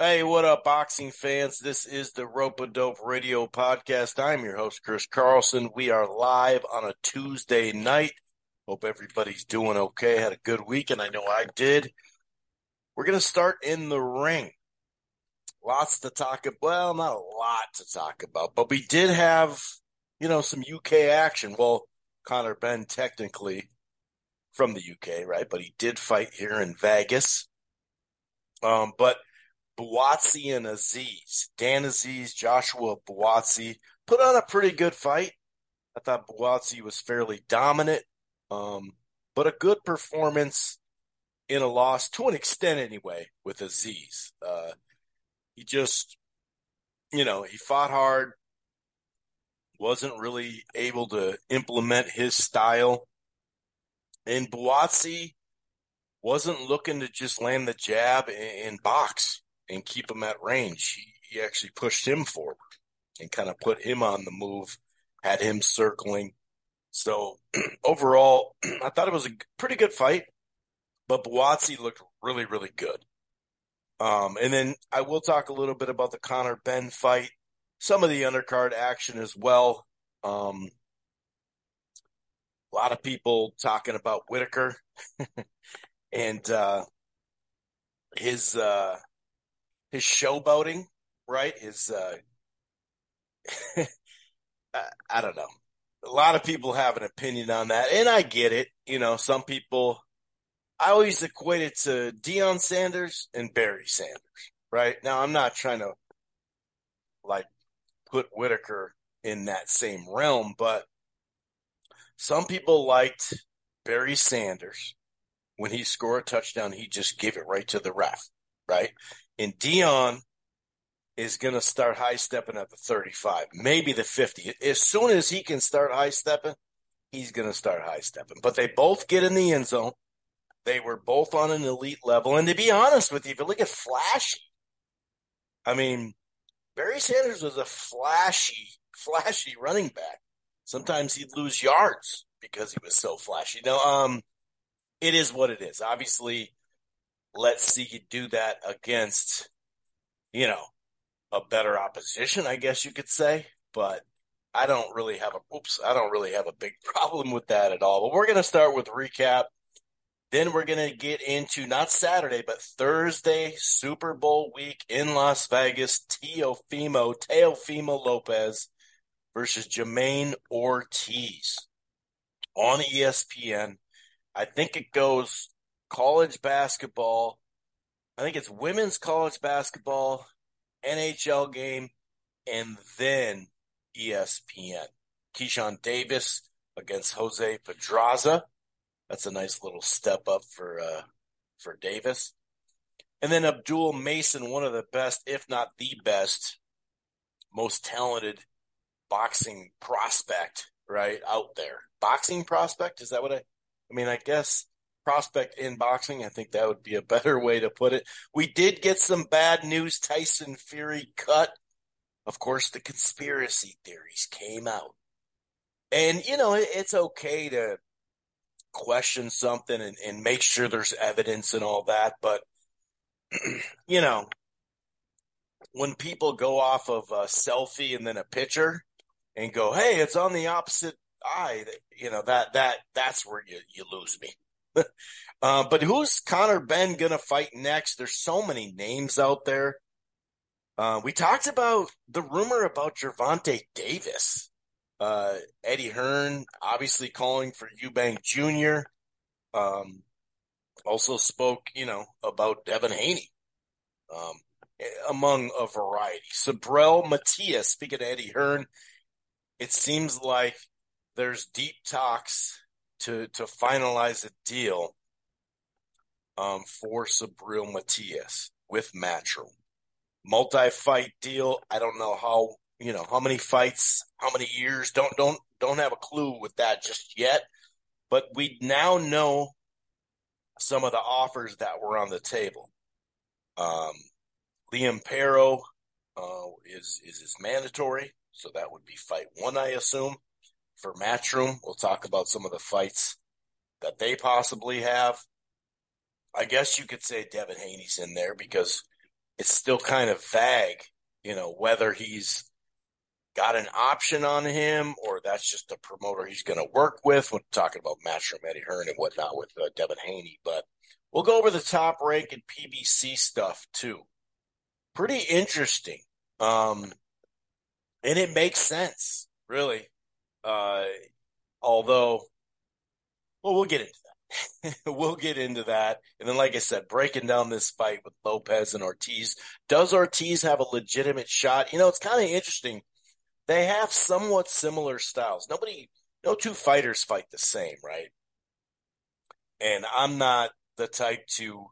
Hey, what up, boxing fans? This is the Rope a Dope Radio Podcast. I'm your host, Chris Carlson. We are live on a Tuesday night. Hope everybody's doing okay. Had a good weekend. I know I did. We're going to start in the ring. Lots to talk about. Well, not a lot to talk about, but we did have, you know, some UK action. Well, Conor Benn, technically from the UK, right? But he did fight here in Vegas. Um, but Buatsi and Azeez, Dan Azeez, Joshua Buatsi put on a pretty good fight. I thought Buatsi was fairly dominant, um, but a good performance in a loss to an extent anyway with Azeez. Uh, he just, you know, he fought hard, wasn't really able to implement his style. And Buatsi wasn't looking to just land the jab and, box and keep him at range. He, he actually pushed him forward and kind of put him on the move, had him circling. So overall, I thought it was a pretty good fight, but Buatsi looked really, really good. Um, and then I will talk a little bit about the Conor Benn fight, some of the undercard action as well. Um, a lot of people talking about Whittaker and uh, his uh, his showboating, right? His uh, I, I don't know. A lot of people have an opinion on that, and I get it. You know, some people. I always equate it to Deion Sanders and Barry Sanders, right? Now, I'm not trying to like put Whittaker in that same realm, but some people liked Barry Sanders when he scored a touchdown, he just gave it right to the ref, right? And Deion is going to start high stepping at the 35, maybe the 50. As soon as he can start high stepping, he's going to start high stepping. But they both get in the end zone. They were both on an elite level. And to be honest with you, if you look at flashy, I mean, Barry Sanders was a flashy, flashy running back. Sometimes he'd lose yards because he was so flashy. Now, um, it is what it is. Obviously, let's see you do that against, you know, a better opposition, I guess you could say. But I don't really have a oops, I don't really have a big problem with that at all. But we're gonna start with recap. Then we're gonna get into not Saturday, but Thursday, Super Bowl week in Las Vegas. Teofimo, Teofimo Lopez versus Jamaine Ortiz on ESPN. I think it goes college basketball. I think it's women's college basketball, NHL game, and then ESPN. Keyshawn Davis against Jose Pedraza. That's a nice little step up for uh, for Davis. And then Abdul Mason, one of the best, if not the best, most talented boxing prospect right out there. Boxing prospect is that what I? I mean, I guess prospect in boxing. I think that would be a better way to put it. We did get some bad news. Tyson Fury cut. Of course, the conspiracy theories came out. And, you know, it's okay to question something and, and make sure there's evidence and all that. But, you know, when people go off of a selfie and then a picture and go, hey, it's on the opposite eye, you know, that, that, that's where you, you lose me. uh, but who's Conor Benn going to fight next? There's so many names out there. Uh, we talked about the rumor about Gervonta Davis. Uh, Eddie Hearn obviously calling for Eubank Jr. Um, also spoke, you know, about Devin Haney, um, among a variety. Subriel Matias, speaking of Eddie Hearn, it seems like there's deep talks to to finalize a deal um, for Subriel Matias with Matchroom. Multi-fight deal. I don't know how you know how many fights, how many years. Don't don't don't have a clue with that just yet. But we now know some of the offers that were on the table. Um, Liam Paro uh, is is is mandatory, so that would be fight one, I assume for Matchroom. We'll talk about some of the fights that they possibly have. I guess you could say Devin Haney's in there because it's still kind of vague, you know, whether he's got an option on him or that's just the promoter he's going to work with when talking about Matchroom Eddie Hearn and whatnot with uh, Devin Haney. But we'll go over the top rank and PBC stuff too. Pretty interesting. Um, and it makes sense, really. Uh, although, well, we'll get into that. we'll get into that. And then, like I said, breaking down this fight with Lopez and Ortiz. Does Ortiz have a legitimate shot? You know, it's kind of interesting. They have somewhat similar styles. Nobody, no two fighters fight the same, right? And I'm not the type to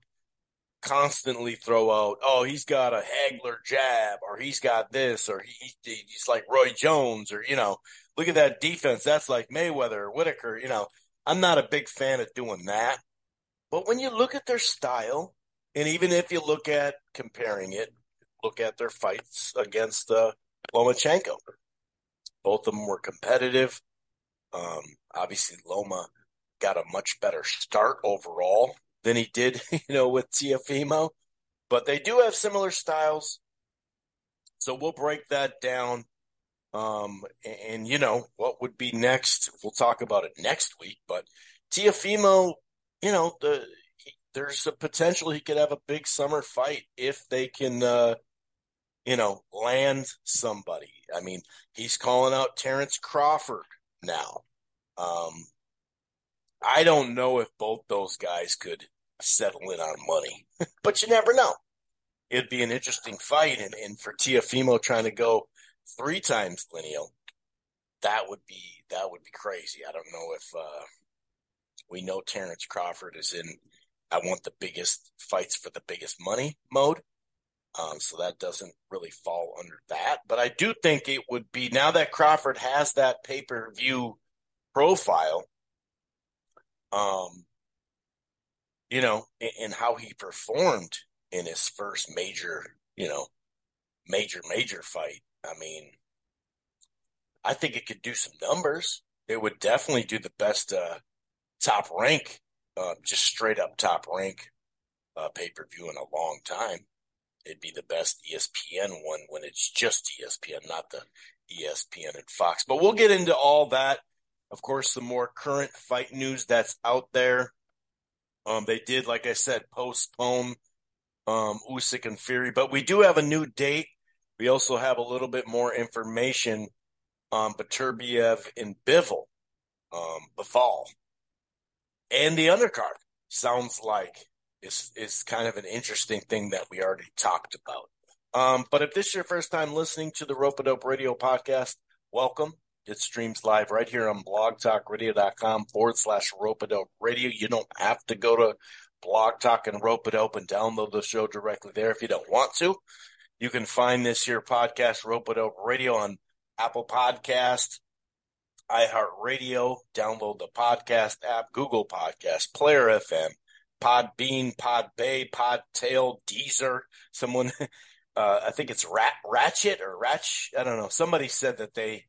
constantly throw out, oh, he's got a Hagler jab, or he's got this, or he, he's like Roy Jones, or, you know, look at that defense. That's like Mayweather Whitaker. You know, I'm not a big fan of doing that. But when you look at their style, and even if you look at comparing it, look at their fights against uh, Lomachenko. Both of them were competitive. Um, obviously, Loma got a much better start overall than he did, you know, with Teofimo. But they do have similar styles. So we'll break that down. Um, and, and, you know, what would be next? We'll talk about it next week. But Teofimo, you know, the he, there's a potential he could have a big summer fight if they can, uh, you know, land somebody. I mean, he's calling out Terrence Crawford now. Um, I don't know if both those guys could settle in on money, but you never know. It'd be an interesting fight, and, and for Teofimo trying to go three times lineal, that would be that would be crazy. I don't know if uh, we know Terrence Crawford is in. I want the biggest fights for the biggest money mode. Um, so that doesn't really fall under that. But I do think it would be now that Crawford has that pay per view profile, um, you know, and how he performed in his first major, you know, major, major fight. I mean, I think it could do some numbers. It would definitely do the best uh, top rank, uh, just straight up top rank uh, pay per view in a long time it'd be the best ESPN one when it's just ESPN, not the ESPN and Fox. But we'll get into all that. Of course, the more current fight news that's out there. Um, they did, like I said, postpone um, Usyk and Fury, but we do have a new date. We also have a little bit more information on Beterbiev and Bivol, um, Bivol, and the undercard. Sounds like is is kind of an interesting thing that we already talked about. Um, but if this is your first time listening to the Rope Dope Radio podcast, welcome. It streams live right here on blogtalkradio.com forward slash ropadope Radio. You don't have to go to Blog Talk and Rope Dope and download the show directly there if you don't want to. You can find this here podcast, Rope Dope Radio, on Apple Podcast, iHeartRadio. Download the podcast app, Google Podcast, Player FM, Podbean, Podbay, Podtail, Deezer. Someone, uh, I think it's Rat Ratchet or Ratch. I don't know. Somebody said that they,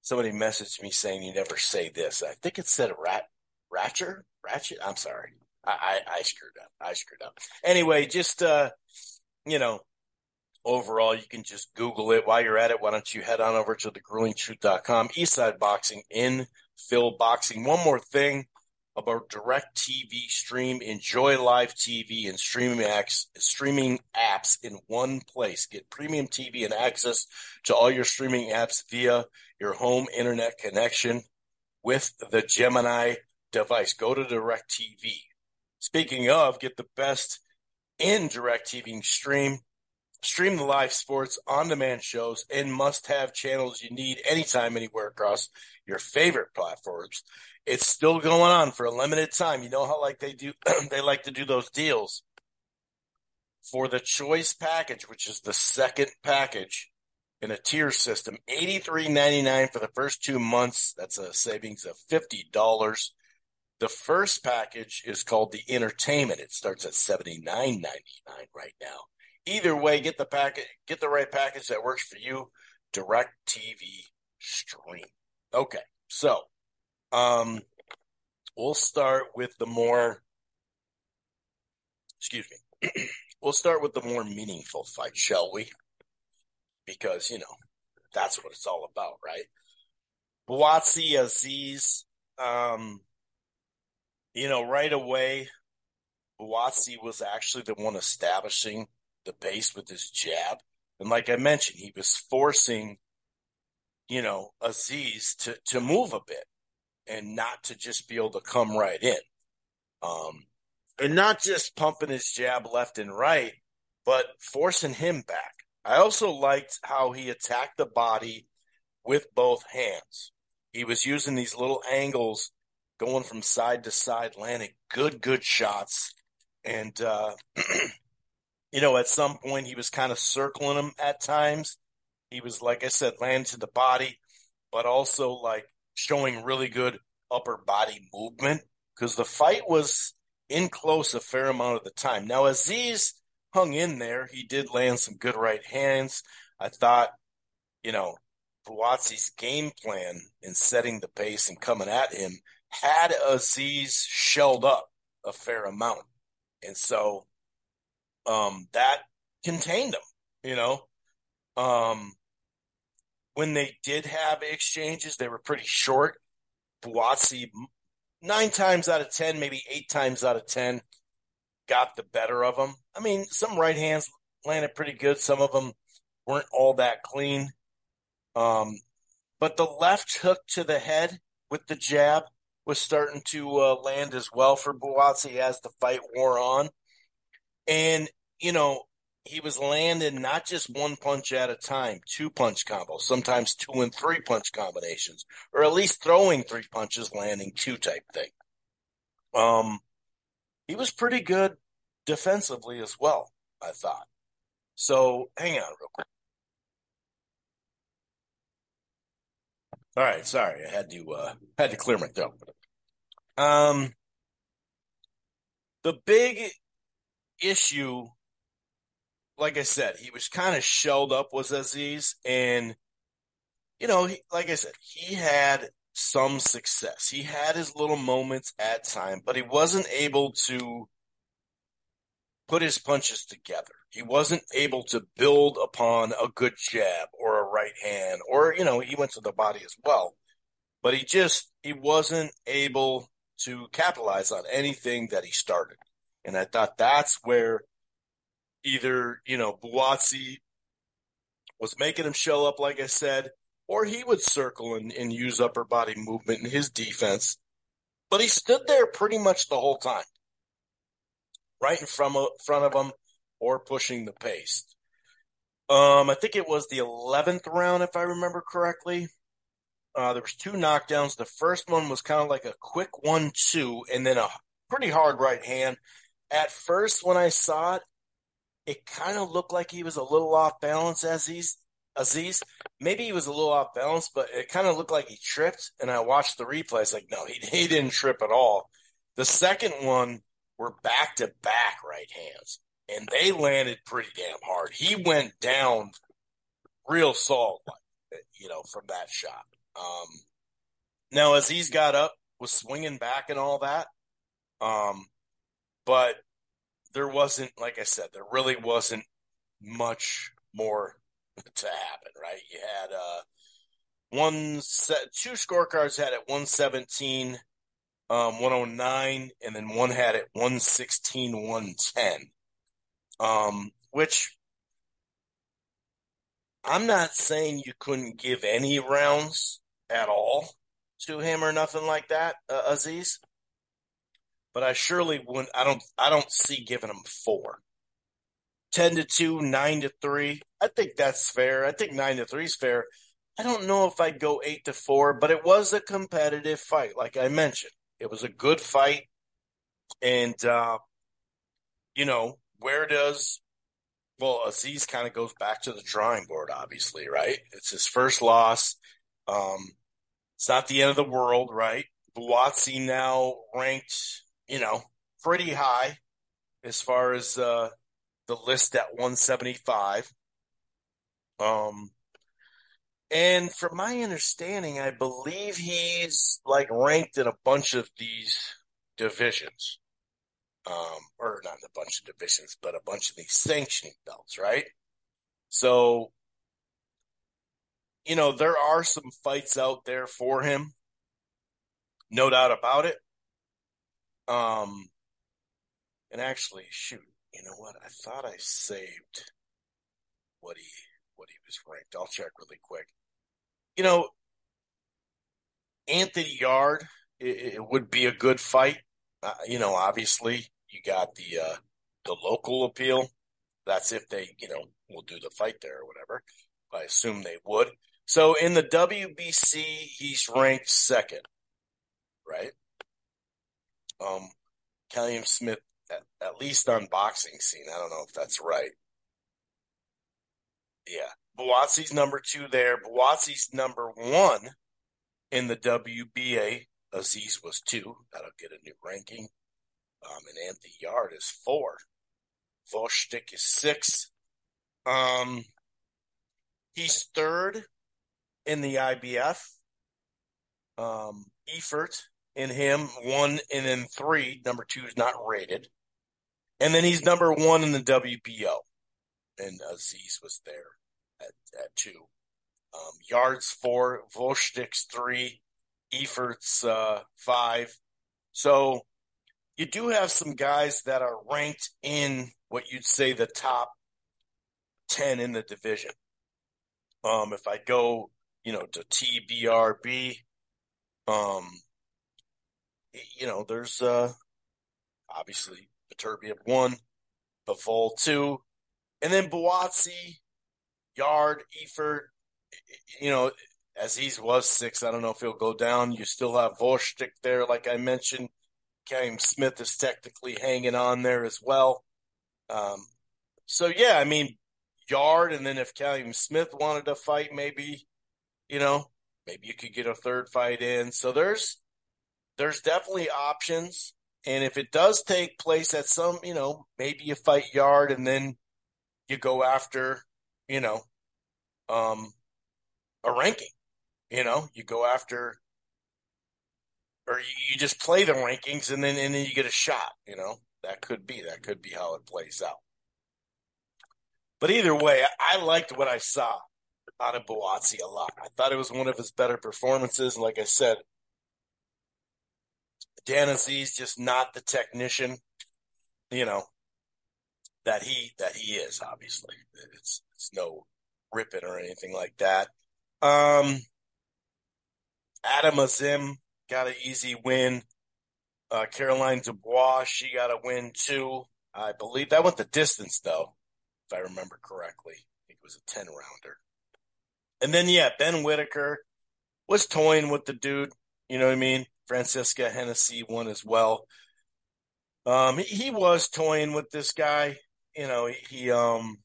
somebody messaged me saying you never say this. I think it said Rat Ratcher Ratchet. I'm sorry. I, I, I screwed up. I screwed up. Anyway, just uh, you know, overall, you can just Google it. While you're at it, why don't you head on over to thegruelingtruth.com, Eastside Boxing in Phil Boxing. One more thing about direct TV stream, enjoy live TV and streaming apps, streaming apps in one place. Get premium TV and access to all your streaming apps via your home internet connection with the Gemini device. Go to direct TV. Speaking of, get the best in direct TV stream. Stream the live sports on demand shows and must have channels you need anytime, anywhere across your favorite platforms it's still going on for a limited time. You know how like they do they like to do those deals. For the choice package, which is the second package in a tier system, eighty three ninety nine for the first two months. That's a savings of fifty dollars. The first package is called the entertainment. It starts at seventy nine ninety nine right now. Either way, get the packet, get the right package that works for you. Direct TV stream. Okay, so um, we'll start with the more, excuse me, we'll start with the more meaningful fight, shall we? Because, you know, that's what it's all about, right? Buatsi Azeez, um, you know, right away, Buatsi was actually the one establishing the base with his jab. And like I mentioned, he was forcing, you know, Azeez to, to move a bit and not to just be able to come right in. Um, and not just pumping his jab left and right, but forcing him back. I also liked how he attacked the body with both hands. He was using these little angles going from side to side, landing good, good shots. And, uh, you know, at some point he was kind of circling him at times. He was, like I said, landing to the body, but also like showing really good upper body movement because the fight was in close a fair amount of the time. Now, Azeez hung in there. He did land some good right hands. I thought, you know, Buatsi's game plan in setting the pace and coming at him had Azeez shelled up a fair amount. And so um, that contained them, you know. Um, when they did have exchanges, they were pretty short. Buatsi, nine times out of 10, maybe eight times out of 10, got the better of them. I mean, some right hands landed pretty good. Some of them weren't all that clean. Um, but the left hook to the head with the jab was starting to uh, land as well for Buatsi as the fight wore on. And, you know, he was landing not just one punch at a time, two punch combos, sometimes two and three punch combinations, or at least throwing three punches, landing two type thing. Um, he was pretty good defensively as well, I thought. So hang on real quick. All right, sorry, I had to uh had to clear my throat. Um the big issue like I said, he was kind of shelled up was Azeez and you know, he, like I said, he had some success. He had his little moments at time, but he wasn't able to put his punches together. He wasn't able to build upon a good jab or a right hand, or, you know, he went to the body as well. But he just, he wasn't able to capitalize on anything that he started. And I thought that's where either, you know, Buatsi was making him show up, like I said, or he would circle and, and use upper body movement in his defense. But he stood there pretty much the whole time right in front of, front of him or pushing the pace. Um, I think it was the 11th round, if I remember correctly. Uh, there was two knockdowns. The first one was kind of like a quick one-two, and then a pretty hard right hand. At first, when I saw it, it kind of looked like he was a little off balance, Azeez. Azeez, maybe he was a little off balance, but it kind of looked like he tripped. And I watched the replay. It's like, no, he he didn't trip at all. The second one, were back to back right hands, and they landed pretty damn hard. He went down real solid, you know, from that shot. Um, now, as he's got up, was swinging back and all that, um, but there wasn't, like I said, there really wasn't much more to happen, right? You had uh, one set, two scorecards had at 117 um, 109, and then one had it 116, 110. Um, which I'm not saying you couldn't give any rounds at all to him or nothing like that, uh, Azeez. But I surely wouldn't. I don't. I don't see giving him four. Ten to two, nine to three. I think that's fair. I think nine to three is fair. I don't know if I'd go eight to four, but it was a competitive fight, like I mentioned. It was a good fight. And, uh, you know, where does, well, Azeez kind of goes back to the drawing board, obviously, right? It's his first loss. Um, it's not the end of the world, right? Buatsi now ranked, you know, pretty high as far as uh, the list at 175. Um, and from my understanding, I believe he's like ranked in a bunch of these divisions. um, or not a bunch of divisions, but a bunch of these sanctioning belts, right? So, you know, there are some fights out there for him, no doubt about it. Um, and actually, shoot, you know what? I thought I saved what he what he was ranked. I'll check really quick. You know, Anthony Yarde, it, it would be a good fight. Uh, you know, obviously, you got the uh, the local appeal. That's if they, you know, will do the fight there or whatever. I assume they would. So in the WBC, he's ranked second, right? Um, Callum Smith, at, at least on boxing scene. I don't know if that's right. Yeah. Buatsi's number two there. Buatsi's number one in the WBA. Azeez was two. That'll get a new ranking. Um, and Anthony Yarde is four. Gvozdyk is six. Um, he's third in the IBF. Um, Efert in him one and then three. Number two is not rated, and then he's number one in the WBO. And Azeez was there at at two. Um, Yarde's four, Gvozdyk's three, Efert's uh, five. So you do have some guys that are ranked in what you'd say the top 10 in the division. Um, if I go, you know, to TBRB, um, you know, there's, uh, obviously Beterbiev one, Bivol two, and then Buatsi, Yarde, Efert, you know, as Azeez was six. I don't know if he'll go down. You still have Gvozdyk there, like I mentioned. Cam Smith is technically hanging on there as well. Um, so yeah, I mean, Yarde, and then if Callum Smith wanted to fight, maybe, you know, maybe you could get a third fight in. So there's there's definitely options. And if it does take place at some, you know, maybe you fight Yarde and then you go after, you know, um, a ranking. You know, you go after, or you, just play the rankings and then and then you get a shot. You know, that could be that could be how it plays out. But either way, I, I liked what I saw out of Buatsi a lot. I thought it was one of his better performances. And like I said, Dan Azeez just not the technician, you know, that he that he is. Obviously, it's it's no ripping or anything like that. Um, Adam Azim got an easy win. Uh, Caroline Dubois, she got a win too. I believe that went the distance though, if I remember correctly. I think it was a 10 rounder. And then, yeah, Ben Whittaker was toying with the dude. You know what I mean? Francesca Hennessy won as well. Um, he, he was toying with this guy. You know, he, he um,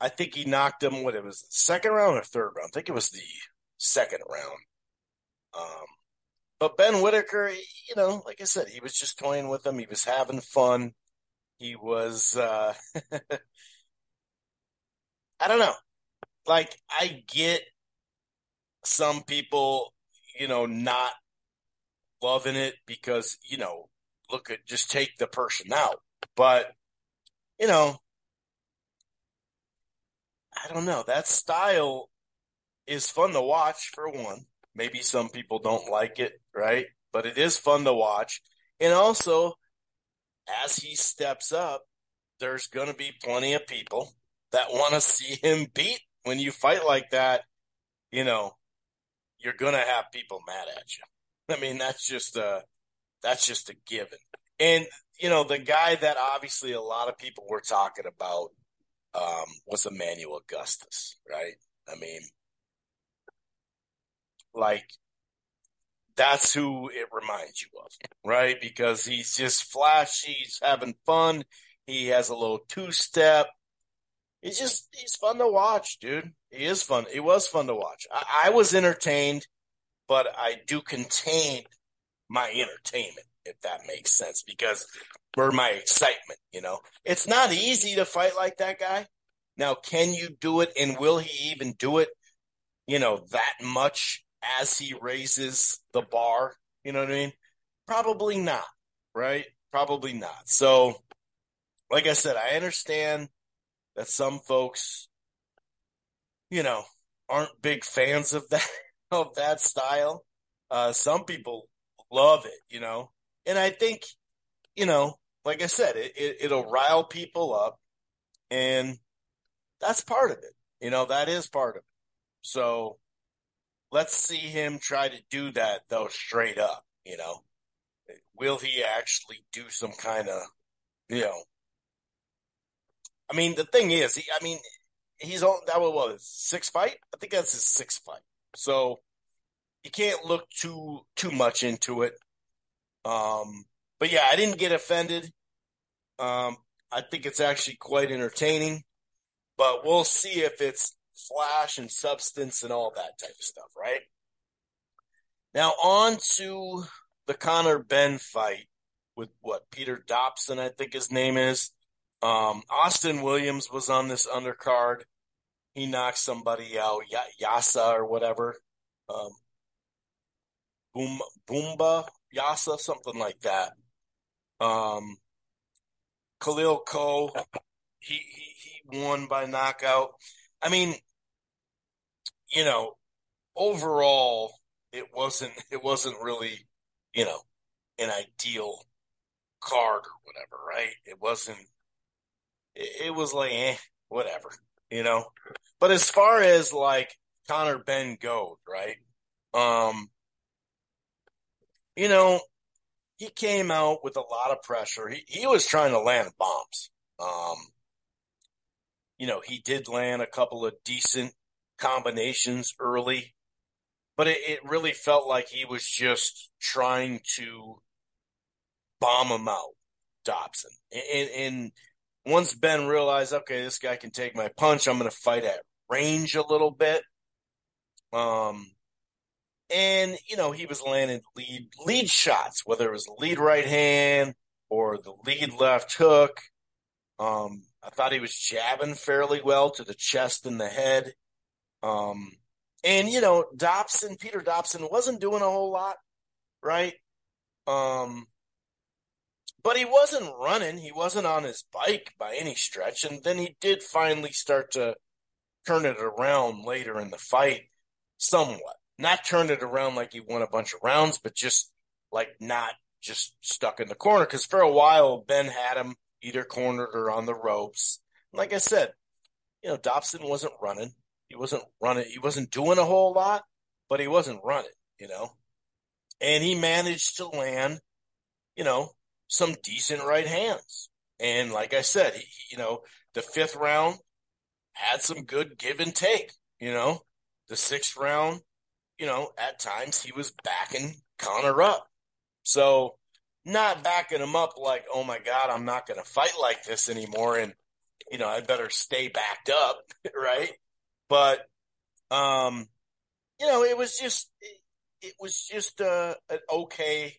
I think he knocked him. What it was, second round or third round? I think it was the second round. Um, but Ben Whittaker, you know, like I said, he was just toying with him. He was having fun. He was, uh, I don't know. Like, I get some people, you know, not loving it because, you know, look at just take the person out. But, you know, I don't know. That style is fun to watch for one. Maybe some people don't like it, right? But it is fun to watch. And also, as he steps up, there's going to be plenty of people that want to see him beat. When you fight like that, you know, you're going to have people mad at you. I mean, that's just a that's just a given. And you know, the guy that obviously a lot of people were talking about um, was Emmanuel Augustus, right? I mean, like that's who it reminds you of, right? Because he's just flashy, he's having fun, he has a little two step. He's just he's fun to watch, dude. He is fun. It was fun to watch. I, I was entertained, but I do contain my entertainment, if that makes sense, because or my excitement, you know. It's not easy to fight like that guy. Now, can you do it and will he even do it, you know, that much as he raises the bar? You know what I mean? Probably not. right? Probably not. So, like I said, I understand that some folks, you know, aren't big fans of that of that style. Uh, some people love it, you know, and I think, you know, like I said, it, it it'll rile people up, and that's part of it. You know, that is part of it. So let's see him try to do that though straight up, you know. Will he actually do some kind of, you know, I mean, the thing is, he, I mean, he's on that was what six fight. I think that's his sixth fight. So you can't look too too much into it. Um, but yeah, I didn't get offended. Um, I think it's actually quite entertaining, but we'll see if it's flash and substance and all that type of stuff, right? Now on to the Conor Benn fight with what Peter Dobson, I think his name is. Um, Austin Williams was on this undercard. He knocked somebody out, y- Yasa or whatever. Um, Boom, Boomba Yasa, something like that. Um, Khalil Coe, he, he he won by knockout. I mean, you know, overall, it wasn't it wasn't really, you know, an ideal card or whatever, right? It wasn't it, was like, eh, whatever, you know. But as far as like Conor Benn goes, right? Um, you know, he came out with a lot of pressure. He he was trying to land bombs. Um, you know, he did land a couple of decent combinations early, but it, it really felt like he was just trying to bomb him out, Dobson. And, and once Benn realized, okay, this guy can take my punch, I'm going to fight at range a little bit. Um, and you know he was landing lead lead shots, whether it was lead right hand or the lead left hook. Um, I thought he was jabbing fairly well to the chest and the head. Um, and you know Dobson, Peter Dobson wasn't doing a whole lot, right? Um, but he wasn't running. He wasn't on his bike by any stretch. And then he did finally start to turn it around later in the fight, somewhat. Not turn it around like he won a bunch of rounds, but just like not just stuck in the corner. Because for a while, Benn had him either cornered or on the ropes. Like I said, you know, Dobson wasn't running. He wasn't running. He wasn't doing a whole lot, but he wasn't running, you know. And he managed to land, you know, some decent right hands. And like I said, he, you know, the fifth round had some good give and take, you know. The sixth round, you know, at times he was backing Conor up. So not backing him up like, oh my God, I'm not going to fight like this anymore. And, you know, I better stay backed up. Right. But, um, you know, it was just, it, was just uh, an okay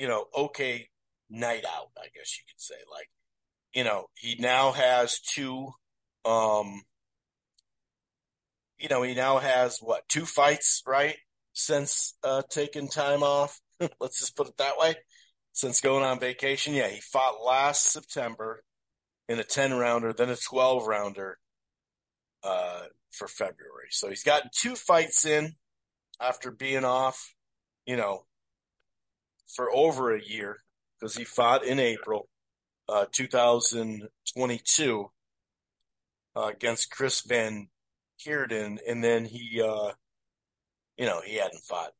you know, okay night out, I guess you could say. Like, you know, he now has two, um, you know, he now has what, two fights, right? Since uh, taking time off. Let's just put it that way. Since going on vacation. Yeah, he fought last September in a 10 rounder, then a 12 rounder uh, for February. So he's gotten two fights in after being off, you know, for over a year because he fought in April uh, 2022 uh, against Chris Van Heerden, and then he, uh, you know, he hadn't fought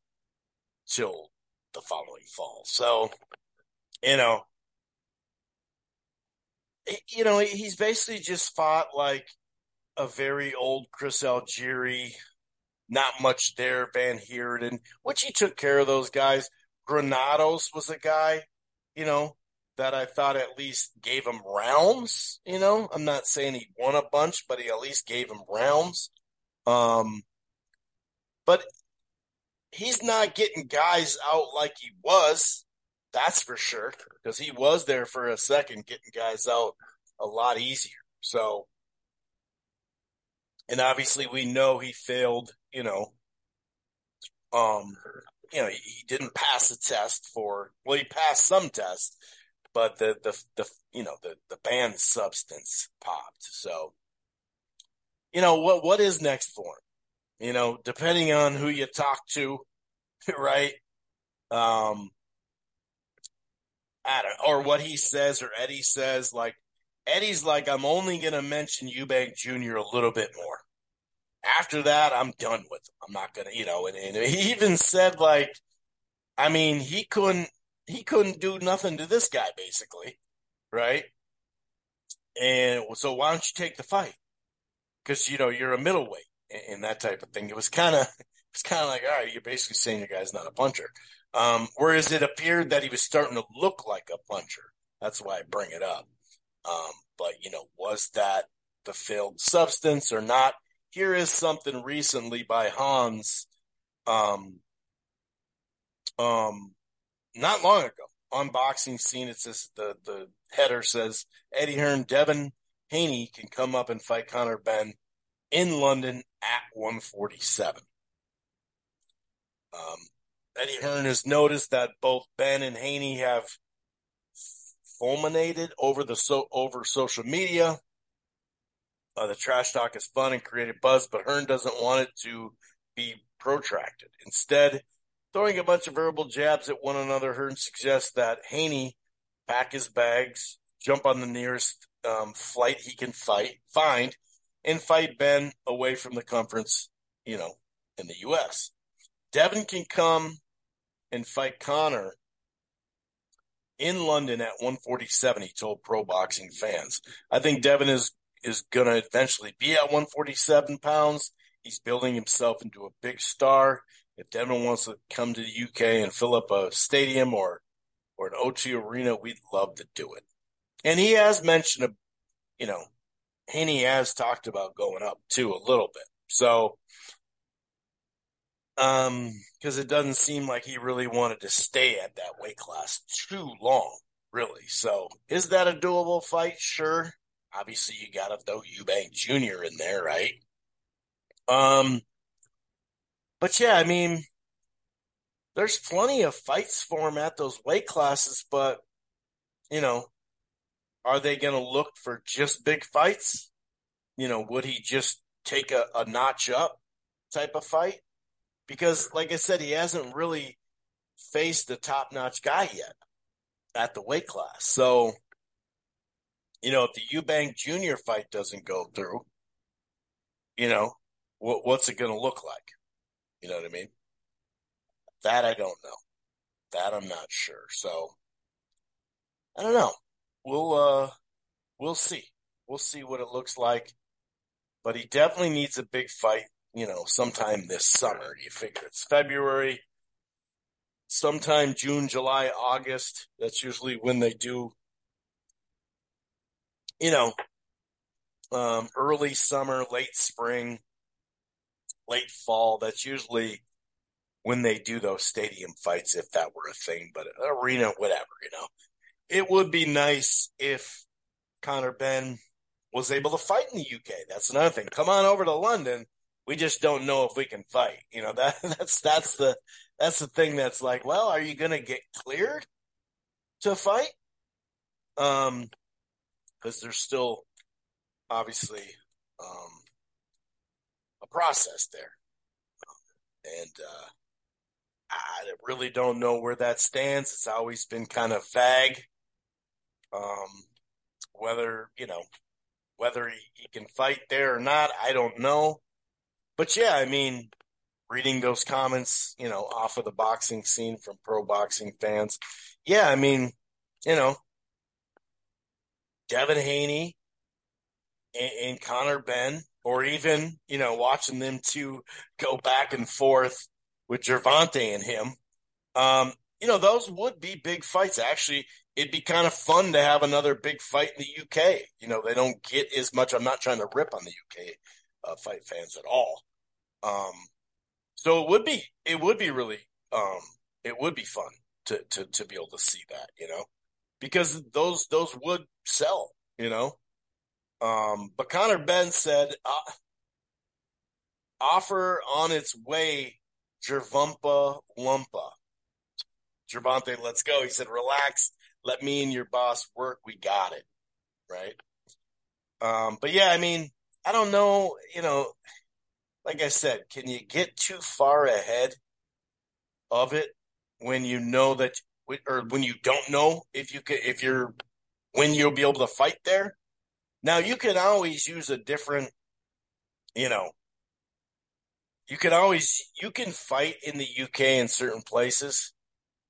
till the following fall. So, you know, you know, he's basically just fought like a very old Chris Algieri, not much there, Van Heerden, which he took care of those guys. Granados was a guy, you know, that I thought at least gave him rounds. You know, I'm not saying he won a bunch, but he at least gave him rounds. Um, but he's not getting guys out like he was. That's for sure, because he was there for a second, getting guys out a lot easier. So, and obviously we know he failed, you know, um, you know, he, didn't pass a test for, well, he passed some tests, but the, the, the, you know, the, the banned substance popped. So, you know, what, what is next for him? You know, depending on who you talk to, right? Um, I don't, or what he says or Eddie says, like, Eddie's like, I'm only going to mention Eubank Jr. a little bit more. After that, I'm done with him. I'm not to, you know, and, and he even said, like, I mean, he couldn't, he couldn't do nothing to this guy, basically, right? And so why don't you take the fight? Because, you know, you're a middleweight and, and that type of thing. It was kind of, it's kind of like, all right, you're basically saying your guy's not a puncher. Um, whereas it appeared that he was starting to look like a puncher. That's why I bring it up. Um, but you know, was that the failed substance or not? Here is something recently by Hans, um, um, not long ago on boxing scene. It says the the header says Eddie Hearn, Devin Haney can come up and fight Conor Benn in London at 147. Um, Eddie Hearn has noticed that both Benn and Haney have fulminated over the so over social media. Uh, the trash talk is fun and created buzz, but Hearn doesn't want it to be protracted. Instead, throwing a bunch of verbal jabs at one another, Hearn suggests that Haney pack his bags, jump on the nearest um, flight he can fight, find, and fight Benn away from the conference, you know, in the U.S. Devin can come and fight Conor in London at 147, he told pro boxing fans. I think Devin is is going to eventually be at 147 pounds. He's building himself into a big star. If Devin wants to come to the UK and fill up a stadium or or an O2 arena, we'd love to do it. And he has mentioned, a, you know, Haney has talked about going up too a little bit. So um, because it doesn't seem like he really wanted to stay at that weight class too long, really. So, is that a doable fight? Sure. Obviously, you got to throw Eubank Jr. in there, right? Um, but yeah, I mean, there's plenty of fights for him at those weight classes, but you know, are they going to look for just big fights? You know, would he just take a, a notch up type of fight? because, like I said, he hasn't really faced the top notch guy yet at the weight class. So, you know, if the Eubank Jr. fight doesn't go through, you know, what, what's it going to look like? You know what I mean? That I don't know. That I'm not sure. So, I don't know. We'll uh, we'll see. We'll see what it looks like. But he definitely needs a big fight you know, sometime this summer. You figure it's February, sometime June, July, August. That's usually when they do, you know, um, early summer, late spring, late fall. That's usually when they do those stadium fights, if that were a thing, but arena, whatever, you know. It would be nice if Conor Benn was able to fight in the UK. That's another thing. Come on over to London we just don't know if we can fight. You know, that that's that's the that's the thing that's like, well, are you gonna get cleared to fight? Um because there's still obviously um a process there. And uh I really don't know where that stands. It's always been kind of vague. Um whether, you know, whether he, he can fight there or not, I don't know. But yeah, I mean, reading those comments, you know, off of the boxing scene from pro boxing fans. Yeah, I mean, you know, Devin Haney and, and Conor Benn, or even, you know, watching them two go back and forth with Gervonta and him. Um, you know, those would be big fights. Actually, it'd be kind of fun to have another big fight in the UK. You know, they don't get as much. I'm not trying to rip on the UK uh, fight fans at all. Um, so it would be it would be really um, it would be fun to to to be able to see that, you know, because those those would sell, you know. Um, but Conor Benn said uh, offer on its way Gervonta Lumpa. Gervonta, let's go. He said, relax. Let me and your boss work. We got it. Right. Um, but yeah, I mean, I don't know, you know, like I said, can you get too far ahead of it when you know that, or when you don't know if you can, if you're, when you'll be able to fight there? Now you can always use a different, you know, you can always, you can fight in the UK in certain places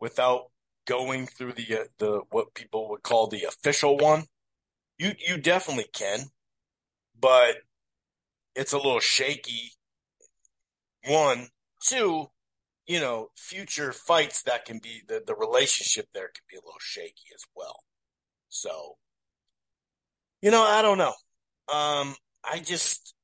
without going through the, uh, the, what people would call the official one. You, you definitely can, but it's a little shaky. One, two, you know, future fights that can be the, the relationship there can be a little shaky as well. So, you know, I don't know. Um, I just,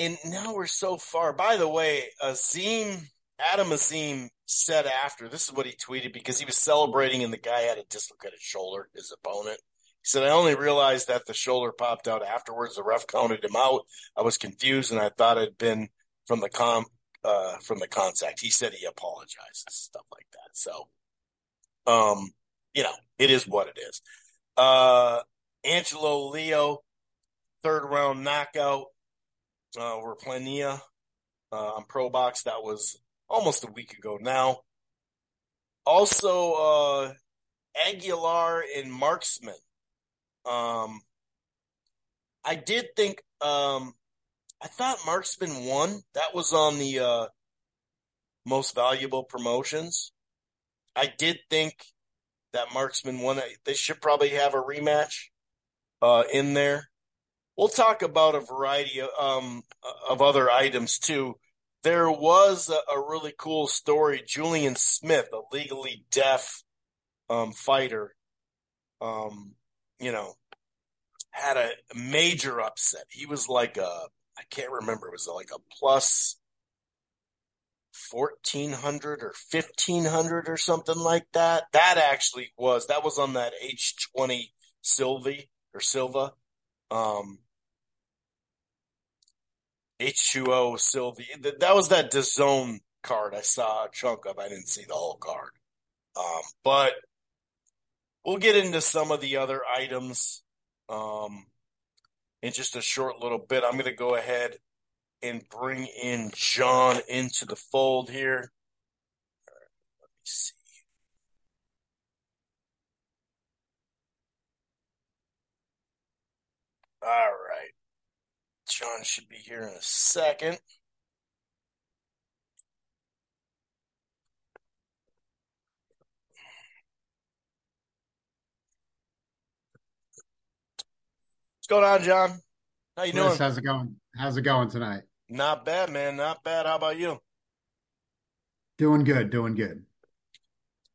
and now we're so far. By the way, Azim, Adam Azim said after, this is what he tweeted because he was celebrating and the guy had a dislocated shoulder, his opponent. He said, I only realized that the shoulder popped out afterwards. The ref counted him out. I was confused and I thought it had been from the com uh, from the contact. He said he apologizes, stuff like that. So um, you know, it is what it is. Uh Angelo Leo, third round knockout. Uh we're Plania uh on Pro Box. That was almost a week ago now. Also, uh Aguilar and Marksman um, I did think, um, I thought Marksman won. That was on the uh, most valuable promotions. I did think that Marksman won. They should probably have a rematch uh, in there. We'll talk about a variety of, um, of other items too. There was a, a, really cool story. Julian Smith, a legally deaf um, fighter, um, you know, had a major upset. He was like a, I can't remember, it was like a plus 1400 or 1500 or something like that. That actually was, that was on that H20 Sylvie or Silva. Um, H2O Sylvie. That was that DAZN card I saw a chunk of. I didn't see the whole card. Um, but We'll get into some of the other items um, in just a short little bit. I'm going to go ahead and bring in John into the fold here. Right, let me see. All right. John should be here in a second. What's going on, John? How you Chris, doing? How's it going? How's it going tonight? Not bad, man. Not bad. How about you? Doing good. Doing good.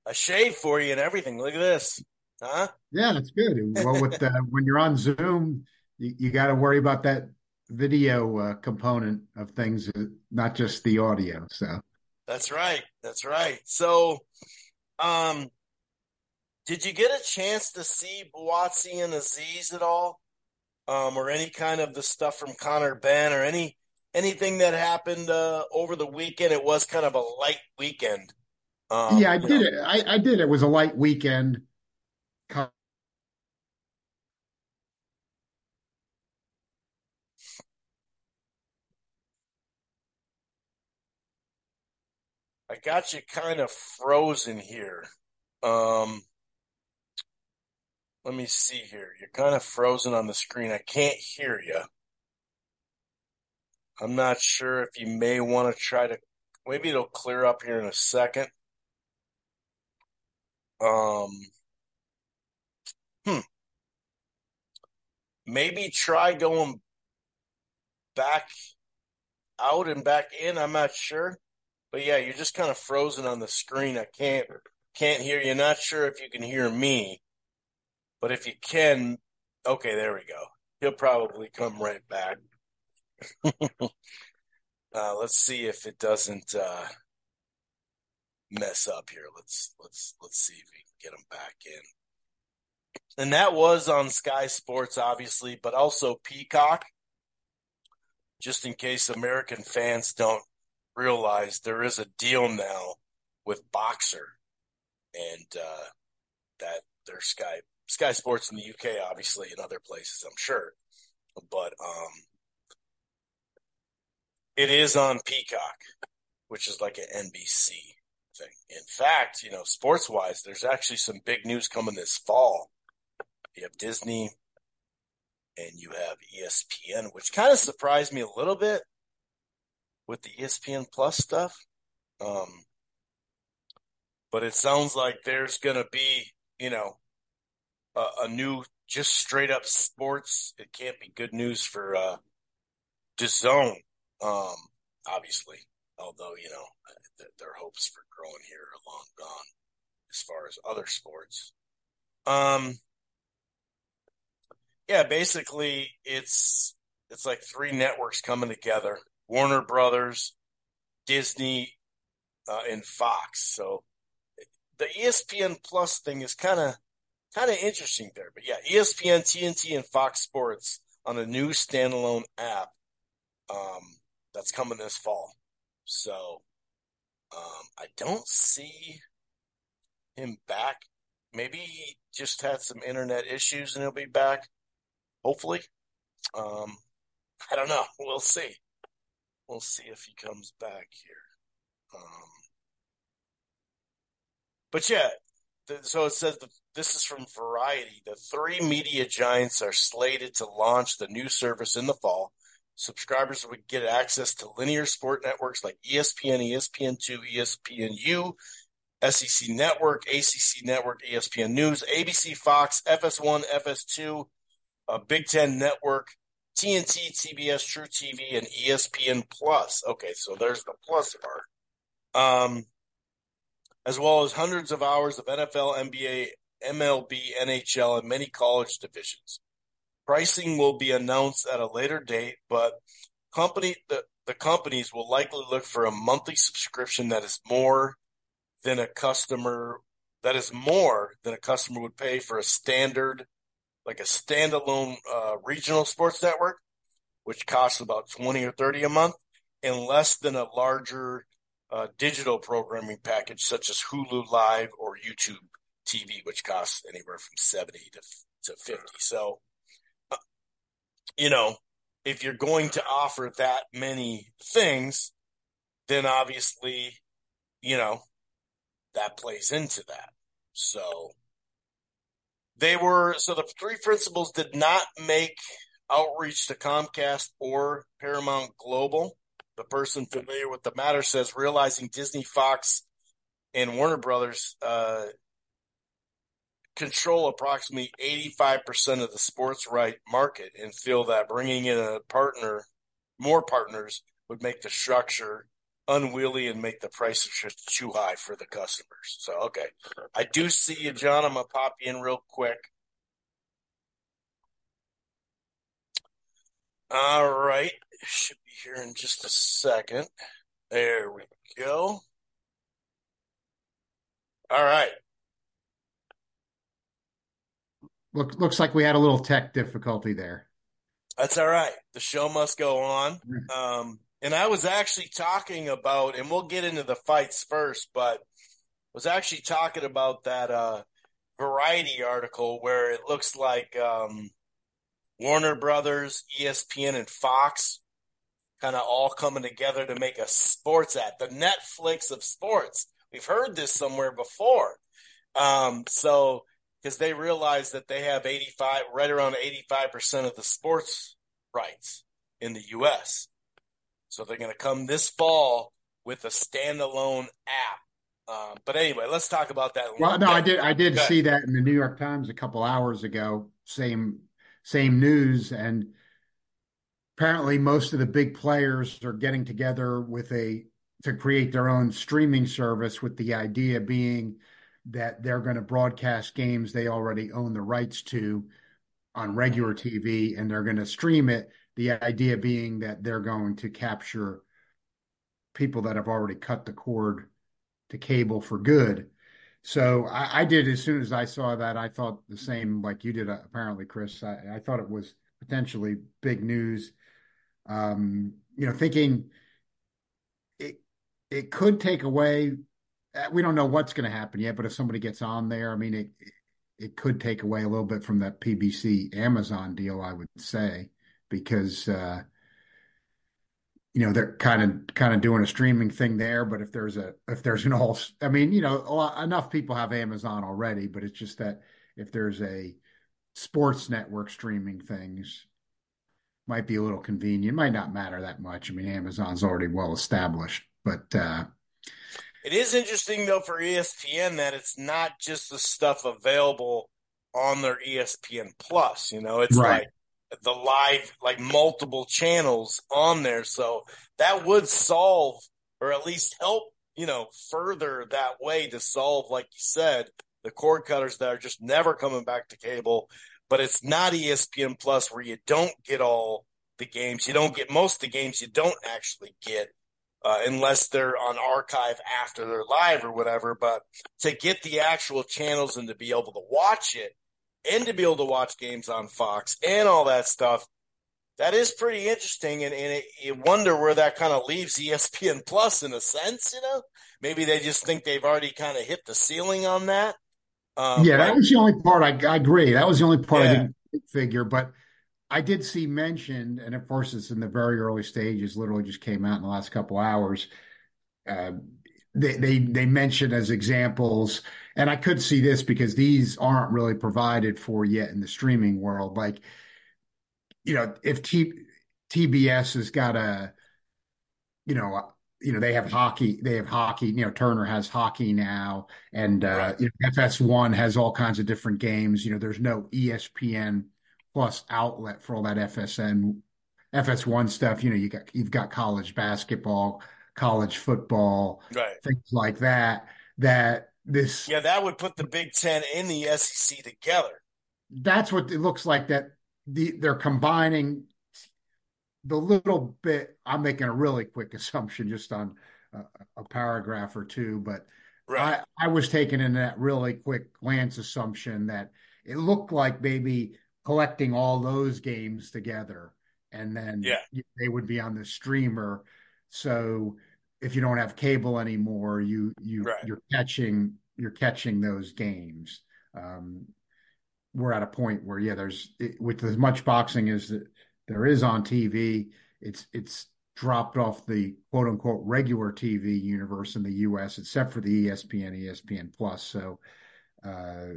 A shave for you and everything. Look at this, huh? Yeah, that's good. Well, with the, when you're on Zoom, you, you got to worry about that video uh, component of things, uh, not just the audio. So that's right. That's right. So, um, did you get a chance to see Buatsi and Azeez at all? Um, or any kind of the stuff from Conor Benn or any anything that happened uh, over the weekend. It was kind of a light weekend. Um, yeah, I did know. it. I, I, did. It was a light weekend. I got you kind of frozen here. Um, let me see here. You're kind of frozen on the screen. I can't hear you. I'm not sure if you may want to try to, maybe it'll clear up here in a second. Um, hmm. Maybe try going back out and back in. I'm not sure. But yeah, you're just kind of frozen on the screen. I can't can't hear you. Not sure if you can hear me. But if you can, okay, there we go. He'll probably come right back. uh, let's see if it doesn't uh, mess up here. Let's let's let's see if we can get him back in. And that was on Sky Sports, obviously, but also Peacock. Just in case American fans don't realize, there is a deal now with Boxxer, and uh, that there's Sky Sky Sports in the UK, obviously, and other places, I'm sure, but um, it is on Peacock, which is like an NBC thing. In fact, you know, sports wise, there's actually some big news coming this fall. You have Disney and you have ESPN, which kind of surprised me a little bit with the ESPN Plus stuff. Um, but it sounds like there's going to be, you know, a, a, new, just straight up sports. It can't be good news for uh, DAZN, um, obviously. Although, you know, th- their hopes for growing here are long gone as far as other sports. Um, yeah, basically it's it's like three networks coming together: Warner Brothers, Disney, uh, and Fox. So the ESPN Plus thing is kind of kind of interesting there. But yeah, ESPN, TNT, and Fox Sports on a new standalone app um, that's coming this fall. So um, I don't see him back. Maybe he just had some internet issues and he'll be back hopefully. Um, I don't know. We'll see. We'll see if he comes back here. Um, but yeah, the, so it says that this is from Variety. The three media giants are slated to launch the new service in the fall. Subscribers would get access to linear sport networks like ESPN, ESPN2, ESPNU, SEC Network, ACC Network, ESPN News, ABC, Fox, FS1, FS2, uh, Big Ten Network, TNT, TBS, truTV, and ESPN Plus. Okay, so there's the plus part. Um, as well as hundreds of hours of NFL, NBA, MLB, NHL, and many college divisions. Pricing will be announced at a later date, but company the, the companies will likely look for a monthly subscription that is more than a customer that is more than a customer would pay for a standard like a standalone uh, regional sports network, which costs about 20 or 30 a month, and less than a larger uh, digital programming package such as Hulu Live or YouTube TV, which costs anywhere from 70 to, to 50. So, uh, you know, if you're going to offer that many things, then obviously, you know, that plays into that. So, they were so the three principals did not make outreach to Comcast or Paramount Global. The person familiar with the matter says realizing Disney, Fox, and Warner Brothers uh, control approximately 85% of the sports right market and feel that bringing in a partner, more partners, would make the structure unwieldy and make the prices just too high for the customers. So, okay. I do see you, John. I'm going to pop you in real quick. All right. Should be here in just a second. There we go. All right. Look, looks like we had a little tech difficulty there. That's all right. The show must go on. Um, and I was actually talking about, and we'll get into the fights first, but was actually talking about that uh, Variety article where it looks like um, Warner Brothers, ESPN, and Fox kind of all coming together to make a sports app, the Netflix of sports. We've heard this somewhere before. Um, so, because they realize that they have 85, right around 85% of the sports rights in the U.S. So they're going to come this fall with a standalone app. Um, but anyway, let's talk about that. Well, no, I did. I did see that in the New York Times a couple hours ago. Same, same news, and apparently most of the big players are getting together with a to create their own streaming service. With the idea being that they're going to broadcast games they already own the rights to on regular TV, and they're going to stream it the idea being that they're going to capture people that have already cut the cord to cable for good. So I, I, did as soon as I saw that, I thought the same like you did, uh, apparently, Chris. I, I, thought it was potentially big news. Um, you know, thinking it, it could take away. Uh, we don't know what's going to happen yet, but if somebody gets on there, I mean, it it could take away a little bit from that PBC Amazon deal, I would say, because uh, you know they're kind of kind of doing a streaming thing there. But if there's a if there's an all, I mean, you know, lot, enough people have Amazon already, but it's just that if there's a sports network streaming things, might be a little convenient. Might not matter that much. I mean, Amazon's already well established, but uh, it is interesting though for ESPN that it's not just the stuff available on their ESPN Plus. You know, it's right. like the live, like multiple channels on there. So that would solve, or at least help, you know, further that way to solve, like you said, the cord cutters that are just never coming back to cable. But it's not ESPN Plus where you don't get all the games. You don't get most of the games you don't actually get uh, unless they're on archive after they're live or whatever. But to get the actual channels and to be able to watch it and to be able to watch games on Fox and all that stuff, that is pretty interesting. And, and it, you wonder where that kind of leaves ESPN Plus in a sense, you know? Maybe they just think they've already kind of hit the ceiling on that. Um, yeah, that was the only part I, I, agree. That was the only part yeah. I didn't figure. But I did see mentioned, and of course, it's in the very early stages. Literally, just came out in the last couple hours. Uh, they they they mentioned as examples, and I could see this because these aren't really provided for yet in the streaming world. Like, you know, if T, TBS has got a, you know, you know they have hockey they have hockey you know turner has hockey now and uh right. you know, fs1 has all kinds of different games you know there's no espn plus outlet for all that FSN, FS1 stuff. You know, you got you've got college basketball, college football, right. things like that. That this yeah, that would put the Big Ten in the SEC together. That's what it looks like. That the they're combining the little bit. I'm making a really quick assumption just on a, a paragraph or two, but right. I, I was taking in that really quick glance assumption that it looked like maybe collecting all those games together and then yeah. they would be on the streamer so if you don't have cable anymore you you right. you're catching you're catching those games um, we're at a point where yeah there's it, with as much boxing as there is on TV it's it's dropped off the quote unquote regular TV universe in the US except for the ESPN ESPN plus so uh,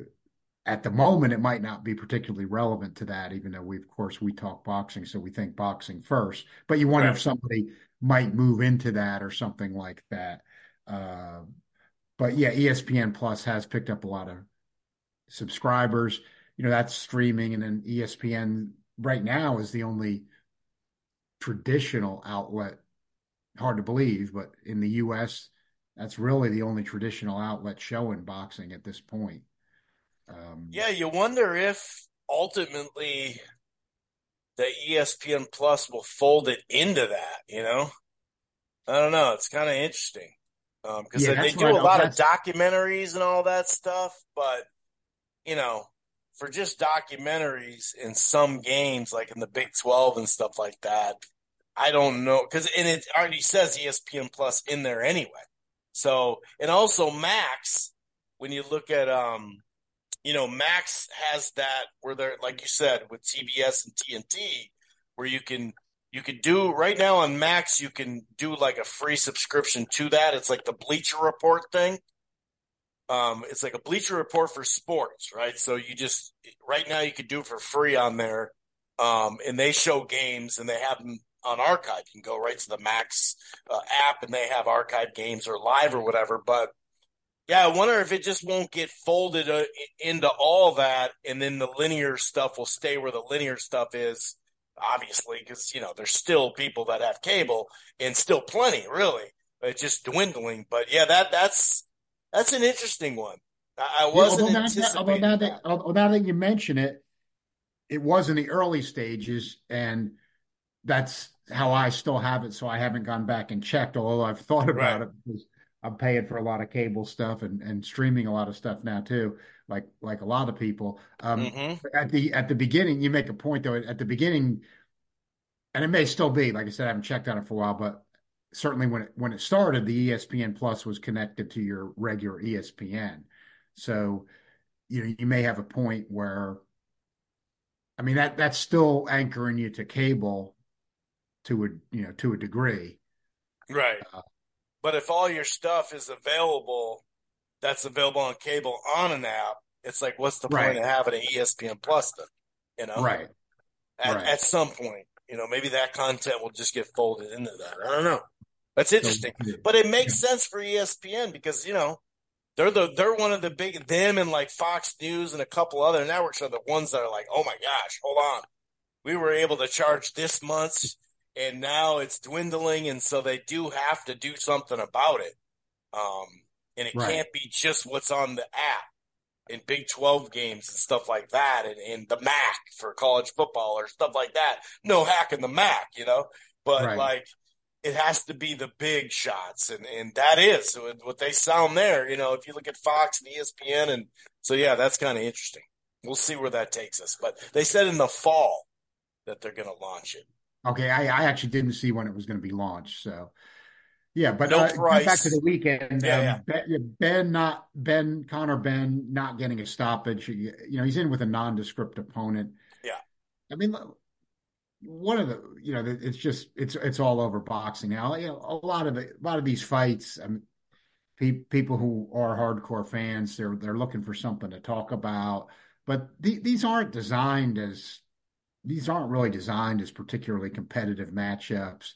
at the moment it might not be particularly relevant to that even though we of course we talk boxing so we think boxing first. But you wonder right. if somebody might move into that or something like that. Uh, but yeah espn plus has picked up a lot of subscribers. You know that's streaming and then espn right now is the only traditional outlet hard to believe but in the us that's really the only traditional outlet showing boxing at this point um, yeah, you wonder if ultimately the ESPN Plus will fold it into that. You know, I don't know. It's kind of interesting because um, yeah, they do a lot of documentaries and all that stuff, but you know, for just documentaries in some games, like in the Big Twelve and stuff like that, I don't know because and it already says ESPN Plus in there anyway. So and also Max, when you look at um you know, Max has that where they're like you said with TBS and TNT, where you can you can do right now on Max, you can do like a free subscription to that. It's like the Bleacher Report thing. Um, it's like a Bleacher Report for sports, right? So you just right now you can do it for free on there, um, and they show games and they have them on archive. You can go right to the Max uh, app and they have archive games or live or whatever. But yeah, I wonder if it just won't get folded uh, into all that, and then the linear stuff will stay where the linear stuff is. Obviously, because you know there's still people that have cable, and still plenty, really. It's just dwindling. But yeah, that that's that's an interesting one. I, wasn't yeah, although, now that, although now that you mention it, it was in the early stages, and that's how I still have it. So I haven't gone back and checked, although I've thought about right. it because I'm paying for a lot of cable stuff and, and streaming a lot of stuff now too, like like a lot of people. Um, mm-hmm. At the at the beginning, you make a point though. At the beginning, and it may still be, like I said, I haven't checked on it for a while, but certainly when it when it started, the ESPN Plus was connected to your regular ESPN. So, you know, you may have a point where I mean that that's still anchoring you to cable to a you know to a degree. Right. Uh, but if all your stuff is available that's available on cable on an app, it's like what's the right. point of having an ESPN Plus then? You know? Right. At, right. at some point. You know, maybe that content will just get folded into that. I don't know. That's interesting. But it makes sense for ESPN because, you know, they're the they're one of the big them and like Fox News and a couple other networks are the ones that are like, oh my gosh, hold on. We were able to charge this much and now it's dwindling and so they do have to do something about it. Um and it right. can't be just what's on the app in Big 12 games and stuff like that, and, and the MAC for college football or stuff like that. No hacking the MAC, you know, but right. like it has to be the big shots, and and that is what they sound there. You know, if you look at Fox and ESPN, and so yeah, that's kind of interesting. We'll see where that takes us, but they said in the fall that they're going to launch it. Okay, I, I actually didn't see when it was going to be launched, so yeah, but no uh, back to the weekend. Yeah, um, yeah. Benn, benn, not Benn Conor Benn not getting a stoppage. You know, he's in with a nondescript opponent. Yeah, I mean, one of the you know, it's just it's it's all over boxing now. You know, a lot of it, a lot of these fights. I mean, pe- people who are hardcore fans, they're they're looking for something to talk about. But th- these aren't designed as these aren't really designed as particularly competitive matchups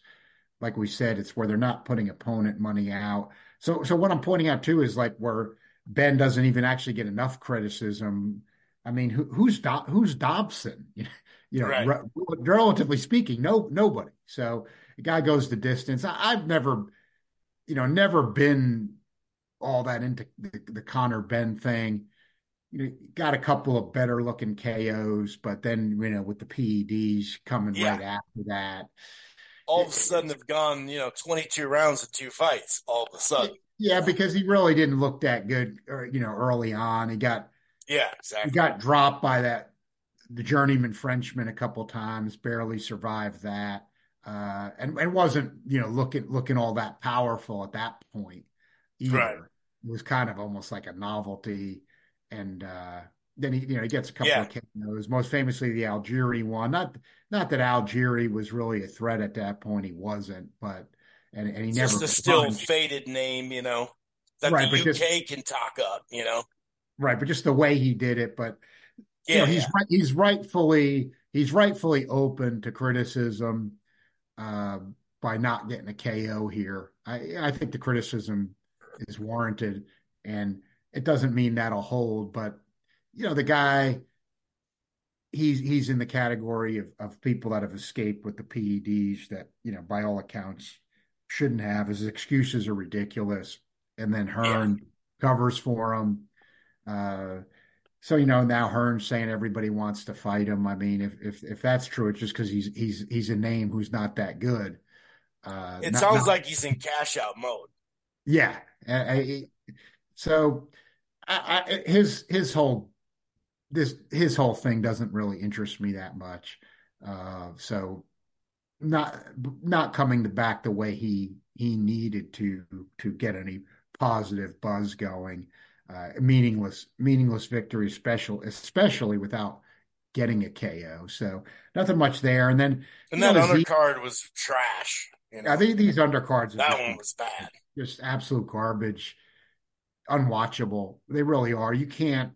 like we said, it's where they're not putting opponent money out. So, so what I'm pointing out too is like where Benn doesn't even actually get enough criticism. I mean, who, who's Do, who's Dobson? You know, right. re, relatively speaking, no nobody. So the guy goes the distance. I, have never, you know, never been all that into the, the Conor Benn thing. You know, got a couple of better looking KOs, but then you know with the PEDs coming yeah. right after that all of a sudden they've gone, you know, 22 rounds of two fights all of a sudden. Yeah, because he really didn't look that good, uh, you know, early on. He got, yeah, exactly. He got dropped by that, the journeyman Frenchman a couple times, barely survived that. Uh, and, and wasn't, you know, looking, looking all that powerful at that point either. Right. It was kind of almost like a novelty. And, uh, then he, you know, he gets a couple yeah. of KOs, most famously the Algieri one. Not, not that Algieri was really a threat at that point. He wasn't, but and, and he never just a still faded name, you know, that right, the UK just, can talk up, you know. Right, but just the way he did it, but yeah, you know, he's yeah. he's rightfully he's rightfully open to criticism uh, by not getting a KO here. I I think the criticism is warranted, and it doesn't mean that'll hold, but you know, the guy he's he's in the category of, of people that have escaped with the PEDs that, you know, by all accounts shouldn't have. His excuses are ridiculous. And then Hearn yeah. covers for him. Uh, so you know now Hearn's saying everybody wants to fight him. I mean, if if if that's true, it's just because he's he's he's a name who's not that good. Uh, it not, sounds not, like he's in cash out mode. Yeah. I, I, so I, his his whole this his whole thing doesn't really interest me that much. Uh, so not not coming to back the way he he needed to to get any positive buzz going. Uh, meaningless meaningless victory, special especially without getting a KO. So nothing much there. And then and that know, undercard was trash. You know? Yeah, these, these undercards. That one was bad. Just absolute garbage, unwatchable. They really are. You can't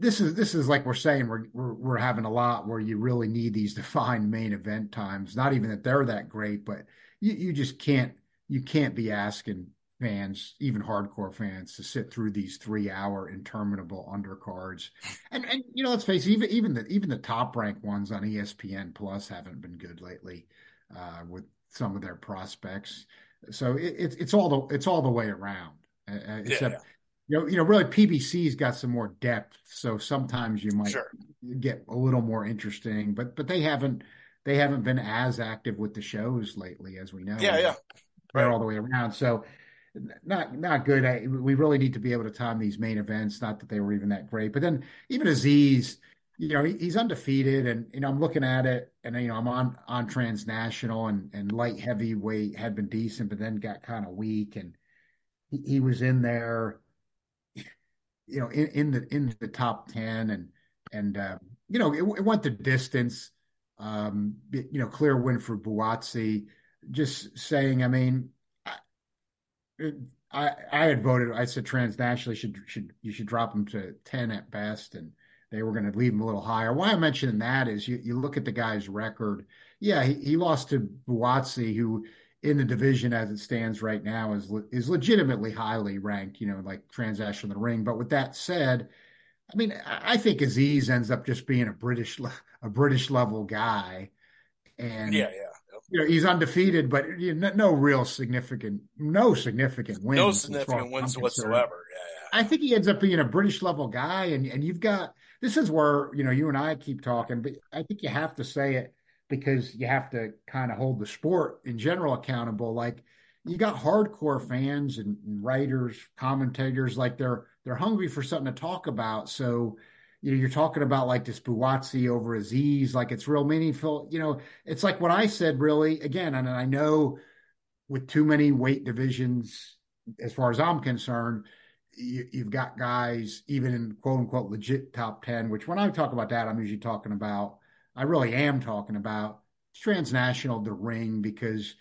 this is this is like we're saying we're, we're we're having a lot where you really need these defined main event times. Not even that they're that great, but you, you just can't you can't be asking fans, even hardcore fans, to sit through these three hour interminable undercards. And and you know, let's face it, even even the even the top ranked ones on ESPN Plus haven't been good lately uh, with some of their prospects. So it, it's it's all the it's all the way around. Uh, except yeah you know, you know, really PBC's got some more depth, so sometimes you might sure. get a little more interesting. But but they haven't they haven't been as active with the shows lately, as we know. Yeah, yeah, right. all the way around. So not not good. I, we really need to be able to time these main events. Not that they were even that great, but then even Azeez, you know, he's undefeated, and you know, I'm looking at it, and you know, I'm on on transnational, and and light heavyweight had been decent, but then got kind of weak, and he, was in there, you know, in, in the in the top ten, and and uh, you know, it, it, went the distance. Um, you know, clear win for Buatsi. Just saying, I mean, I, I I had voted. I said transnationally should should you should drop him to ten at best, and they were going to leave him a little higher. Why I'm mentioning that is you, you look at the guy's record. Yeah, he, he lost to Buatsi, who in the division as it stands right now is is legitimately highly ranked, you know, like transaction the ring. But with that said, I mean, I think Azeez ends up just being a British a British level guy, and yeah, yeah. You know, he's undefeated, but you know, no real significant, no significant wins. No significant wins whatsoever. Yeah, yeah. I think he ends up being a British level guy, and and you've got this is where you know you and I keep talking, but I think you have to say it because you have to kind of hold the sport in general accountable. Like you got hardcore fans and, and writers, commentators, like they're they're hungry for something to talk about. So you know, you're talking about like this Buatsi over Azeez, like it's real meaningful. You know, it's like what I said really again, and I know with too many weight divisions, as far as I'm concerned, you, have got guys even in quote unquote legit top 10, which when I talk about that, I'm usually talking about, I really am talking about transnational, the ring, because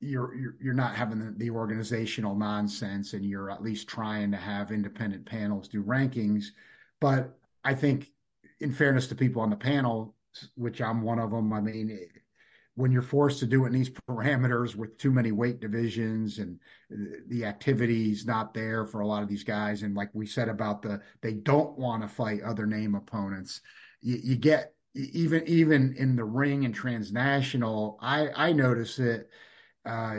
you're, you're, you're not having the, the organizational nonsense and you're at least trying to have independent panels do rankings. But I think in fairness to people on the panel, which I'm one of them, I mean, when you're forced to do it in these parameters with too many weight divisions and uh, the activity's not there for a lot of these guys and like we said about the they don't want to fight other name opponents you, you, get even even in the ring and transnational i i notice it uh,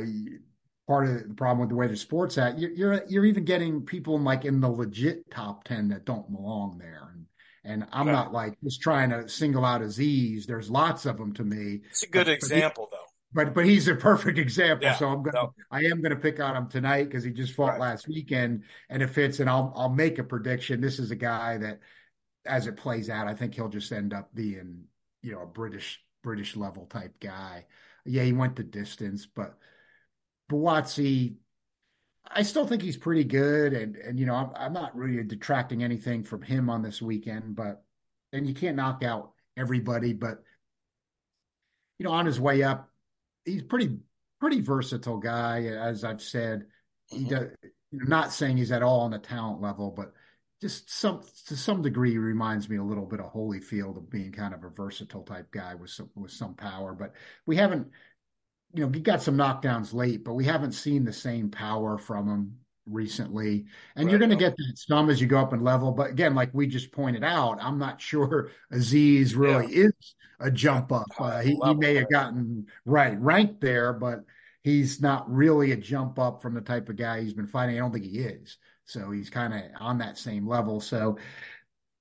part of the problem with the way the sports at you're, you're you're even getting people in like in the legit top 10 that don't belong there and and I'm not like just trying to single out Azeez. There's lots of them to me. It's a good but, example, but he, though. But but he's a perfect example. Yeah, so I'm gonna no. I am gonna pick on him tonight because he just fought right. last weekend and it fits. And I'll I'll make a prediction. This is a guy that, as it plays out, I think he'll just end up being you know a British British level type guy. Yeah, he went the distance, but Buatsi I still think he's pretty good, and and you know I'm, I'm not really detracting anything from him on this weekend, but and you can't knock out everybody, but you know on his way up, he's pretty pretty versatile guy, as I've said. He mm-hmm. does not saying he's at all on the talent level, but just some to some degree reminds me a little bit of Holyfield of being kind of a versatile type guy with some with some power. But we haven't you know, he got some knockdowns late, but we haven't seen the same power from him recently. And right. you're going to get that some as you go up in level. But again, like we just pointed out, I'm not sure Azeez really yeah. is a jump up. Uh, he, he, may have gotten right ranked there, but he's not really a jump up from the type of guy he's been fighting. I don't think he is. So he's kind of on that same level. So,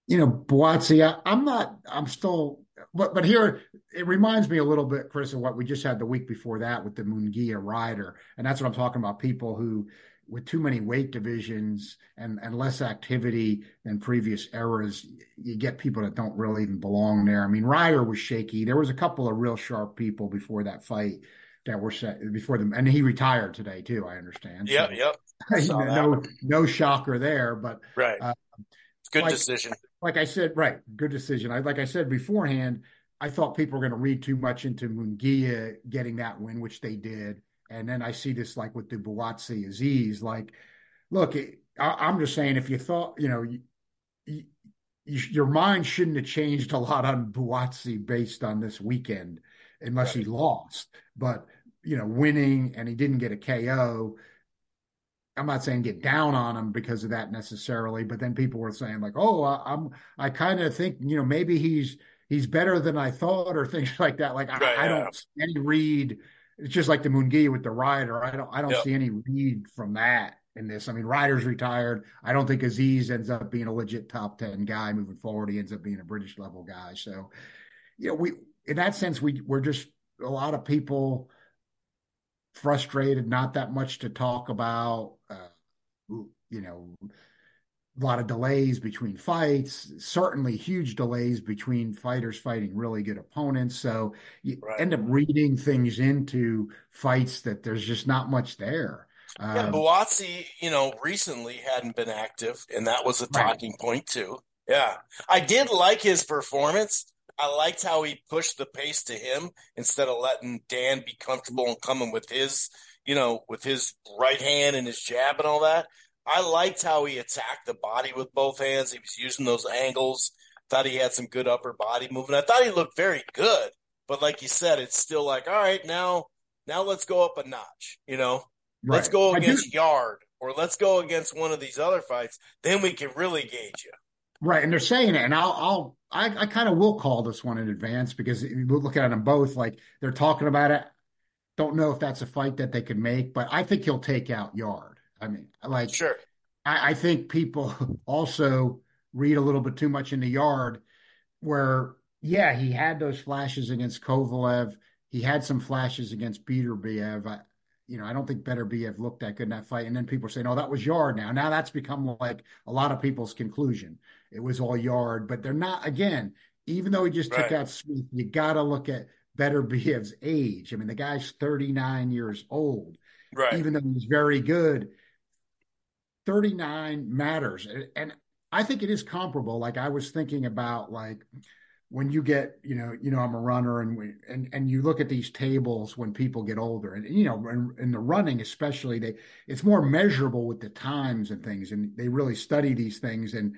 you know, Buatsi, I, I'm not, I'm still but but here it reminds me a little bit, Chris, of what we just had the week before that with the Munguia Ryder, and that's what I'm talking about. People who with too many weight divisions and, and less activity than previous eras, you get people that don't really even belong there. I mean, Ryder was shaky. There was a couple of real sharp people before that fight that were set before them, and he retired today too. I understand. Yep, so, yep. no, no shocker there, but right. Uh, good like, decision like I said, right, good decision. I like I said beforehand, I thought people were going to read too much into Munguia getting that win, which they did, and then I see this like with the Buatsi Azeez, Like, look, I, am just saying, if you thought, you know, you, you, your mind shouldn't have changed a lot on Buatsi based on this weekend, unless right. he lost. But you know, winning and he didn't get a KO I'm not saying get down on him because of that necessarily, but then people were saying like, "Oh, I, am I kind of think you know maybe he's he's better than I thought," or things like that. Like I, yeah. I don't see any read. It's just like the Munguia with the Ryder. I don't I don't yep. see any read from that in this. I mean, Ryder's retired. I don't think Azeez ends up being a legit top ten guy moving forward. He ends up being a British level guy. So, you know, we in that sense we we're just a lot of people frustrated, not that much to talk about. Uh, you know, a lot of delays between fights, certainly huge delays between fighters fighting really good opponents. So you Right. end up reading things into fights that there's just not much there. Yeah, Um, Buatsi, you know, recently hadn't been active, and that was a right. talking point too. Yeah. I did like his performance. I liked how he pushed the pace to him instead of letting Dan be comfortable and coming with his, you know, with his right hand and his jab and all that. I liked how he attacked the body with both hands. He was using those angles. Thought he had some good upper body movement. I thought he looked very good. But like you said, it's still like, all right, now now let's go up a notch, you know? Let's go against Yarde or let's go against one of these other fights. Then we can really gauge you. Right, and they're saying it, and I'll, I'll, I, I kind of will call this one in advance because if you look at them both like they're talking about it. Don't know if that's a fight that they could make, but I think he'll take out Yarde. I mean, like Sure. I, I think people also read a little bit too much in the Yarde, where yeah, he had those flashes against Kovalev. He had some flashes against Beterbiev. I, you know, I don't think Beterbiev looked that good in that fight. And then people say, no, oh, that was Yarde now. Now that's become like a lot of people's conclusion. It was all Yarde, but they're not, again, even though he just took out Smith, you got to look at Better Beterbiev's age. I mean, the guy's 39 years old, Right. even though he's very good. 39 matters. And- And I think it is comparable. Like I was thinking about like when you get, you know, you know, I'm a runner and we, and and you look at these tables when people get older and you know, in, in the running especially, they it's more measurable with the times and things and they really study these things and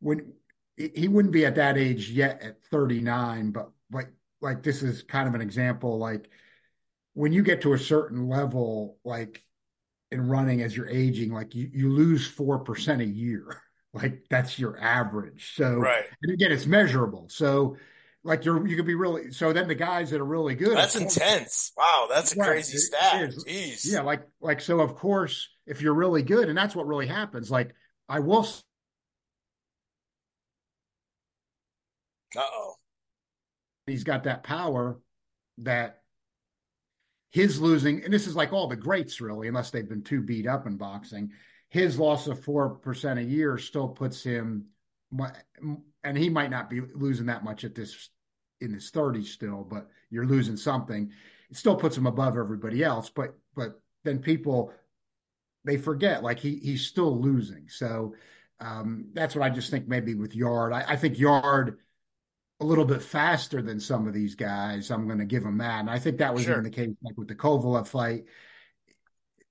when he wouldn't be at that age yet at 39, but like like this is kind of an example like when you get to a certain level like in running as you're aging, like you, you lose 4% a year. Like that's your average. So, Right. and again, it's measurable. So, like you're, you could be really, so then the guys that are really good. That's intense. Wow, that's a Right. crazy It stat. Jeez. Yeah. Like, like, so of course, if you're really good, and that's what really happens, like I will, s- Uh-oh. he's got that power that his losing, and this is like all the greats really, unless they've been too beat up in boxing, his loss of 4% a year still puts him, and he might not be losing that much at this in his 30s still, but you're losing something. It still puts him above everybody else, but but then people they forget like he he's still losing. So um, that's what I just think maybe with Yarde. I, I think Yarde a little bit faster than some of these guys. I'm going to give him that, and I think that was Sure. even the case like with the Kovalev fight.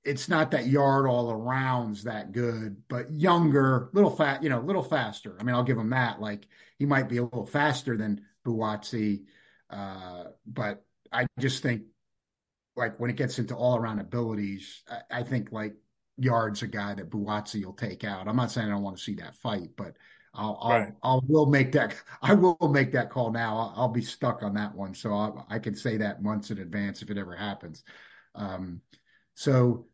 It's not that Yarde all around's that good, but younger, little fat, you know, little faster. I mean, I'll give him that. Like he might be a little faster than Buatsi, uh, but I just think like when it gets into all around abilities, I, I think like Yarde's a guy that Buatsi will take out. I'm not saying I don't want to see that fight, but I'll I'll, Right. I'll will make that I will make that call now. I'll, I'll be stuck on that one, so I, I can say that months in advance if it ever happens. Um, so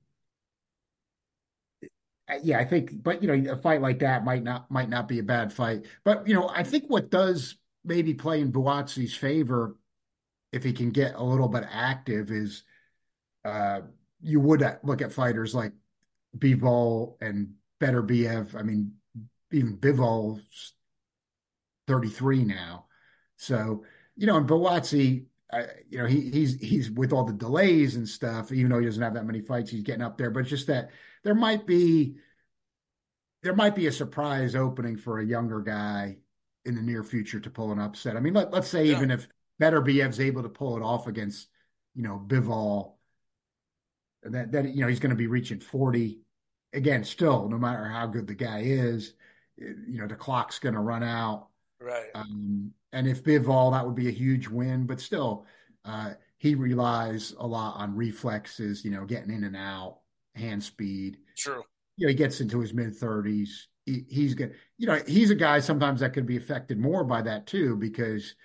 yeah, I think, but you know, a fight like that might not might not be a bad fight. But you know, I think what does maybe play in Buatsi's favor if he can get a little bit active is uh, you would look at fighters like Bivol and Beterbiev. I mean, even Bivol's 33 now. So, you know, and Buatsi, uh, you know, he he's he's with all the delays and stuff, even though he doesn't have that many fights, he's getting up there. But just that there might be there might be a surprise opening for a younger guy in the near future to pull an upset. I mean, let, let's say Yeah. even if Beterbiev's able to pull it off against, you know, Bivol, that that you know he's going to be reaching 40 again still no matter how good the guy is you know the clock's going to run out Right. um, and if Bivol that would be a huge win but still uh, he relies a lot on reflexes you know getting in and out hand speed True. you know he gets into his mid 30s he, he's good you know he's a guy sometimes that could be affected more by that too because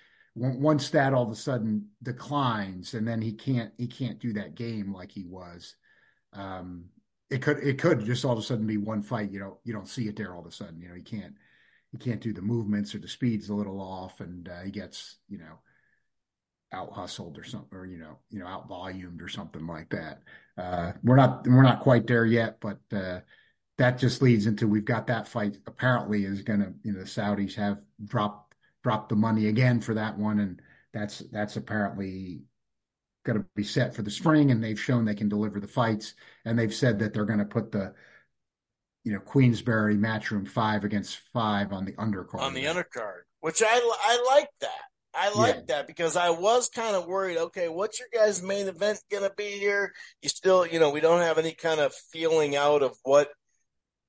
on- once that all of a sudden declines and then he can't he can't do that game like he was um it could it could just all of a sudden be one fight. You know you don't see it there all of a sudden. You know he can't he can't do the movements or the speed's a little off and uh, he gets you know out hustled or something or you know you know out volumed or something like that. Uh we're not we're not quite there yet but uh that just leads into we've got that fight apparently is going to you know the Saudis have dropped dropped the money again for that one. And that's that's apparently going to be set for the spring and they've shown they can deliver the fights and they've said that they're going to put the you know Queensberry matchroom 5 against 5 on the undercard on the undercard which I I like that I like yeah. that because I was kind of worried. Okay, what's your guys' main event going to be here? You still, you know, we don't have any kind of feeling out of what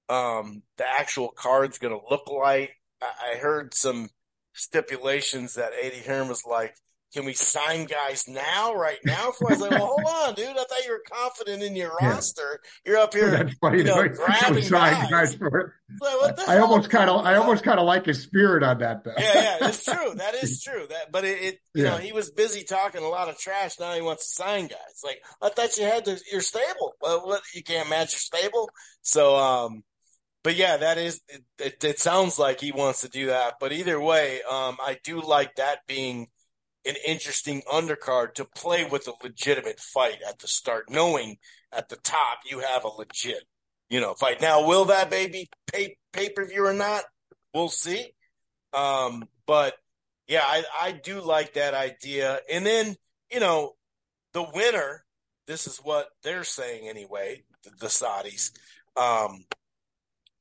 um, the actual card's going to look like. I, I heard some stipulations that Eddie Hearn was like, can we sign guys now, right now? For I was like, well, hold on, dude. I thought you were confident in your yeah. roster. You're up here, That's funny. you know, grabbing guys. guys for like, I almost kind of, I almost kind of like his spirit on that. Though. Yeah, yeah, it's true. That is true. That, but it, it you yeah. know, he was busy talking a lot of trash. Now he wants to sign guys. Like I thought you had to, your stable. Well, what you can't match your stable. So, um, but yeah, that is it, it, it, sounds like he wants to do that. But either way, um, I do like that being an interesting undercard to play with a legitimate fight at the start, knowing at the top you have a legit, you know, fight. Now, will that baby pay pay per view or not? We'll see. Um, but yeah, I, I do like that idea. And then, you know, the winner, this is what they're saying anyway, the, the Saudis. Um,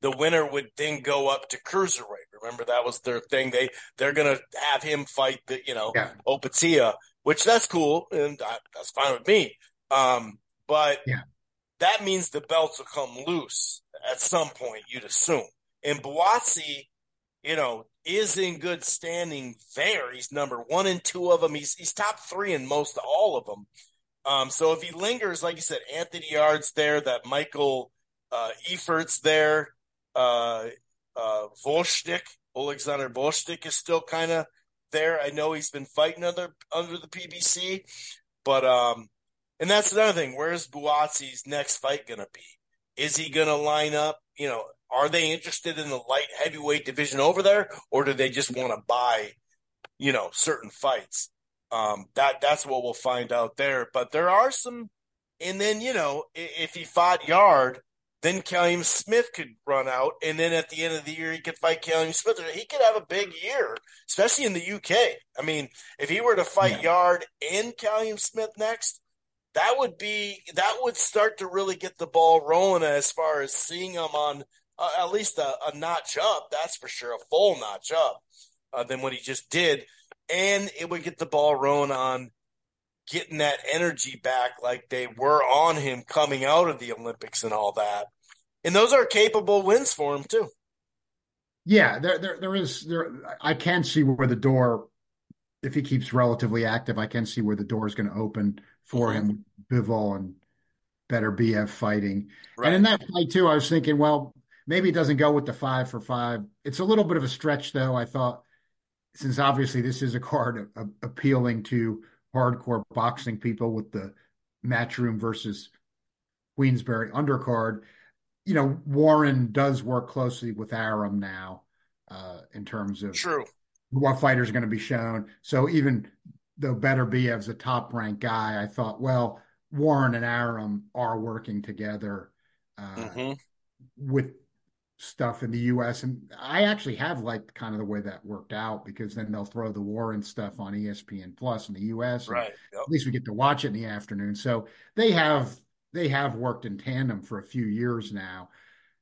the winner would then go up to cruiserweight. Remember that was their thing. They they're gonna have him fight the you know yeah. Opetaia, which that's cool and I, that's fine with me. Um, but yeah. that means the belts will come loose at some point. You'd assume. And Buatsi, you know, is in good standing there. He's number one and two of them. He's he's top three in most all of them. Um, so if he lingers, like you said, Anthony Yarde's there, that Michael uh, there uh, uh, Volchnik, Alexander Volchnik is still kind of there. I know he's been fighting under under the PBC, but um, and that's another thing. Where's Buatsi's next fight going to be? Is he going to line up? You know, are they interested in the light heavyweight division over there, or do they just want to buy, you know, certain fights? Um, that that's what we'll find out there. But there are some, and then you know, if he fought Yarde, then Callum Smith could run out, and then at the end of the year, he could fight Callum Smith. He could have a big year, especially in the UK. I mean, if he were to fight yeah. Yarde and Callum Smith next, that would be that would start to really get the ball rolling as far as seeing him on uh, at least a, a, notch up. That's for sure, a full notch up uh, than what he just did, and it would get the ball rolling on getting that energy back like they were on him coming out of the Olympics and all that. And those are capable wins for him too. Yeah, there there there is there I can see where the door if he keeps relatively active, I can see where the door is going to open for mm-hmm. him, Bivol and Beterbiev fighting. Right. And in that fight too, I was thinking, well, maybe it doesn't go with the five for five. It's a little bit of a stretch though. I thought since obviously this is a card appealing to hardcore boxing people with the matchroom versus Queensberry undercard. You know, Warren does work closely with Arum now uh, in terms of true what fighters are going to be shown. So even though Beterbiev's a top ranked guy, I thought, well, Warren and Arum are working together uh, mm-hmm. with stuff in the US. And I actually have liked kind of the way that worked out because then they'll throw the Warren stuff on ESPN Plus in the US. Right. Yep. At least we get to watch it in the afternoon. So they have they have worked in tandem for a few years now.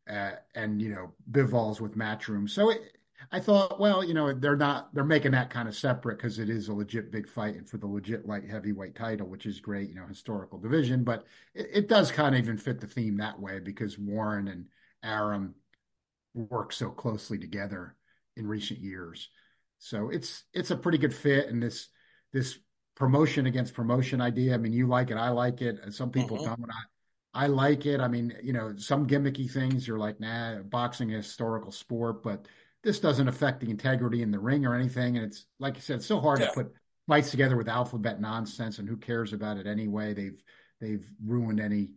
Uh, and you know, Bivol's with Matchroom. So it, I thought, well, you know, they're not they're making that kind of separate because it is a legit big fight and for the legit light heavyweight title, which is great, you know, historical division. But it, it does kind of even fit the theme that way because Warren and Arum worked so closely together in recent years. So it's it's a pretty good fit, and this this promotion against promotion idea. I mean, you like it, I like it. Some people mm-hmm. don't. I I like it. I mean, you know, some gimmicky things you're like, nah, boxing is historical sport, but this doesn't affect the integrity in the ring or anything. And it's like you said, it's so hard yeah. to put fights together with alphabet nonsense, and who cares about it anyway? They've they've ruined any.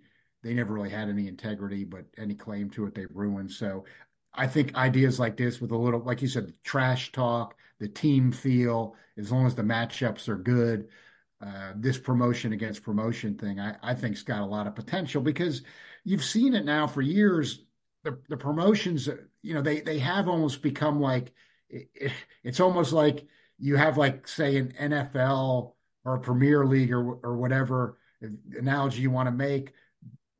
They never really had any integrity, but any claim to it they've ruined. So I think ideas like this with a little, like you said, trash talk, the team feel, as long as the matchups are good, uh, this promotion against promotion thing, I, I think's got a lot of potential because you've seen it now for years. the the promotions, you know, they they have almost become like it, it's almost like you have like say an NFL or a Premier League or or whatever analogy you want to make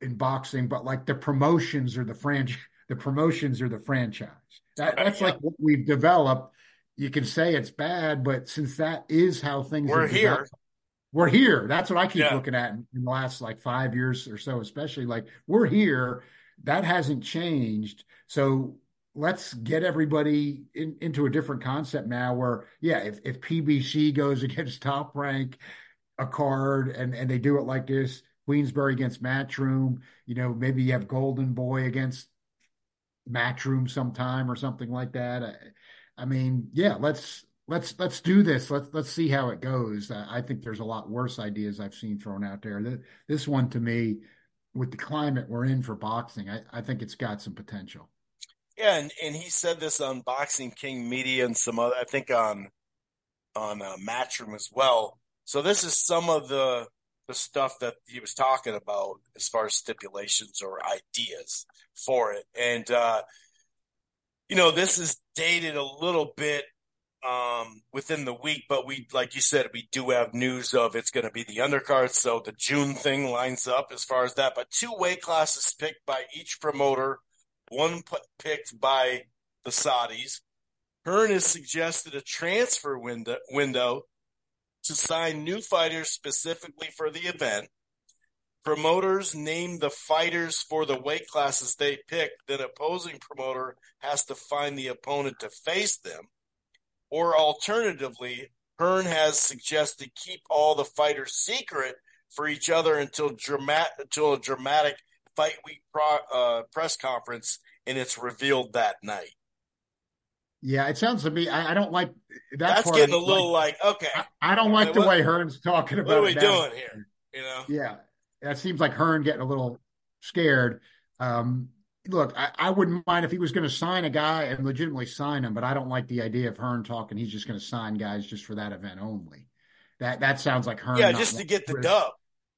in boxing, but like the promotions or the franchise, the promotions or the franchise. That, that's yeah. like what we've developed. You can say it's bad, but since that is how things we're here, we're here. That's what I keep yeah. looking at in, in the last like five years or so, especially like we're here. That hasn't changed. So let's get everybody in, into a different concept now where yeah if, if pbc goes against top rank a card and and they do it like this queensberry against matchroom you know maybe you have golden boy against matchroom sometime or something like that. I, I, mean yeah let's let's let's do this. Let's let's see how it goes. I, think there's a lot worse ideas i've seen thrown out there. This one to me with the climate we're in for boxing i, I think it's got some potential. Yeah, and, and he said this on Boxing King Media and some other, I think on on uh, Matchroom as well. So this is some of the the stuff that he was talking about as far as stipulations or ideas for it, and uh, you know this is dated a little bit um, within the week, but we, like you said, we do have news of it's going to be the undercard. So the June thing lines up as far as that. But two weight classes picked by each promoter one picked by the Saudis. Hearn has suggested a transfer window, window to sign new fighters specifically for the event. Promoters name the fighters for the weight classes they pick, then opposing promoter has to find the opponent to face them. Or alternatively, Hearn has suggested keep all the fighters secret for each other until dramatic until a dramatic fight week pro, uh, press conference, and it's revealed that night. Yeah, it sounds to me. I, I don't like that. That's getting a little like, like okay. I, I don't like the what, way Hearn's talking about. What are we doing here? You know? Yeah, that seems like Hearn getting a little scared. Um, look, I, I, wouldn't mind if he was going to sign a guy and legitimately sign him, but I don't like the idea of Hearn talking. He's just going to sign guys just for that event only. That that sounds like Hearn. Yeah, just to get the dub.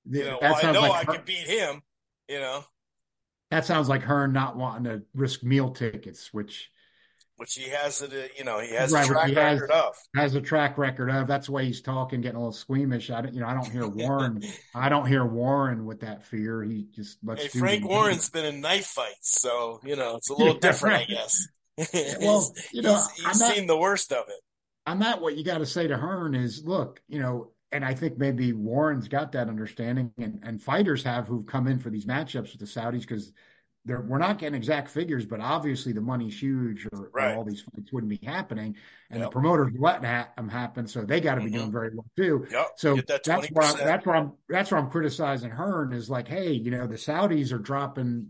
You know, well, I know like I Hearn, could beat him. You know, that sounds like Hearn not wanting to risk meal tickets, which which he has a uh, you know he has right, a track he record has, of has a track record of. That's why he's talking, getting a little squeamish. I don't you know I don't hear Warren. I don't hear Warren with that fear. He just lets. Hey, Frank Warren's been in knife fights, so you know it's a little different. I guess. well, you know, he's, he's seen the worst of it. i'm not what you got to say to Hearn is, look, you know, and I think maybe Warren's got that understanding, and, and fighters have who've come in for these matchups with the Saudis because they're, we're not getting exact figures, but obviously the money's huge, or, right. or all these fights wouldn't be happening, and yep. the promoters letting them happen, so they got to be mm-hmm. doing very well too. Yep. So that that's where I'm, that's where I'm that's where I'm criticizing Hearn is like, hey, you know, the Saudis are dropping.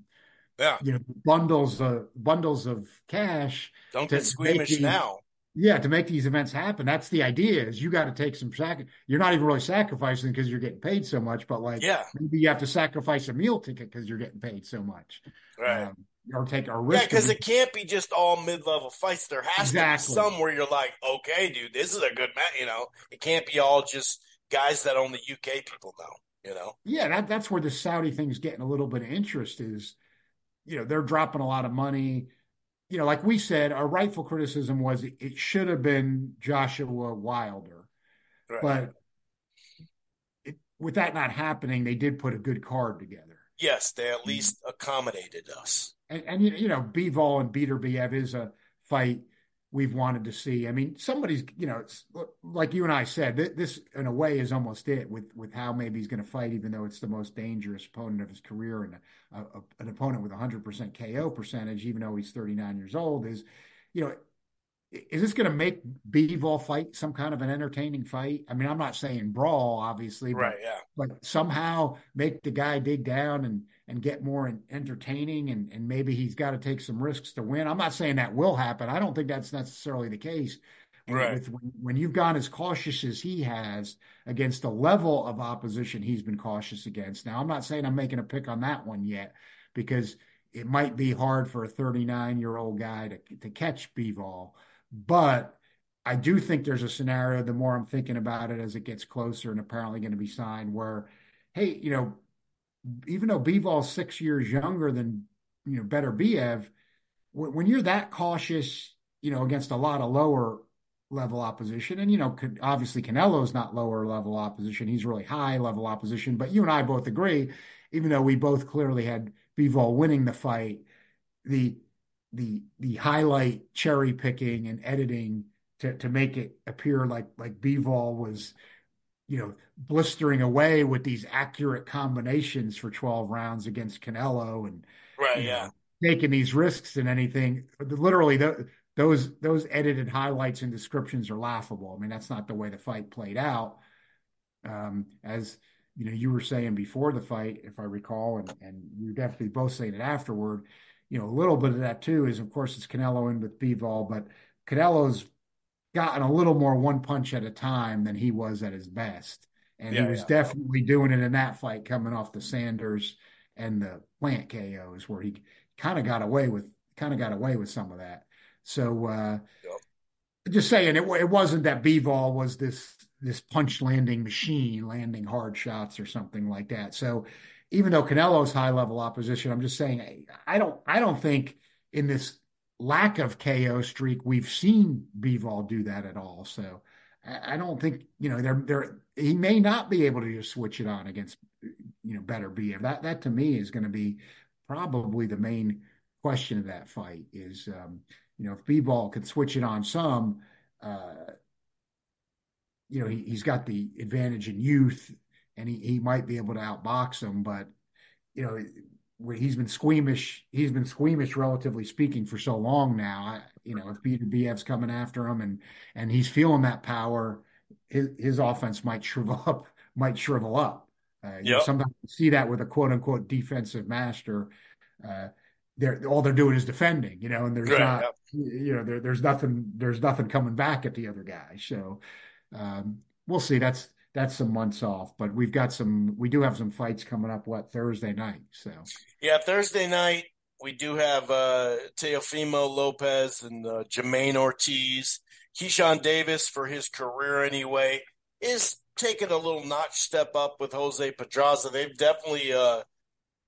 Yeah. You know, bundles of bundles of cash. Don't get squeamish now. Yeah, to make these events happen, that's the idea. Is you got to take some sac. You're not even really sacrificing because you're getting paid so much, but like, yeah, maybe you have to sacrifice a meal ticket because you're getting paid so much, right? Um, or take a risk. Yeah, because it can't be just all mid-level fights. There has exactly. to be some where you're like, okay, dude, this is a good match. You know, it can't be all just guys that only UK people know. You know. Yeah, that, that's where the Saudi thing's getting a little bit of interest. Is you know they're dropping a lot of money you know, like we said, our rightful criticism was it should have been Joshua Wilder, right. but it, with that not happening, they did put a good card together. Yes, they at least accommodated us. And, and you know, Bivol and Beterbiev is a fight we've wanted to see. I mean, somebody's, you know, it's like you and I said, this in a way is almost it with with how maybe he's going to fight, even though it's the most dangerous opponent of his career and a, a, an opponent with 100% KO percentage, even though he's 39 years old, is, you know, is this going to make Bivol fight some kind of an entertaining fight? I mean, I'm not saying brawl, obviously, right? yeah, but somehow make the guy dig down and and get more entertaining, and and maybe he's got to take some risks to win. I'm not saying that will happen. I don't think that's necessarily the case. Right. With, when, you've gone as cautious as he has against the level of opposition he's been cautious against. Now, I'm not saying I'm making a pick on that one yet because it might be hard for a 39 year old guy to to catch Bivol. But I do think there's a scenario, the more I'm thinking about it as it gets closer and apparently going to be signed, where, hey, you know, even though Bivol's six years younger than you know, Beterbiev, when you're that cautious, you know, against a lot of lower level opposition, and you know, obviously Canelo's not lower level opposition; he's really high level opposition. But you and I both agree, even though we both clearly had Bivol winning the fight, the the the highlight cherry picking and editing to to make it appear like like Bivol was you know, blistering away with these accurate combinations for 12 rounds against Canelo and right, yeah, know, taking these risks and anything. Literally, the, those those edited highlights and descriptions are laughable. I mean, that's not the way the fight played out. Um, as you know, you were saying before the fight, if I recall, and and you definitely both saying it afterward. You know, a little bit of that too is, of course, it's Canelo in with Bivol, but Canelo's gotten a little more one punch at a time than he was at his best. And yeah, he was yeah. definitely doing it in that fight coming off the Sanders and the plant KOs where he kind of got away with kind of got away with some of that. So uh yep. just saying it it wasn't that Bivol was this this punch landing machine landing hard shots or something like that. So even though Canelo's high level opposition, I'm just saying I don't I don't think in this lack of KO streak, we've seen Bivol do that at all. So I don't think you know they're they're he may not be able to just switch it on against you know Beterbiev. That that to me is going to be probably the main question of that fight is um, you know if Bivol can switch it on some, uh, you know he, has got the advantage in youth and he, he might be able to outbox him, but you know he's been squeamish. He's been squeamish, relatively speaking, for so long now. I, you know, if Beterbiev coming after him and and he's feeling that power, his his offense might shrivel up. Might shrivel up. Uh, yep. know, sometimes you see that with a quote unquote defensive master. Uh, they're all they're doing is defending, you know, and there's right, not, yep. you know, there, there's nothing, there's nothing coming back at the other guy. So um, we'll see. That's that's some months off, but we've got some. We do have some fights coming up. What Thursday night? So yeah, Thursday night we do have uh, Teofimo Lopez and uh, Jamaine Ortiz. Keyshawn Davis, for his career anyway, is taking a little notch step up with Jose Pedraza. They've definitely uh,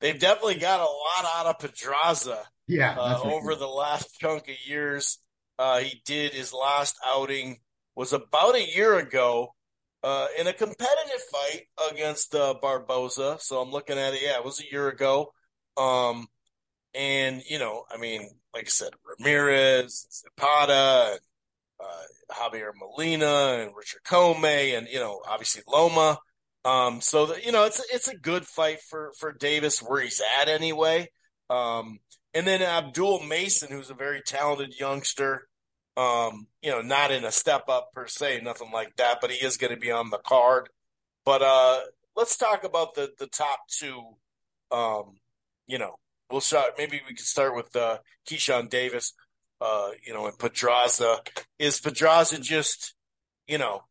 they've definitely got a lot out of Pedraza. Yeah, uh, over the last chunk of years. Uh, he did his last outing was about a year ago uh, in a competitive fight against uh, Barboza. So I'm looking at it. Yeah, it was a year ago. Um, and you know, I mean, like I said, Ramirez, Zepeda, uh, Javier Molina, and Richard Commey, and you know, obviously Loma. Um, so that you know, it's it's a good fight for for Davis where he's at anyway. Um, and then Abdullah Mason, who's a very talented youngster. Um, you know, not in a step up per se, nothing like that, but he is going to be on the card. But uh, let's talk about the the top two. Um, you know, we'll start. Maybe we can start with uh, Keyshawn Davis. Uh, you know, and Pedraza. Is Pedraza just, you know,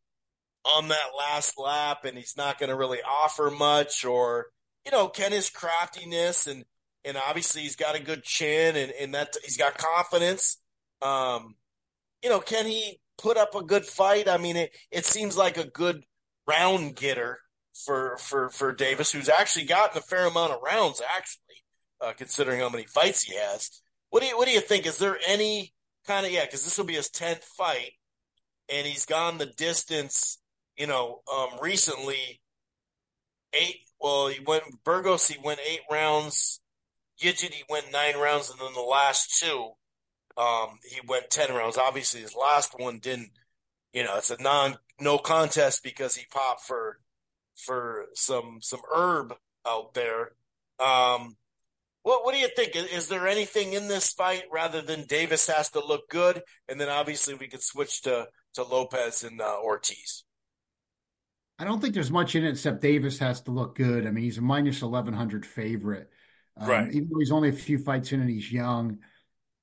on that last lap, and he's not going to really offer much, or you know, can his craftiness and and obviously he's got a good chin and and that he's got confidence. Um, you know, can he put up a good fight? I mean, it, it seems like a good round getter for for for Davis, who's actually gotten a fair amount of rounds, actually, uh, considering how many fights he has. What do you what do you think? Is there any kind of yeah? Because this will be his tenth fight, and he's gone the distance. You know, um, recently eight. Well, he went Burgos. He went eight rounds. Yigit, he went nine rounds, and then the last two um, he went 10 rounds. Obviously, his last one didn't, you know, it's a non no contest because he popped for for some some herb out there. Um, what what do you think? Is, is, there anything in this fight rather than Davis has to look good, and then obviously we could switch to to Lopez and uh, Ortiz. I don't think there's much in it except Davis has to look good. I mean, he's a minus eleven hundred favorite, um, right? Even though he's only a few fights in and he's young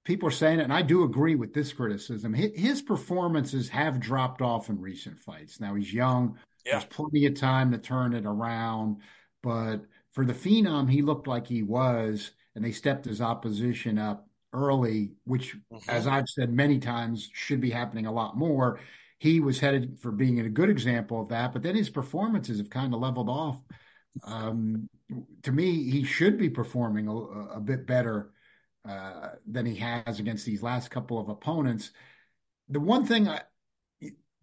people are saying it, and I do agree with this criticism. His performances have dropped off in recent fights. Now he's young. Yeah. There's plenty of time to turn it around. But for the Phenom, he looked like he was, and they stepped his opposition up early, which, mm-hmm. as I've said many times, should be happening a lot more. He was headed for being a good example of that, but then his performances have kind of leveled off. Um, to me, he should be performing a, a bit better uh, than he has against these last couple of opponents. The one thing I,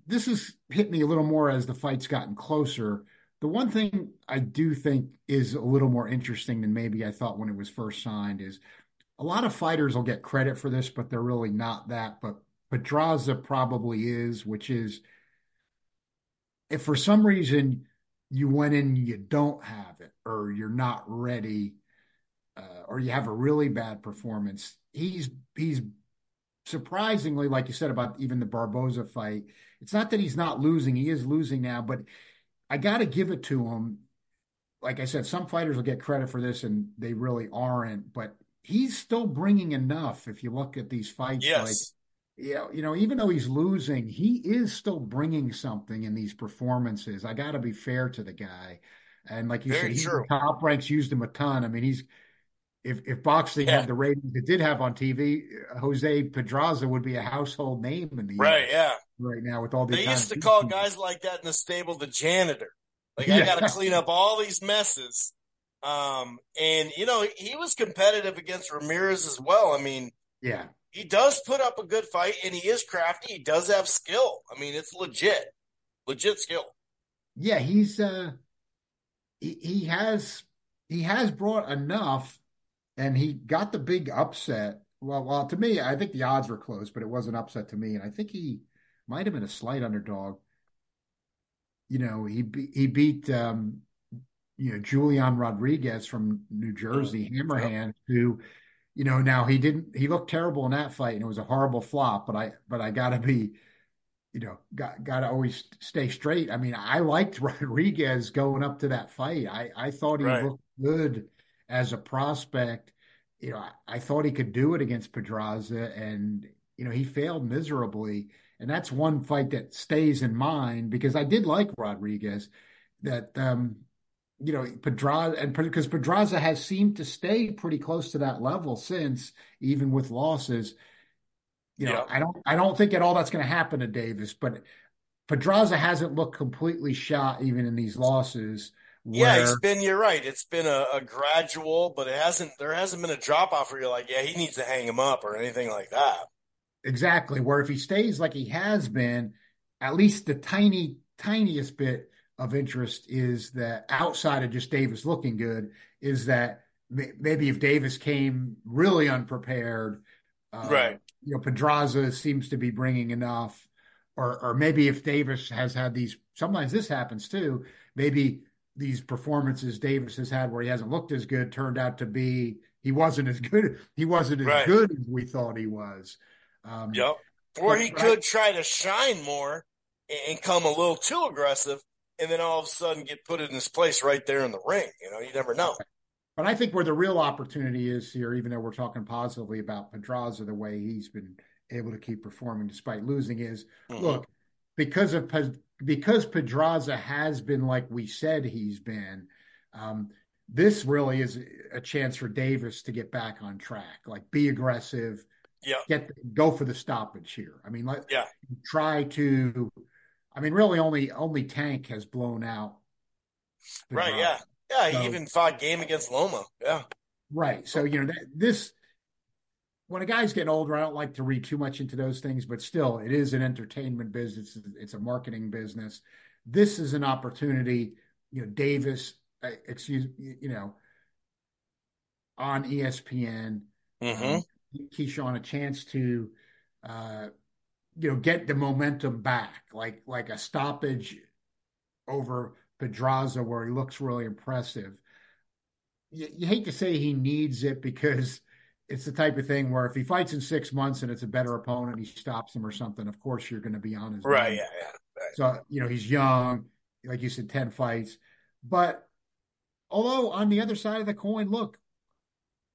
this has hit me a little more as the fight's gotten closer. The one thing I do think is a little more interesting than maybe I thought when it was first signed is a lot of fighters will get credit for this, but they're really not that. But Pedraza probably is, which is if for some reason you went in you don't have it or you're not ready uh, or you have a really bad performance, he's he's surprisingly, like you said about even the Barboza fight, it's not that he's not losing; he is losing now. But I got to give it to him. Like I said, some fighters will get credit for this, and they really aren't. But he's still bringing enough. If you look at these fights, yes. like yeah, you know, even though he's losing, he is still bringing something in these performances. I got to be fair to the guy, and like you Very said, top ranks used him a ton. I mean, he's if if boxing Yeah. had the ratings it did have on TV, Jose Pedraza would be a household name in the Right, yeah. right now with all these. They used to call guys like that in the stable the janitor. Like I got to clean up all these messes. Um, and you know he was competitive against Ramirez as well. I mean, Yeah, he does put up a good fight, and he is crafty. He does have skill. I mean, it's legit, legit skill. yeah, he's uh, he he has he has brought enough, and he got the big upset. Well, well, to me, I think the odds were close, but it was an upset to me, and I think he might have been a slight underdog. You know, he be, he beat um, you know Julian Rodriguez from New Jersey, Hammerhand, who you know now he didn't he looked terrible in that fight and it was a horrible flop. But I but I gotta be you know got gotta always stay straight. I mean I liked Rodriguez going up to that fight. I I thought he Right. looked good as a prospect. You know I, I thought he could do it against Pedraza and you know he failed miserably. And that's one fight that stays in mind because I did like Rodriguez. That um, you know, Pedraza and because Pedraza has seemed to stay pretty close to that level since, even with losses. You know, Yeah. I don't, I don't think at all that's going to happen to Davis, but Pedraza hasn't looked completely shot even in these losses. Yeah, where- it's been. You're right. It's been a, a gradual, but it hasn't. There hasn't been a drop off where you're like, yeah, he needs to hang him up or anything like that. Exactly. Where if he stays like he has been, at least the tiny, tiniest bit of interest is that outside of just Davis looking good, is that maybe if Davis came really unprepared, uh, Right. You know, Pedraza seems to be bringing enough, or or maybe if Davis has had these, sometimes this happens too. Maybe these performances Davis has had where he hasn't looked as good turned out to be he wasn't as good. He wasn't as Right. good as we thought he was. Um, Yep. Or he Right. could try to shine more and- come a little too aggressive, and then all of a sudden get put in his place right there in the ring. You know, you never know. But I think where the real opportunity is here, even though we're talking positively about Pedraza, the way he's been able to keep performing despite losing, is Mhm. look because of because Pedraza has been like we said he's been. Um, this really is a chance for Davis to get back on track, like be aggressive, Yeah. get go for the stoppage here. I mean, let Yeah. try to. I mean, really, only only Tank has blown out. Right. Yeah. Yeah. So- he even fought game against Loma. Yeah. Right. So, you know, that this when a guy's getting older, I don't like to read too much into those things, but still, it is an entertainment business. It's a marketing business. This is an opportunity, you know, Davis, uh, excuse you know, on ESPN, hmm um, Keyshawn a chance to, uh, you know, get the momentum back, like like a stoppage over Pedraza where he looks really impressive. You, you hate to say he needs it because it's the type of thing where if he fights in six months and it's a better opponent, he stops him or something. Of course, you're going to be on his Right. Yeah. Yeah. So, you know, he's young, like you said, 10 fights. But although on the other side of the coin, look,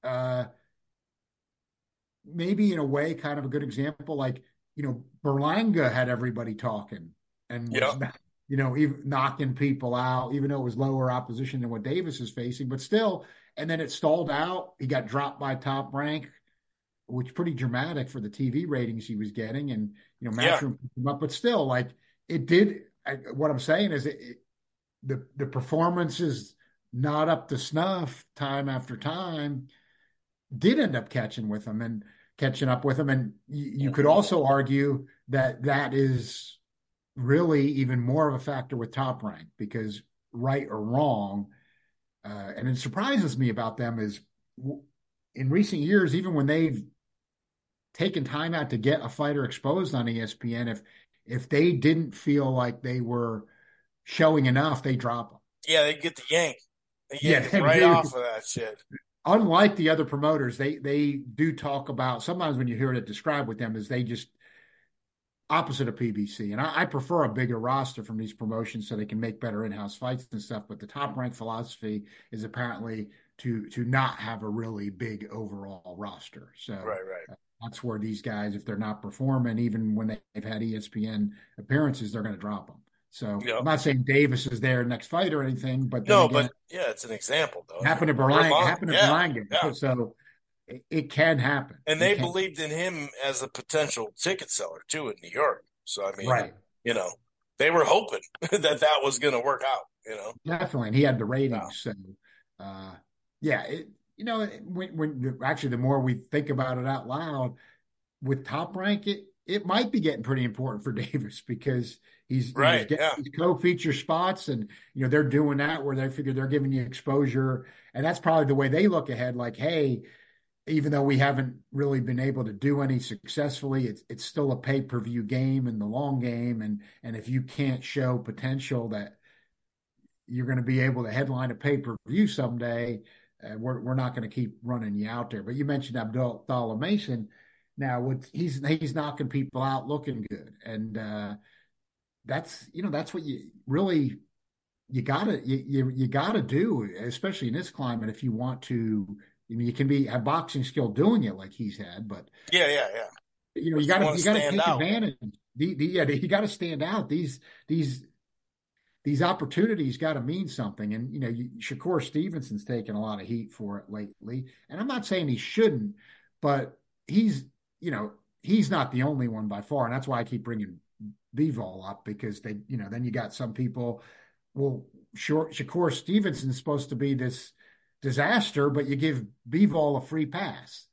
uh, maybe in a way, kind of a good example, like, you know, Berlanga had everybody talking and Yeah. not- you know, even knocking people out, even though it was lower opposition than what Davis is facing, but still, and then it stalled out. He got dropped by top rank, which pretty dramatic for the TV ratings he was getting. And, you know, Yeah. Matchroom picked him up, but still, like, it did. I, what I'm saying is it, it, the the performance is not up to snuff time after time. did end up catching with him and catching up with him. And you, you could also argue that that is really even more of a factor with top rank because right or wrong, uh, and it surprises me about them is in recent years, even when they've taken time out to get a fighter exposed on ESPN, if if they didn't feel like they were showing enough, they drop them. Yeah, they get the yank. They yank yeah, right off of that shit. Unlike the other promoters, they they do talk about sometimes when you hear it described with them is they just opposite of PBC. And I, I, prefer a bigger roster from these promotions so they can make better in-house fights and stuff. But the top rank philosophy is apparently to to not have a really big overall roster. So right, right. That's where these guys, if they're not performing, even when they've had ESPN appearances, they're going to drop them. So. I'm not saying Davis is their next fight or anything, but no, again, but yeah, it's an example though. Happened to Berlanga, happened to yeah, Berlanga. Yeah. So it, it, can happen. And they believed in him as a potential ticket seller too in New York. So I mean, right. you know, they were hoping that that was going to work out. You know, definitely, and he had the ratings. So, uh, yeah, it, you know, when, when actually the more we think about it out loud, with top rank, it it might be getting pretty important for Davis because he's right, he's getting yeah. these co-feature spots, and you know they're doing that where they figure they're giving you exposure, and that's probably the way they look ahead. Like, hey, even though we haven't really been able to do any successfully, it's it's still a pay per view game in the long game, and and if you can't show potential that you're going to be able to headline a pay per view someday, uh, we're we're not going to keep running you out there. But you mentioned Abdullah Mason. Now, with he's he's knocking people out, looking good, and uh, that's you know that's what you really you gotta you, you, you gotta do, especially in this climate, if you want to. I mean, you can be a boxing skill doing it like he's had, but yeah, yeah, yeah. You know, you got to you got to take out. advantage. The, the, yeah, you got to stand out. These these these opportunities got to mean something. And you know, you, Shakur Stevenson's taken a lot of heat for it lately, and I'm not saying he shouldn't, but he's you know he's not the only one by far, and that's why I keep bringing Bivol up because they you know then you got some people. Well, sure, Shakur Stevenson's supposed to be this disaster, but you give Bivol a free pass,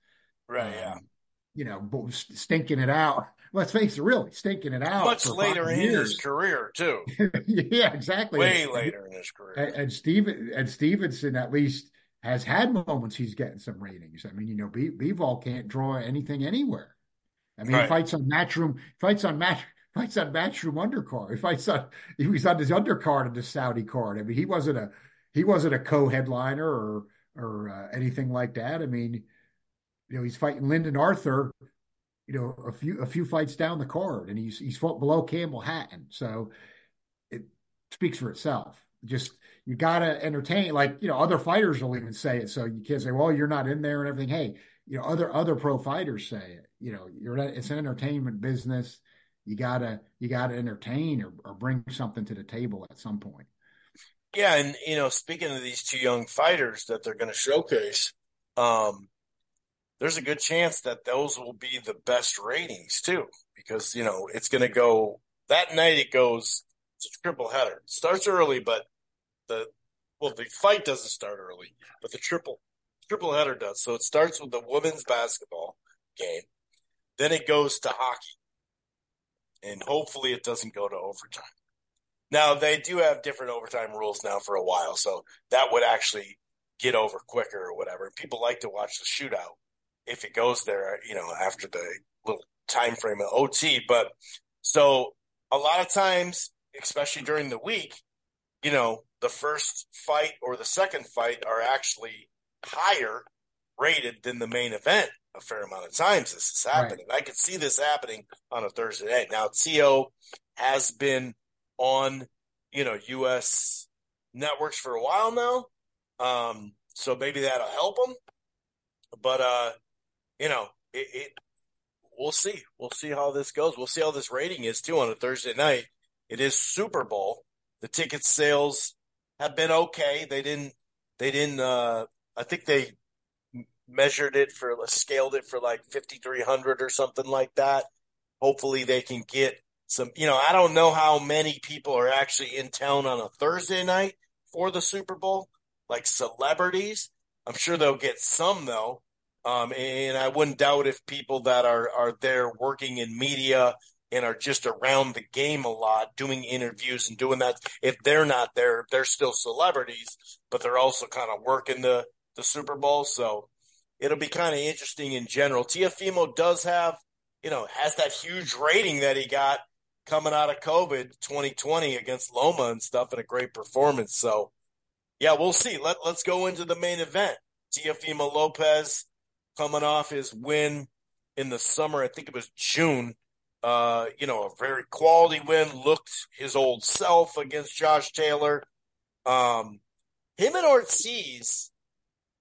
right? Yeah, um, you know, stinking it out let's face it, really stinking it out. Much later in years. his career, too. yeah, exactly. Way and, later in his career. And, and Steven and Stevenson at least has had moments he's getting some ratings. I mean, you know, B- Bivol can't draw anything anywhere. I mean, right. he fights on matchroom, fights on match, fights on matchroom undercard. He fights on, he was on his undercard of the Saudi card. I mean, he wasn't a, he wasn't a co-headliner or or uh, anything like that. I mean, you know, he's fighting Lyndon Arthur you know, a few a few fights down the card, and he's he's fought below Campbell Hatton, so it speaks for itself. Just you gotta entertain, like you know, other fighters will even say it. So you can't say, "Well, you're not in there" and everything. Hey, you know, other other pro fighters say it. You know, you're it's an entertainment business. You gotta you gotta entertain or, or bring something to the table at some point. Yeah, and you know, speaking of these two young fighters that they're going to showcase, um, there's a good chance that those will be the best ratings too, because you know it's going to go that night. It goes it's a triple header. It starts early, but the well, the fight doesn't start early, but the triple triple header does. So it starts with the women's basketball game, then it goes to hockey, and hopefully it doesn't go to overtime. Now they do have different overtime rules now for a while, so that would actually get over quicker or whatever. People like to watch the shootout if it goes there, you know, after the little time frame of OT. But so a lot of times, especially during the week, you know, the first fight or the second fight are actually higher rated than the main event a fair amount of times this is happening. Right. I could see this happening on a Thursday night. Now Tio has been on, you know, US networks for a while now. Um, so maybe that'll help them. But uh you know, it, it, we'll see. We'll see how this goes. We'll see how this rating is too on a Thursday night. It is Super Bowl. The ticket sales have been okay. They didn't, they didn't, uh, I think they measured it for, scaled it for like 5,300 or something like that. Hopefully they can get some, you know, I don't know how many people are actually in town on a Thursday night for the Super Bowl, like celebrities. I'm sure they'll get some though Um, and I wouldn't doubt if people that are are there working in media and are just around the game a lot, doing interviews and doing that. If they're not there, they're still celebrities, but they're also kind of working the the Super Bowl. So it'll be kind of interesting in general. Teofimo does have, you know, has that huge rating that he got coming out of COVID 2020 against Loma and stuff, and a great performance. So yeah, we'll see. Let let's go into the main event. Teofimo Lopez coming off his win in the summer. I think it was June. Uh, you know, a very quality win. Looked his old self against Josh Taylor. Um, him and Ortiz,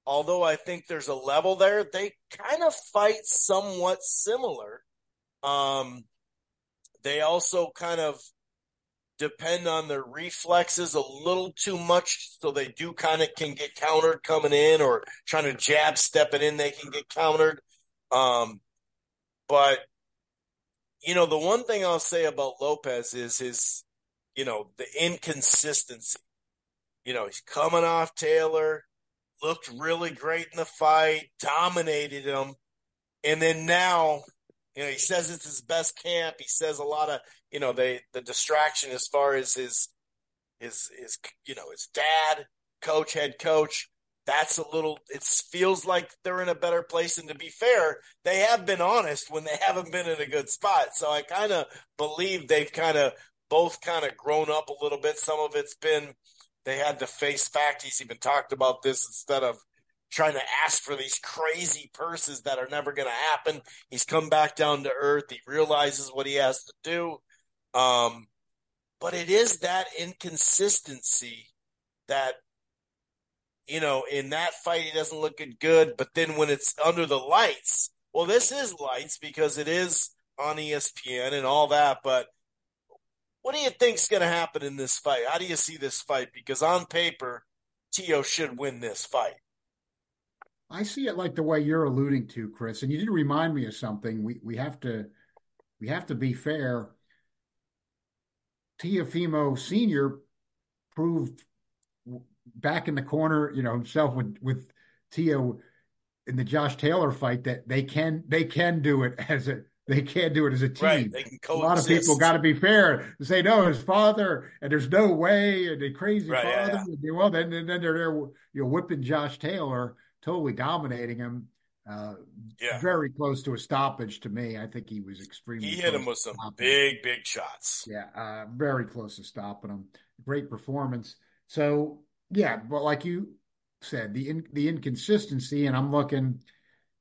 although I think there's a level there, they kind of fight somewhat similar. Um, they also kind of depend on their reflexes a little too much, so they do kind of can get countered coming in or trying to jab stepping in, they can get countered. Um, but you know, the one thing I'll say about Lopez is his, you know, the inconsistency. You know, he's coming off Taylor, looked really great in the fight, dominated him, and then now you know, he says it's his best camp. He says a lot of, you know, they the distraction as far as his his his you know, his dad, coach, head coach. That's a little it feels like they're in a better place and to be fair, they have been honest when they haven't been in a good spot. So I kind of believe they've kind of both kind of grown up a little bit. Some of it's been they had to face fact. He's even talked about this instead of trying to ask for these crazy purses that are never going to happen. He's come back down to earth. He realizes what he has to do. Um, but it is that inconsistency that, you know, in that fight, he doesn't look good. But then when it's under the lights, well, this is lights because it is on ESPN and all that. But what do you think's going to happen in this fight? How do you see this fight? Because on paper, Tio should win this fight. I see it like the way you're alluding to, Chris. And you did remind me of something. We we have to we have to be fair. Teofimo Senior proved back in the corner, you know, himself with with Tio in the Josh Taylor fight that they can they can do it as a they can't do it as a team. Right, they can coexist. A lot of people got to be fair and say no, his father and there's no way and the crazy right, father. Yeah, yeah. Well, then then they're there, you know, whipping Josh Taylor totally dominating him. Uh, yeah. very close to a stoppage to me. I think he was extremely. He hit him with some big, big shots. Yeah, uh, very close to stopping him. Great performance. So yeah, but like you said, the in, the inconsistency, and I'm looking,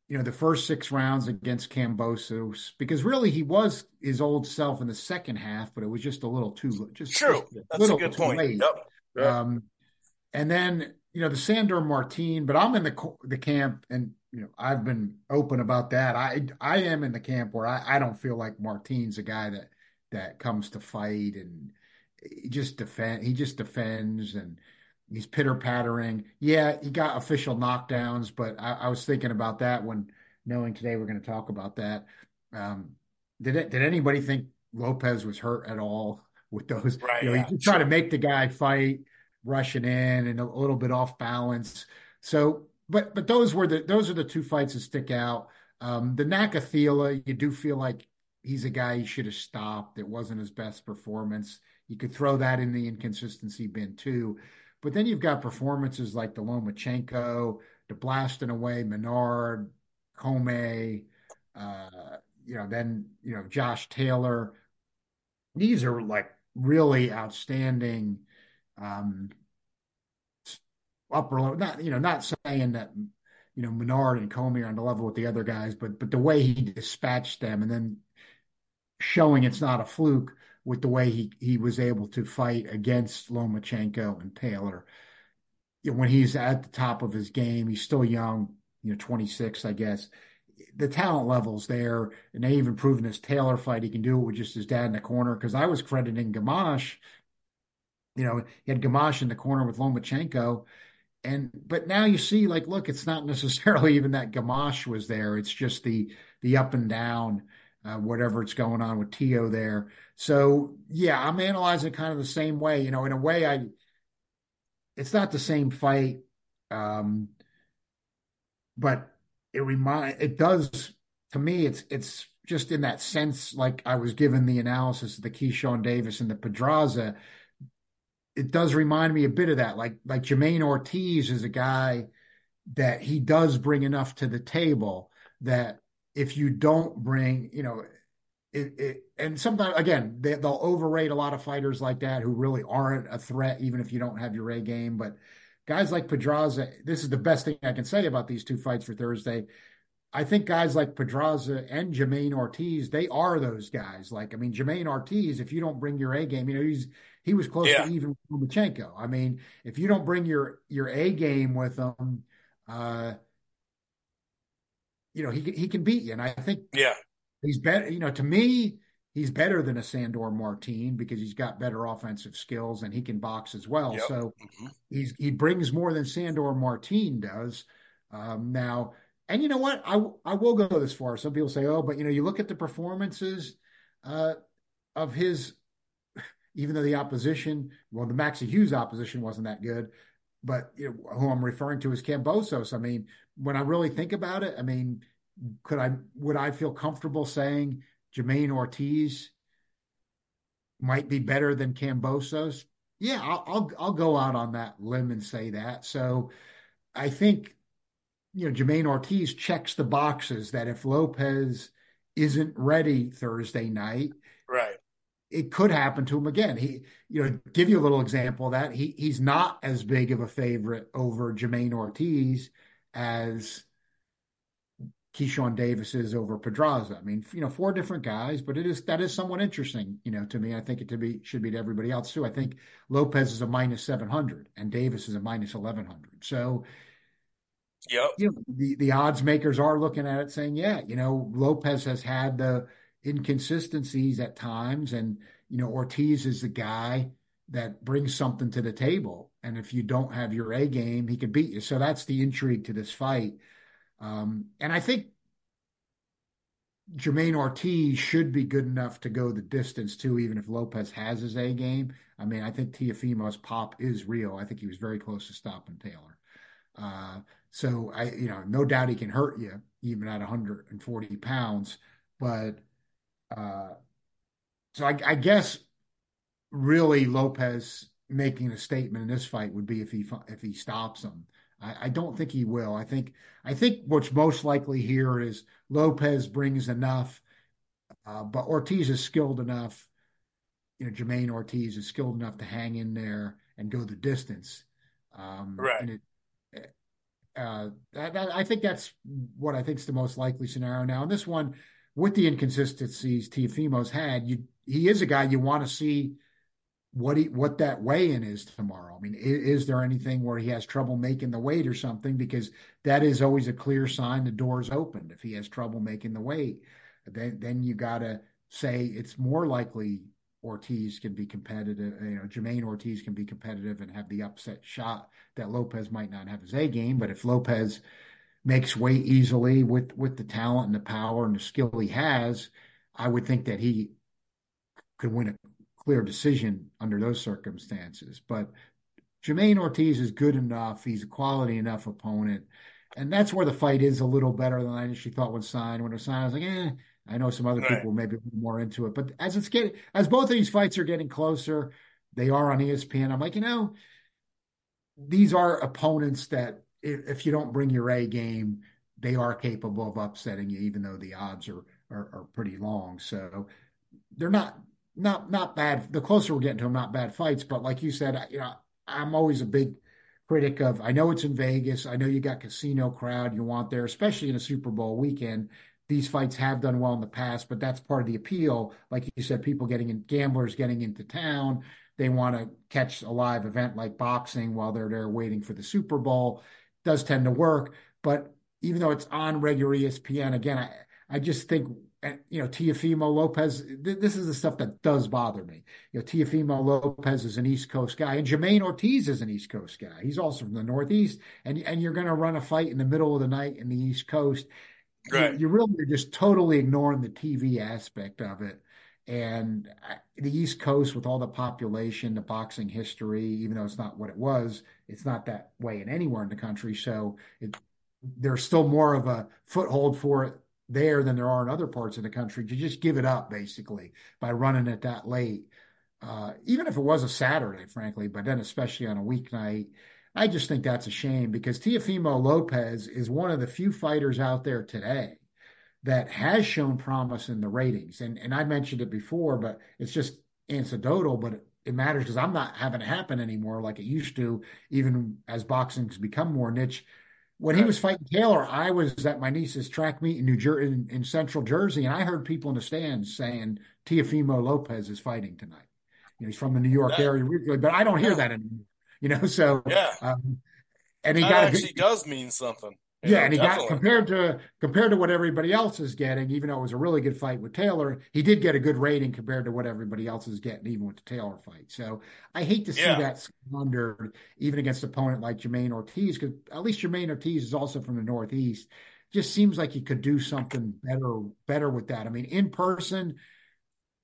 you know, the first six rounds against Kambosos because really he was his old self in the second half, but it was just a little too just true. Just a That's a good point. Late. Yep. yep. Um, and then you know, the Sandor Martin, but I'm in the the camp, and you know, I've been open about that. I I am in the camp where I, I don't feel like Martin's a guy that that comes to fight and he just defend. He just defends and he's pitter pattering. Yeah, he got official knockdowns, but I, I, was thinking about that when knowing today we're going to talk about that. Um, did it? Did anybody think Lopez was hurt at all with those? Right. You know, yeah, he try to make the guy fight rushing in and a little bit off balance. So, but but those were the those are the two fights that stick out. Um, the Nakathila, you do feel like he's a guy he should have stopped. It wasn't his best performance. You could throw that in the inconsistency bin too. But then you've got performances like the Lomachenko, the blasting away Menard, Commey, uh, you know, then you know Josh Taylor. These are like really outstanding um, upper level. Not you know, not saying that you know Menard and Commey are on the level with the other guys, but but the way he dispatched them and then showing it's not a fluke with the way he he was able to fight against Lomachenko and Taylor. When he's at the top of his game, he's still young, you know, 26, I guess. The talent level's there, and they even proven his Taylor fight he can do it with just his dad in the corner. Because I was crediting Gamache you know, he had Gamache in the corner with Lomachenko. And but now you see, like, look, it's not necessarily even that Gamache was there. It's just the the up and down, uh, whatever it's going on with Tio there. So yeah, I'm analyzing kind of the same way. You know, in a way, I it's not the same fight, um, but it remind it does to me. It's it's just in that sense, like I was given the analysis of the Keyshawn Davis and the Pedraza. It does remind me a bit of that. Like like Jamaine Ortiz is a guy that he does bring enough to the table that if you don't bring, you know, it, it, and sometimes again they, will overrate a lot of fighters like that who really aren't a threat even if you don't have your A game. But guys like Pedraza, this is the best thing I can say about these two fights for Thursday. I think guys like Pedraza and Jamaine Ortiz, they are those guys. Like, I mean, Jamaine Ortiz, if you don't bring your A game, you know, he's he was close yeah. to even Lomachenko. I mean, if you don't bring your your A game with him, uh, you know, he he can beat you. And I think yeah, he's better. You know, to me, he's better than a Sandor Martin because he's got better offensive skills and he can box as well. Yep. So mm-hmm. he's he brings more than Sandor Martin does. Um, now, and you know what? I I will go this far. Some people say, oh, but you know, you look at the performances uh, of his. Even though the opposition, well, the Maxie Hughes opposition wasn't that good, but you know, who I'm referring to is Kambosos. I mean, when I really think about it, I mean, could I would I feel comfortable saying Jamaine Ortiz might be better than Kambosos? Yeah, I'll, I'll I'll go out on that limb and say that. So I think you know Jamaine Ortiz checks the boxes that if Lopez isn't ready Thursday night, it could happen to him again. He, you know, give you a little example of that. He he's not as big of a favorite over Jermaine Ortiz as Keyshawn Davis is over Pedraza. I mean, you know, four different guys, but it is that is somewhat interesting, you know, to me. I think it to be should be to everybody else too. I think Lopez is a minus seven hundred and Davis is a minus eleven hundred. So, yep. you know, the the odds makers are looking at it saying, yeah, you know, Lopez has had the inconsistencies at times, and you know, Ortiz is the guy that brings something to the table, and if you don't have your A game, he could beat you. So that's the intrigue to this fight. Um, and I think Jamaine Ortiz should be good enough to go the distance too, even if Lopez has his A game. I mean, I think Teofimo's pop is real. I think he was very close to stopping Taylor. Uh, so I, you know, no doubt he can hurt you even at 140 pounds. But so I, I guess really Lopez making a statement in this fight would be if he if he stops him. I, I, don't think he will. I think I think what's most likely here is Lopez brings enough, uh, but Ortiz is skilled enough. You know, Jermaine Ortiz is skilled enough to hang in there and go the distance. Um, right. And it, uh, that, that, I think that's what I think is the most likely scenario now. And this one, with the inconsistencies Teofimo's had, you he is a guy you want to see what he what that weigh-in is tomorrow. I mean, is, is, there anything where he has trouble making the weight or something? Because that is always a clear sign the door's opened. If he has trouble making the weight, then then you got to say it's more likely Ortiz can be competitive. You know, Jamaine Ortiz can be competitive and have the upset shot that Lopez might not have his A game. But if Lopez makes weight easily with with the talent and the power and the skill he has, I would think that he could win a clear decision under those circumstances. But Jermaine Ortiz is good enough. He's a quality enough opponent. And that's where the fight is a little better than I initially thought when signed. When it signed, I was like, eh, I know some other right. people maybe more into it. But as it's getting, as both of these fights are getting closer, they are on ESPN. I'm like, you know, these are opponents that if, you don't bring your A game, they are capable of upsetting you, even though the odds are, are, are pretty long. So they're not not not bad. The closer we're getting to them, not bad fights. But like you said, you know, I'm always a big critic of. I know it's in Vegas. I know you got casino crowd you want there, especially in a Super Bowl weekend. These fights have done well in the past, but that's part of the appeal. Like you said, people getting in, gamblers getting into town. They want to catch a live event like boxing while they're there waiting for the Super Bowl. Does tend to work, but even though it's on regular ESPN, again, I, I just think eh, you know Teofimo Lopez. Th- this is the stuff that does bother me. You know, Teofimo Lopez is an East Coast guy, and Jamaine Ortiz is an East Coast guy. He's also from the Northeast, and and you're going to run a fight in the middle of the night in the East Coast. Right. You, you really are just totally ignoring the TV aspect of it. And the East Coast, with all the population, the boxing history, even though it's not what it was, it's not that way in anywhere in the country. So it, there's still more of a foothold for it there than there are in other parts of the country to just give it up basically by running it that late. Uh, even if it was a Saturday, frankly, but then especially on a weeknight, I just think that's a shame because Teofimo Lopez is one of the few fighters out there today that has shown promise in the ratings. And and I mentioned it before, but it's just anecdotal, but it, it matters because I'm not having it happen anymore like it used to, even as boxing's become more niche. When he was fighting Taylor, I was at my niece's track meet in New Jersey, in, in, Central Jersey, and I heard people in the stands saying Teofimo Lopez is fighting tonight. You know, he's from the New York that, area originally, but I don't hear that anymore. You know, so yeah, um, and he that got actually good, does mean something. Yeah, oh, and he definitely. got compared to compared to what everybody else is getting, even though it was a really good fight with Taylor, he did get a good rating compared to what everybody else is getting, even with the Taylor fight. So I hate to see yeah. that squandered, even against an opponent like Jermaine Ortiz, because at least Jermaine Ortiz is also from the Northeast. Just seems like he could do something better, better with that. I mean, in person,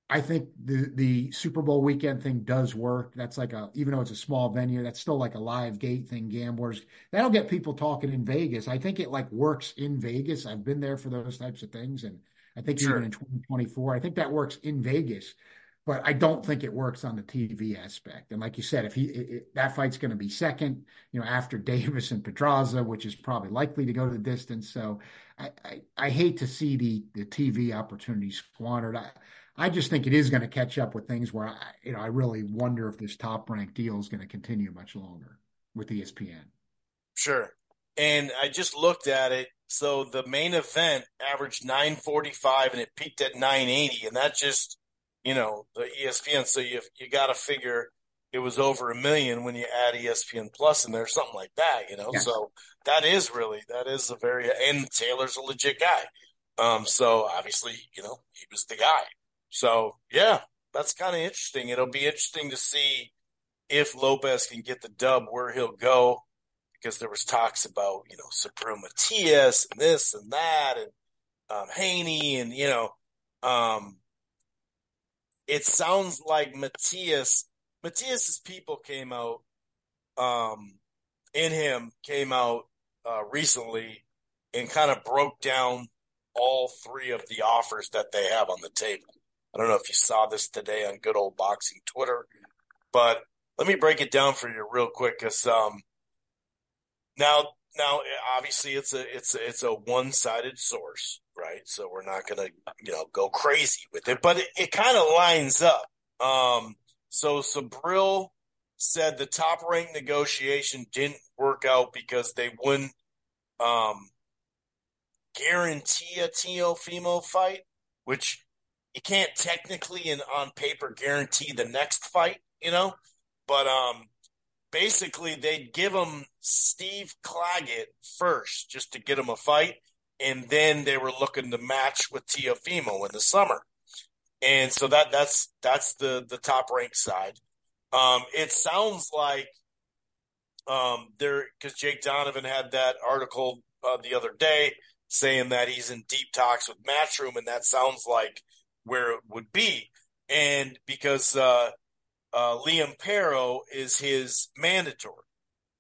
I think the the Super Bowl weekend thing does work. That's like a even though it's a small venue, that's still like a live gate thing. Gamblers that'll get people talking in Vegas. I think it like works in Vegas. I've been there for those types of things, and I think sure. even in 2024, I think that works in Vegas. But I don't think it works on the TV aspect. And like you said, if he it, that fight's going to be second, you know, after Davis and Pedraza, which is probably likely to go to the distance. So I I, I hate to see the the TV opportunity squandered. I, I just think it is going to catch up with things where I, you know, I really wonder if this top ranked deal is going to continue much longer with ESPN. Sure. And I just looked at it. So the main event averaged 945 and it peaked at 980. And that just, you know, the ESPN. So you, you got to figure it was over a million when you add ESPN Plus in there, something like that, you know? Yes. So that is really, that is a very, and Taylor's a legit guy. Um, so obviously, you know, he was the guy. So yeah, that's kind of interesting. It'll be interesting to see if Lopez can get the dub where he'll go because there was talks about you know Subriel Matias and this and that and um, Haney and you know um, it sounds like Matias Matias's people came out um, in him came out uh, recently and kind of broke down all three of the offers that they have on the table. I don't know if you saw this today on good old boxing Twitter, but let me break it down for you real quick because um, now now obviously it's a it's a, it's a one sided source, right? So we're not gonna you know go crazy with it, but it, it kind of lines up. Um, so Subriel said the top rank negotiation didn't work out because they wouldn't um, guarantee a Teofimo fight, which you can't technically and on paper guarantee the next fight, you know, but um, basically they'd give him Steve Claggett first just to get him a fight, and then they were looking to match with Teofimo in the summer, and so that that's that's the the top rank side. Um, it sounds like um, there because Jake Donovan had that article uh, the other day saying that he's in deep talks with Matchroom, and that sounds like where it would be. And because uh, uh, Liam Paro is his mandatory,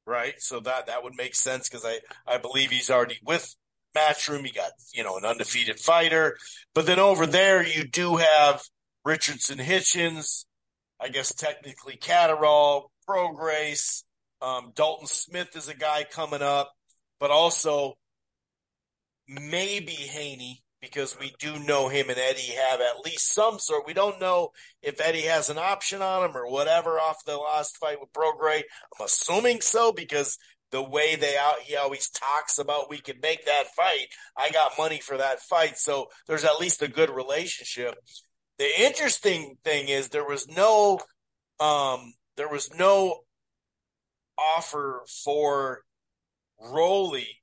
right? So that that would make sense because I I believe he's already with Matchroom. He got you know an undefeated fighter, but then over there you do have Richardson Hitchens, I guess technically Catterall, Prograis, um, Dalton Smith is a guy coming up, but also maybe Haney because we do know him and Eddie have at least some sort. We don't know if Eddie has an option on him or whatever off the last fight with Prograis. I'm assuming so because the way they out he always talks about we can make that fight. I got money for that fight, so there's at least a good relationship. The interesting thing is there was no um there was no offer for Rolly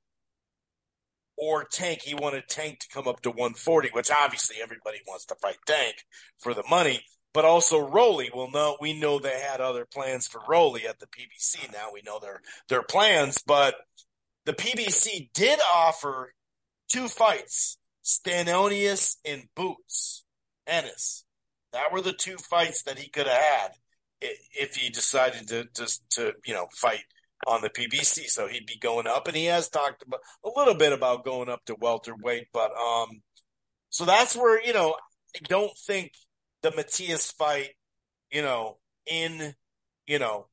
or Tank. He wanted Tank to come up to 140, which obviously everybody wants to fight Tank for the money. But also Rolly. Well, no, we know they had other plans for Rolly at the PBC. Now we know their their plans, but the PBC did offer two fights: Stanionis and Boots Ennis. That were the two fights that he could have had if he decided to to, to you know fight on the PBC. So he'd be going up, and he has talked about a little bit about going up to welterweight. But um, so that's where you know I don't think the Matias fight, you know, in you know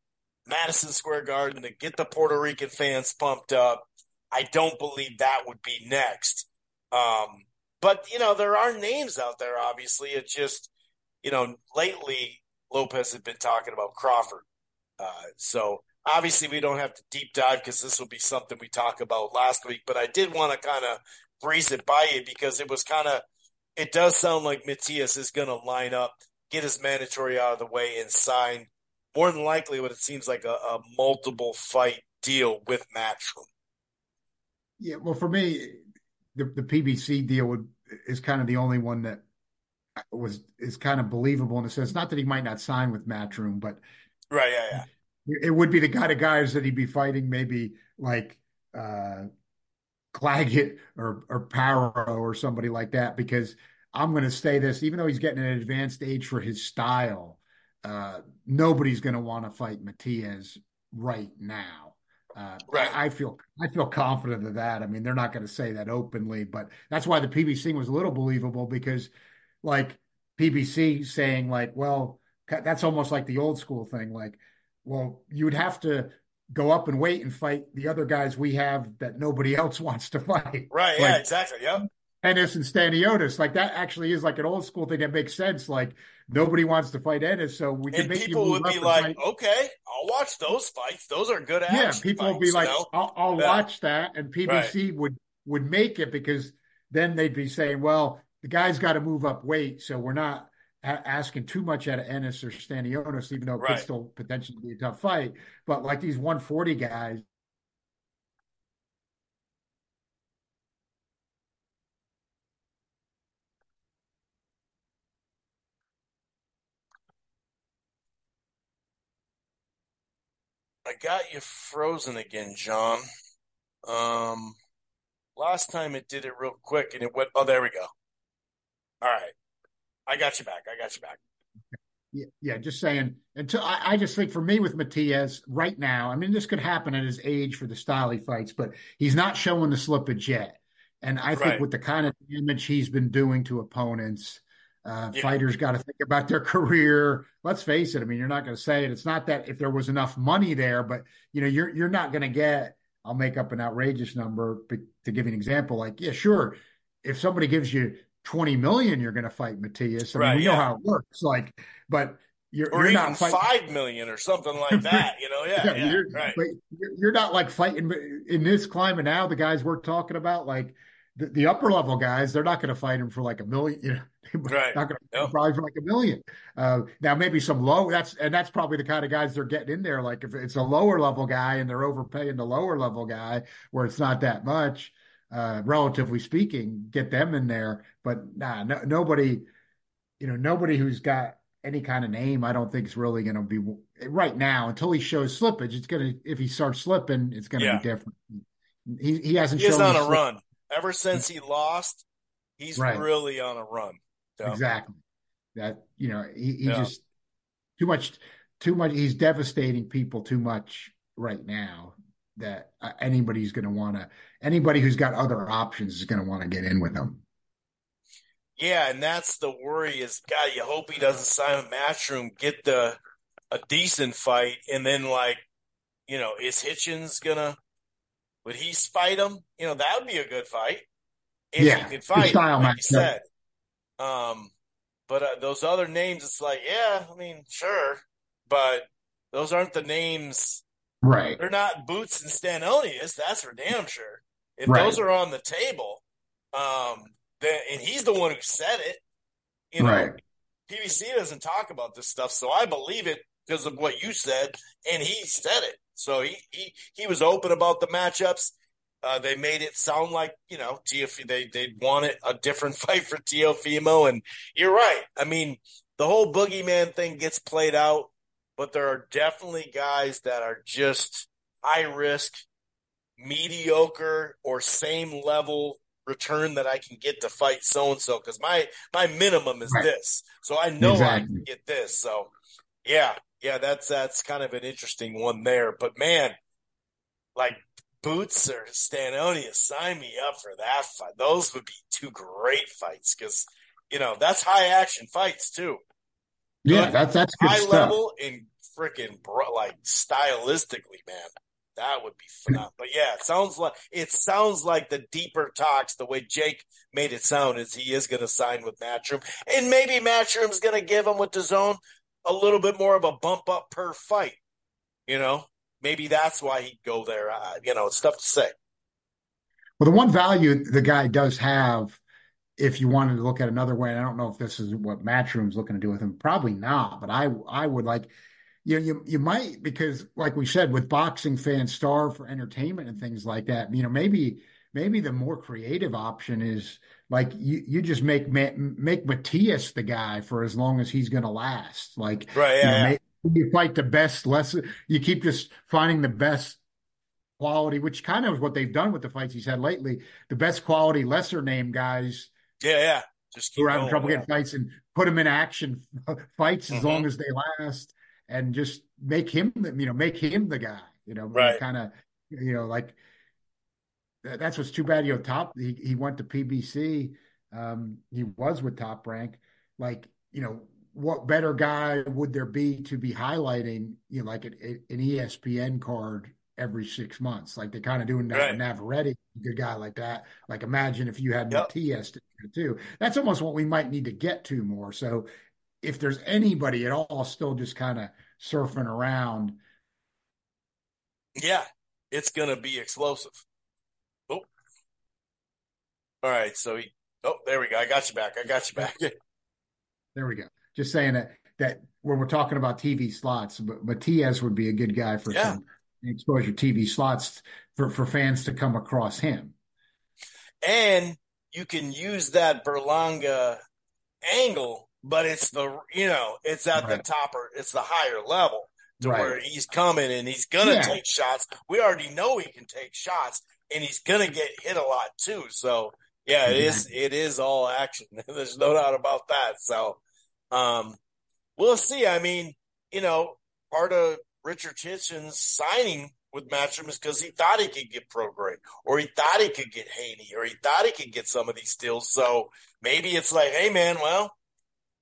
Madison Square Garden to get the Puerto Rican fans pumped up. I don't believe that would be next. Um, but you know there are names out there. Obviously, it just you know lately Lopez had been talking about Crawford. Uh, so Obviously, we don't have to deep dive because this will be something we talk about last week. But I did want to kind of breeze it by you because it was kind of, it does sound like Matias is going to line up, get his mandatory out of the way, and sign more than likely what it seems like a, a multiple fight deal with Matchroom. Yeah, well, for me, the the PBC deal would is kind of the only one that was is kind of believable in a sense. Not that he might not sign with Matchroom, but right, yeah, yeah it would be the kind of guys that he'd be fighting, maybe like uh, Claggett or or Paro or somebody like that. Because I'm going to say this, even though he's getting an advanced age for his style, uh, nobody's going to want to fight Matias right now. Uh, right. I, I, feel I feel confident of that. I mean, they're not going to say that openly, but that's why the PBC was a little believable because, like PBC saying like, well, that's almost like the old school thing, like well, you would have to go up and wait and fight the other guys we have that nobody else wants to fight. Right. Like, yeah, exactly. Yep. Ennis and Stanionis. Like that actually is like an old school thing that makes sense. Like nobody wants to fight Ennis, so we can make people would be like, fight. okay, I'll watch those fights. Those are good Yeah, people fights, would be like, know? I'll, I'll yeah. watch that, and PBC right. would would make it because then they'd be saying, well, the guy's got to move up weight, so we're not asking too much out of Ennis or Stanionis, even though it right. could still potentially be a tough fight. But like these 140 guys, I got you frozen again, John. Um, last time it did it real quick and it went. Oh, there we go. All right. I got you back. I got you back. Yeah, yeah, just saying. Until I, I, just think for me with Matias right now, I mean, this could happen at his age for the style he fights, but he's not showing the slippage yet. And I think right. with the kind of damage he's been doing to opponents, uh, yeah. fighters got to think about their career. Let's face it. I mean, you're not going to say it. It's not that if there was enough money there, but you know, you're you're not going to get. I'll make up an outrageous number to give you an example. Like, yeah, sure. If somebody gives you 20 million you're going to fight Matias. I mean, right, we yeah. know how it works. Like, but you're, or you're not fighting five million or something like that. You know, yeah, yeah, yeah you're, right. But you're not like fighting in this climate now. The guys we're talking about, like the, the upper level guys, they're not going to fight him for like a million. You know, right. not going to probably for like a million. Uh, now maybe some low. That's and that's probably the kind of guys they're getting in there. Like if it's a lower level guy and they're overpaying the lower level guy where it's not that much uh, relatively speaking, get them in there. But nah, no, nobody, you know, nobody who's got any kind of name, I don't think is really going to be right now until he shows slippage. It's going to, if he starts slipping, it's going to yeah. be different. He, he hasn't He's on a slip. run ever since he lost. He's right. really on a run. So. Exactly. That, you know, he, he yeah. just too much, too much. He's devastating people too much right now that uh, anybody's going to want to anybody who's got other options is going to want to get in with him. Yeah, and that's the worry is God, you hope he doesn't sign a matchroom, get the a decent fight, and then like, you know, is Hitchens gonna would he fight him? You know, that would be a good fight. If yeah, he could fight, style like you said. Um, but uh, those other names, it's like, yeah, I mean, sure, but those aren't the names Right. They're not Boots and Stanionis, that's for damn sure. If right. those are on the table, um, then and he's the one who said it, you know, right. PBC doesn't talk about this stuff, so I believe it because of what you said, and he said it. So he he, he was open about the matchups. Uh, they made it sound like you know Teofimo, they they wanted a different fight for Teofimo, and you're right. I mean, the whole boogeyman thing gets played out but there are definitely guys that are just high risk, mediocre, or same level return that I can get to fight so and so because my my minimum is right. this, so I know exactly. I can get this. So yeah, yeah, that's that's kind of an interesting one there. But man, like Boots or Stanionis, sign me up for that fight. Those would be two great fights because you know that's high action fights too. Yeah, that's that's high stuff. level and freaking bro- like stylistically, man. That would be phenomenal. But yeah, it sounds like it sounds like the deeper talks, the way Jake made it sound, is he is going to sign with Matchroom, and maybe Matchroom's going to give him with DAZN a little bit more of a bump up per fight. You know, maybe that's why he'd go there. Uh, you know, it's tough to say. Well, the one value the guy does have, if you wanted to look at another way, I don't know if this is what Matchroom's looking to do with him. Probably not, but I I would like. You, know, you you might because like we said with boxing fans starve for entertainment and things like that you know maybe maybe the more creative option is like you you just make make Matias the guy for as long as he's going to last like right yeah, you know, you fight the best less you keep just finding the best quality which kind of is what they've done with the fights he's had lately the best quality lesser name guys yeah yeah. Just who are having trouble getting fights and put them in action fights as mm-hmm. long as they last and just make him the, you know make him the guy you know right. kind of you know like that's what's too bad. You know top he, he went to pbc um he was with top rank. Like you know what better guy would there be to be highlighting, you know, like an, an ESPN card every six months? Like they're kind of doing that right. Navarrete, a good guy like that. Like imagine if you had yep. Matias too. That's almost what we might need to get to more. So if there's anybody at all still just kind of surfing around. Yeah, it's going to be explosive. Oh. All right. So he, oh, there we go. I got you back. I got you back. there we go just saying that that when we're talking about TV slots, but Matias would be a good guy for yeah. some exposure TV slots for, for fans to come across him. And you can use that Berlanga angle, but it's the you know, it's at right. the topper, it's the higher level to right. where he's coming and he's gonna yeah. take shots. We already know he can take shots and he's gonna get hit a lot too. So yeah, it is it is all action. There's no doubt about that. So um, we'll see. I mean, you know, part of Richard Hitchens signing with Matchroom is because he thought he could get Prograis, or he thought he could get Haney, or he thought he could get some of these deals. So maybe it's like, hey, man, well,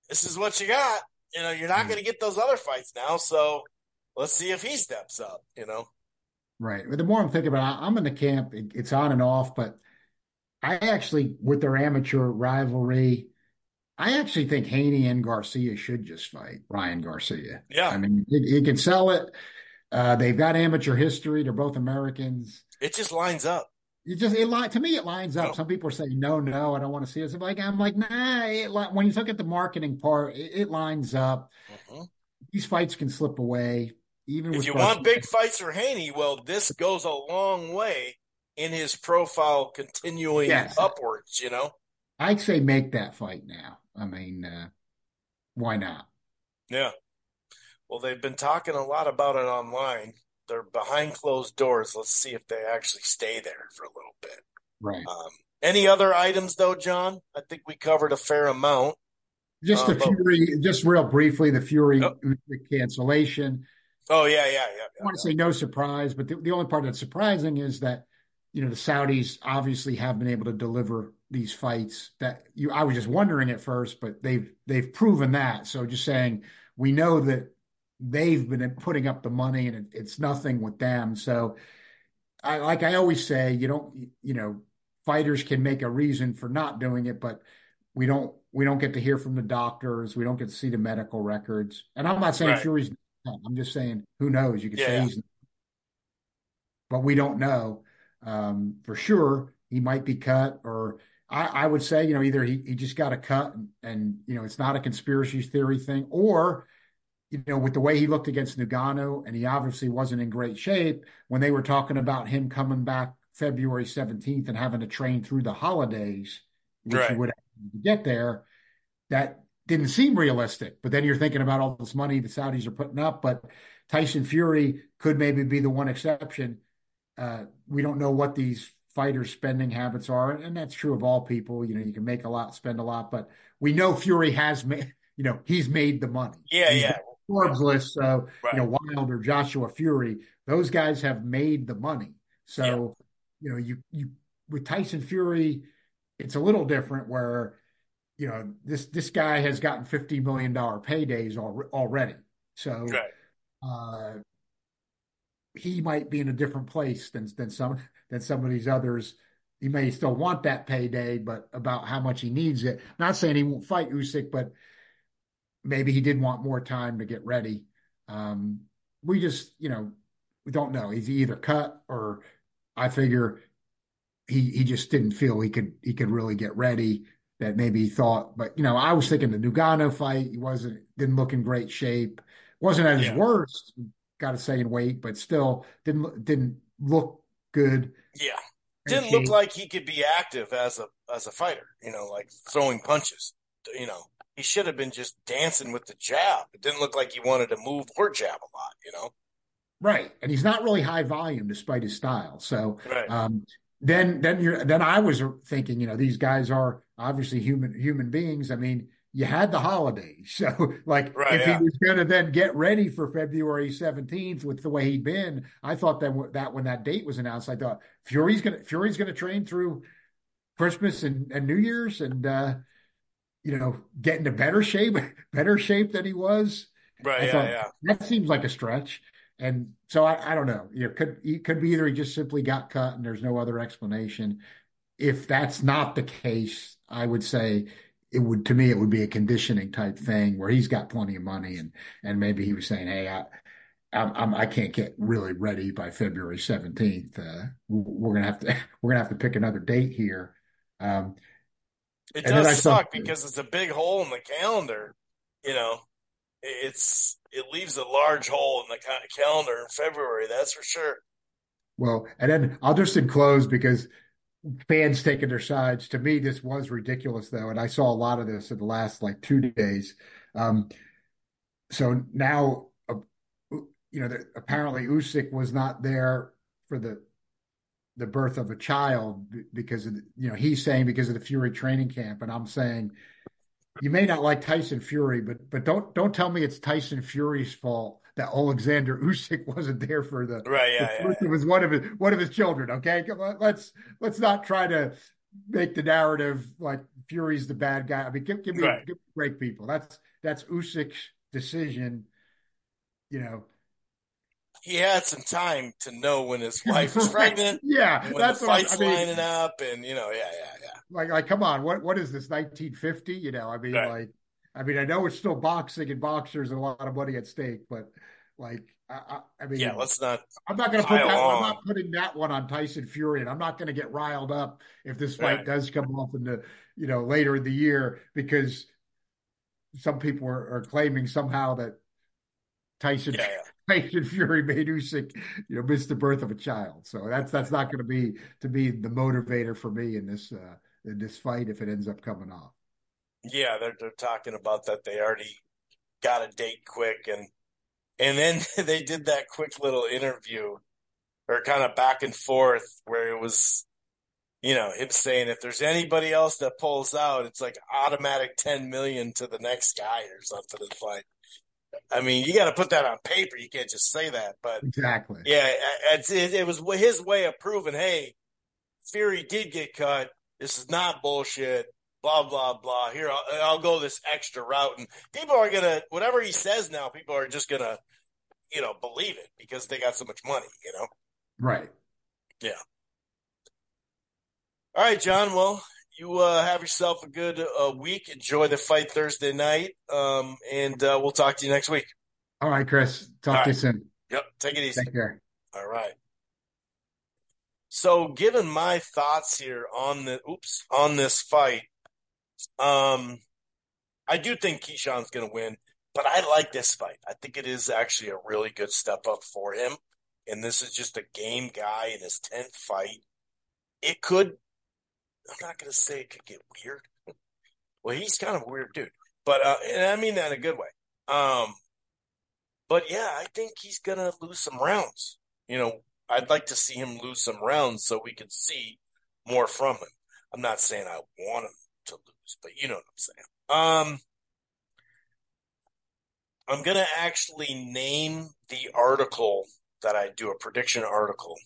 this is what you got. You know, you're not mm-hmm. going to get those other fights now. So let's see if he steps up, you know? Right. But the more I'm thinking about it, I'm in the camp, it's on and off, but I actually, with their amateur rivalry, I actually think Haney and Garcia should just fight Ryan Garcia. Yeah. I mean, he, can sell it. Uh, they've got amateur history. They're both Americans. It just lines up. It just it li- to me it lines up. Some people are saying no, no, I don't want to see. So like I'm like nah. It, when you look at the marketing part, it, it lines up. Mm-hmm. These fights can slip away. Even if you want big fights for Haney, well, this goes a long way in his profile continuing yes. upwards. You know, I'd say make that fight now. I mean, uh, why not? Yeah. Well, they've been talking a lot about it online. They're behind closed doors. Let's see if they actually stay there for a little bit. Right. Um, any other items though, John? I think we covered a fair amount. Just the um, Fury, just real briefly, the Fury oh. cancellation. Oh yeah, yeah, yeah. yeah I want to yeah. say no surprise, but the, the only part that's surprising is that you know the Saudis obviously have been able to deliver these fights that you I was just wondering at first, but they've they've proven that. So just saying we know that they've been putting up the money and it, it's nothing with them. So I like I always say, you don't you know, fighters can make a reason for not doing it, but we don't we don't get to hear from the doctors, we don't get to see the medical records. And I'm not saying right. Fury's not, I'm just saying who knows? You could yeah. say he's but we don't know um, for sure. He might be cut or I, I, would say, you know, either he, he just got a cut and, and, you know, it's not a conspiracy theory thing, or, you know, with the way he looked against Ngannou, and he obviously wasn't in great shape when they were talking about him coming back February 17th and having to train through the holidays, which right. he would have to get there. That didn't seem realistic. But then you're thinking about all this money the Saudis are putting up. But Tyson Fury could maybe be the one exception. Uh, we don't know what these fighters' spending habits are, and that's true of all people. You know, you can make a lot, spend a lot, but we know Fury has made. You know, he's made the money. Yeah, he's yeah. Forbes list, so right. you know, Wilder, Joshua Fury, those guys have made the money. So, yeah. you know, you you with Tyson Fury, it's a little different where, you know, this this guy has gotten fifty million dollar paydays al- already. So, right. uh, he might be in a different place than than some than some of these others. He may still want that payday, but about how much he needs it. Not saying he won't fight Usyk, but maybe he did want more time to get ready. Um, we just, you know, we don't know. He's either cut or I figure he he just didn't feel he could he could really get ready. That maybe he thought, but you know, I was thinking the Ngannou fight. He wasn't didn't look in great shape. wasn't at his yeah. worst. Got to say in weight, but still didn't didn't look good. Yeah, didn't look like he could be active as a as a fighter. You know, like throwing punches. You know, he should have been just dancing with the jab. It didn't look like he wanted to move or jab a lot. You know. Right, and he's not really high volume despite his style. So, right. um, then then you're then I was thinking, you know, these guys are obviously human human beings. I mean, you had the holidays, so like right, if yeah. he was going to then get ready for February seventeenth with the way he'd been, I thought that that when that date was announced, I thought Fury's going to Fury's going to train through Christmas and, and New Year's and uh, you know get into better shape, better shape than he was. Right. I yeah, thought, yeah. That seems like a stretch. And so I, I don't know. You know, could it could be either he just simply got cut and there's no other explanation. If that's not the case, I would say it would to me it would be a conditioning type thing where he's got plenty of money and and maybe he was saying, hey, I I'm, I'm I can not get really ready by February 17th. Uh, we're gonna have to we're gonna have to pick another date here. Um, it does suck because it's a big hole in the calendar. You know, it's it leaves a large hole in the calendar in February. That's for sure. Well, and then I'll just enclose because fans taking their sides. To me, this was ridiculous, though, and I saw a lot of this in the last like two days. Um, so now, uh, you know, the, apparently Usyk was not there for the the birth of a child because of you know he's saying because of the Fury training camp, and I'm saying you may not like Tyson Fury, but but don't don't tell me it's Tyson Fury's fault that Alexander Usyk wasn't there for the right. Yeah, the, yeah. It was one of his one of his children. Okay, let's let's not try to make the narrative like Fury's the bad guy. I mean, give, give me right. give break, people. That's that's Usyk's decision. You know, he had some time to know when his wife was pregnant. yeah, when that's the fights I mean, lining up, and you know, yeah, yeah, yeah. Like, like, come on, what what is this 1950? You know, I mean, right. like, I mean, I know it's still boxing and boxers and a lot of money at stake, but like, I, I, I mean, yeah, let's not. I'm not going to put that. On. I'm not putting that one on Tyson Fury, and I'm not going to get riled up if this fight does come off in the you know later in the year because some people are, are claiming somehow that Tyson yeah, yeah. Tyson Fury made Usyk, you know, miss the birth of a child. So that's that's not going to be to be the motivator for me in this uh, in this fight if it ends up coming off. Yeah, they're they're talking about that they already got a date quick and and then they did that quick little interview or kind of back and forth where it was you know him saying if there's anybody else that pulls out it's like automatic 10 million to the next guy or something it's like I mean, you got to put that on paper. You can't just say that. But exactly, yeah, it, it, was his way of proving, hey, Fury did get cut. This is not bullshit. Blah blah blah. Here, I'll, I'll go this extra route, and people are gonna whatever he says now. People are just gonna, you know, believe it because they got so much money. You know, right? Yeah. All right, John. Well, you uh, have yourself a good uh, week. Enjoy the fight Thursday night, um, and uh, we'll talk to you next week. All right, Chris. Talk All to right. you soon. Yep. Take it easy. Take care. All right. So, given my thoughts here on the oops on this fight, um, I do think Keyshawn's going to win, but I like this fight. I think it is actually a really good step up for him, and this is just a game guy in his tenth fight. It could I'm not going to say it could get weird. well, he's kind of a weird dude, but uh, and I mean that in a good way. Um, but yeah, I think he's going to lose some rounds. You know, I'd like to see him lose some rounds so we can see more from him. I'm not saying I want him to lose, but you know what I'm saying. Um, I'm going to actually name the article that I do a prediction article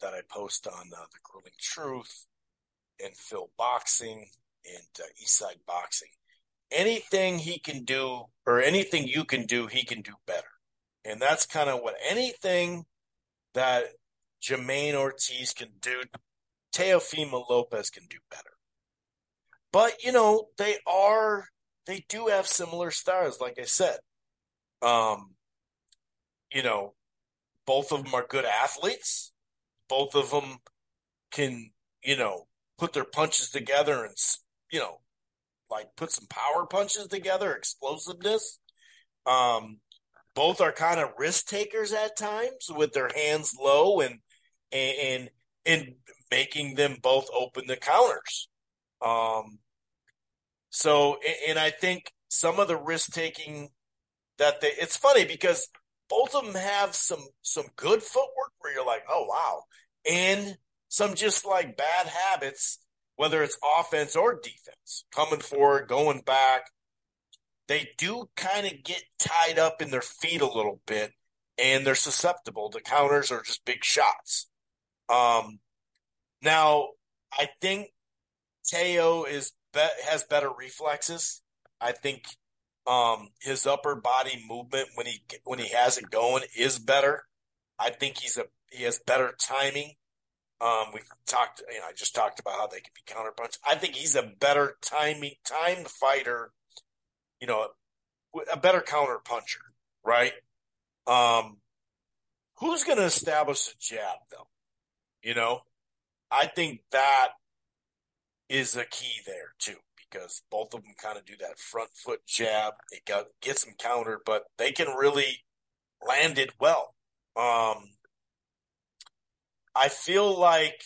that I post on uh, the Grueling Truth and Phil Boxing and uh, Eastside Boxing. Anything he can do, or anything you can do, he can do better. And that's kind of what anything that Jamaine Ortiz can do, Teofimo Lopez can do better. But, you know, they are, they do have similar styles, like I said. Um, you know, both of them are good athletes. Both of them can, you know, put their punches together and, you know, like put some power punches together, explosiveness. Um, both are kind of risk takers at times with their hands low and and and making them both open the counters. Um, so and I think some of the risk taking that they it's funny because both of them have some some good footwork where you're like, oh wow, and some just like bad habits, whether it's offense or defense, coming forward, going back. They do kind of get tied up in their feet a little bit, and they're susceptible to counters or just big shots. Um, now I think Teo is has better reflexes. I think um, his upper body movement when he when he has it going is better. I think he's a he has better timing. Um, we've talked, you know, I just talked about how they can be counterpunch. I think he's a better timing timed fighter. You know, a better counter puncher, right? Um, who's going to establish a jab though? You know, I think that is a key there too because both of them kind of do that front foot jab. It got gets them countered, but they can really land it well. Um, I feel like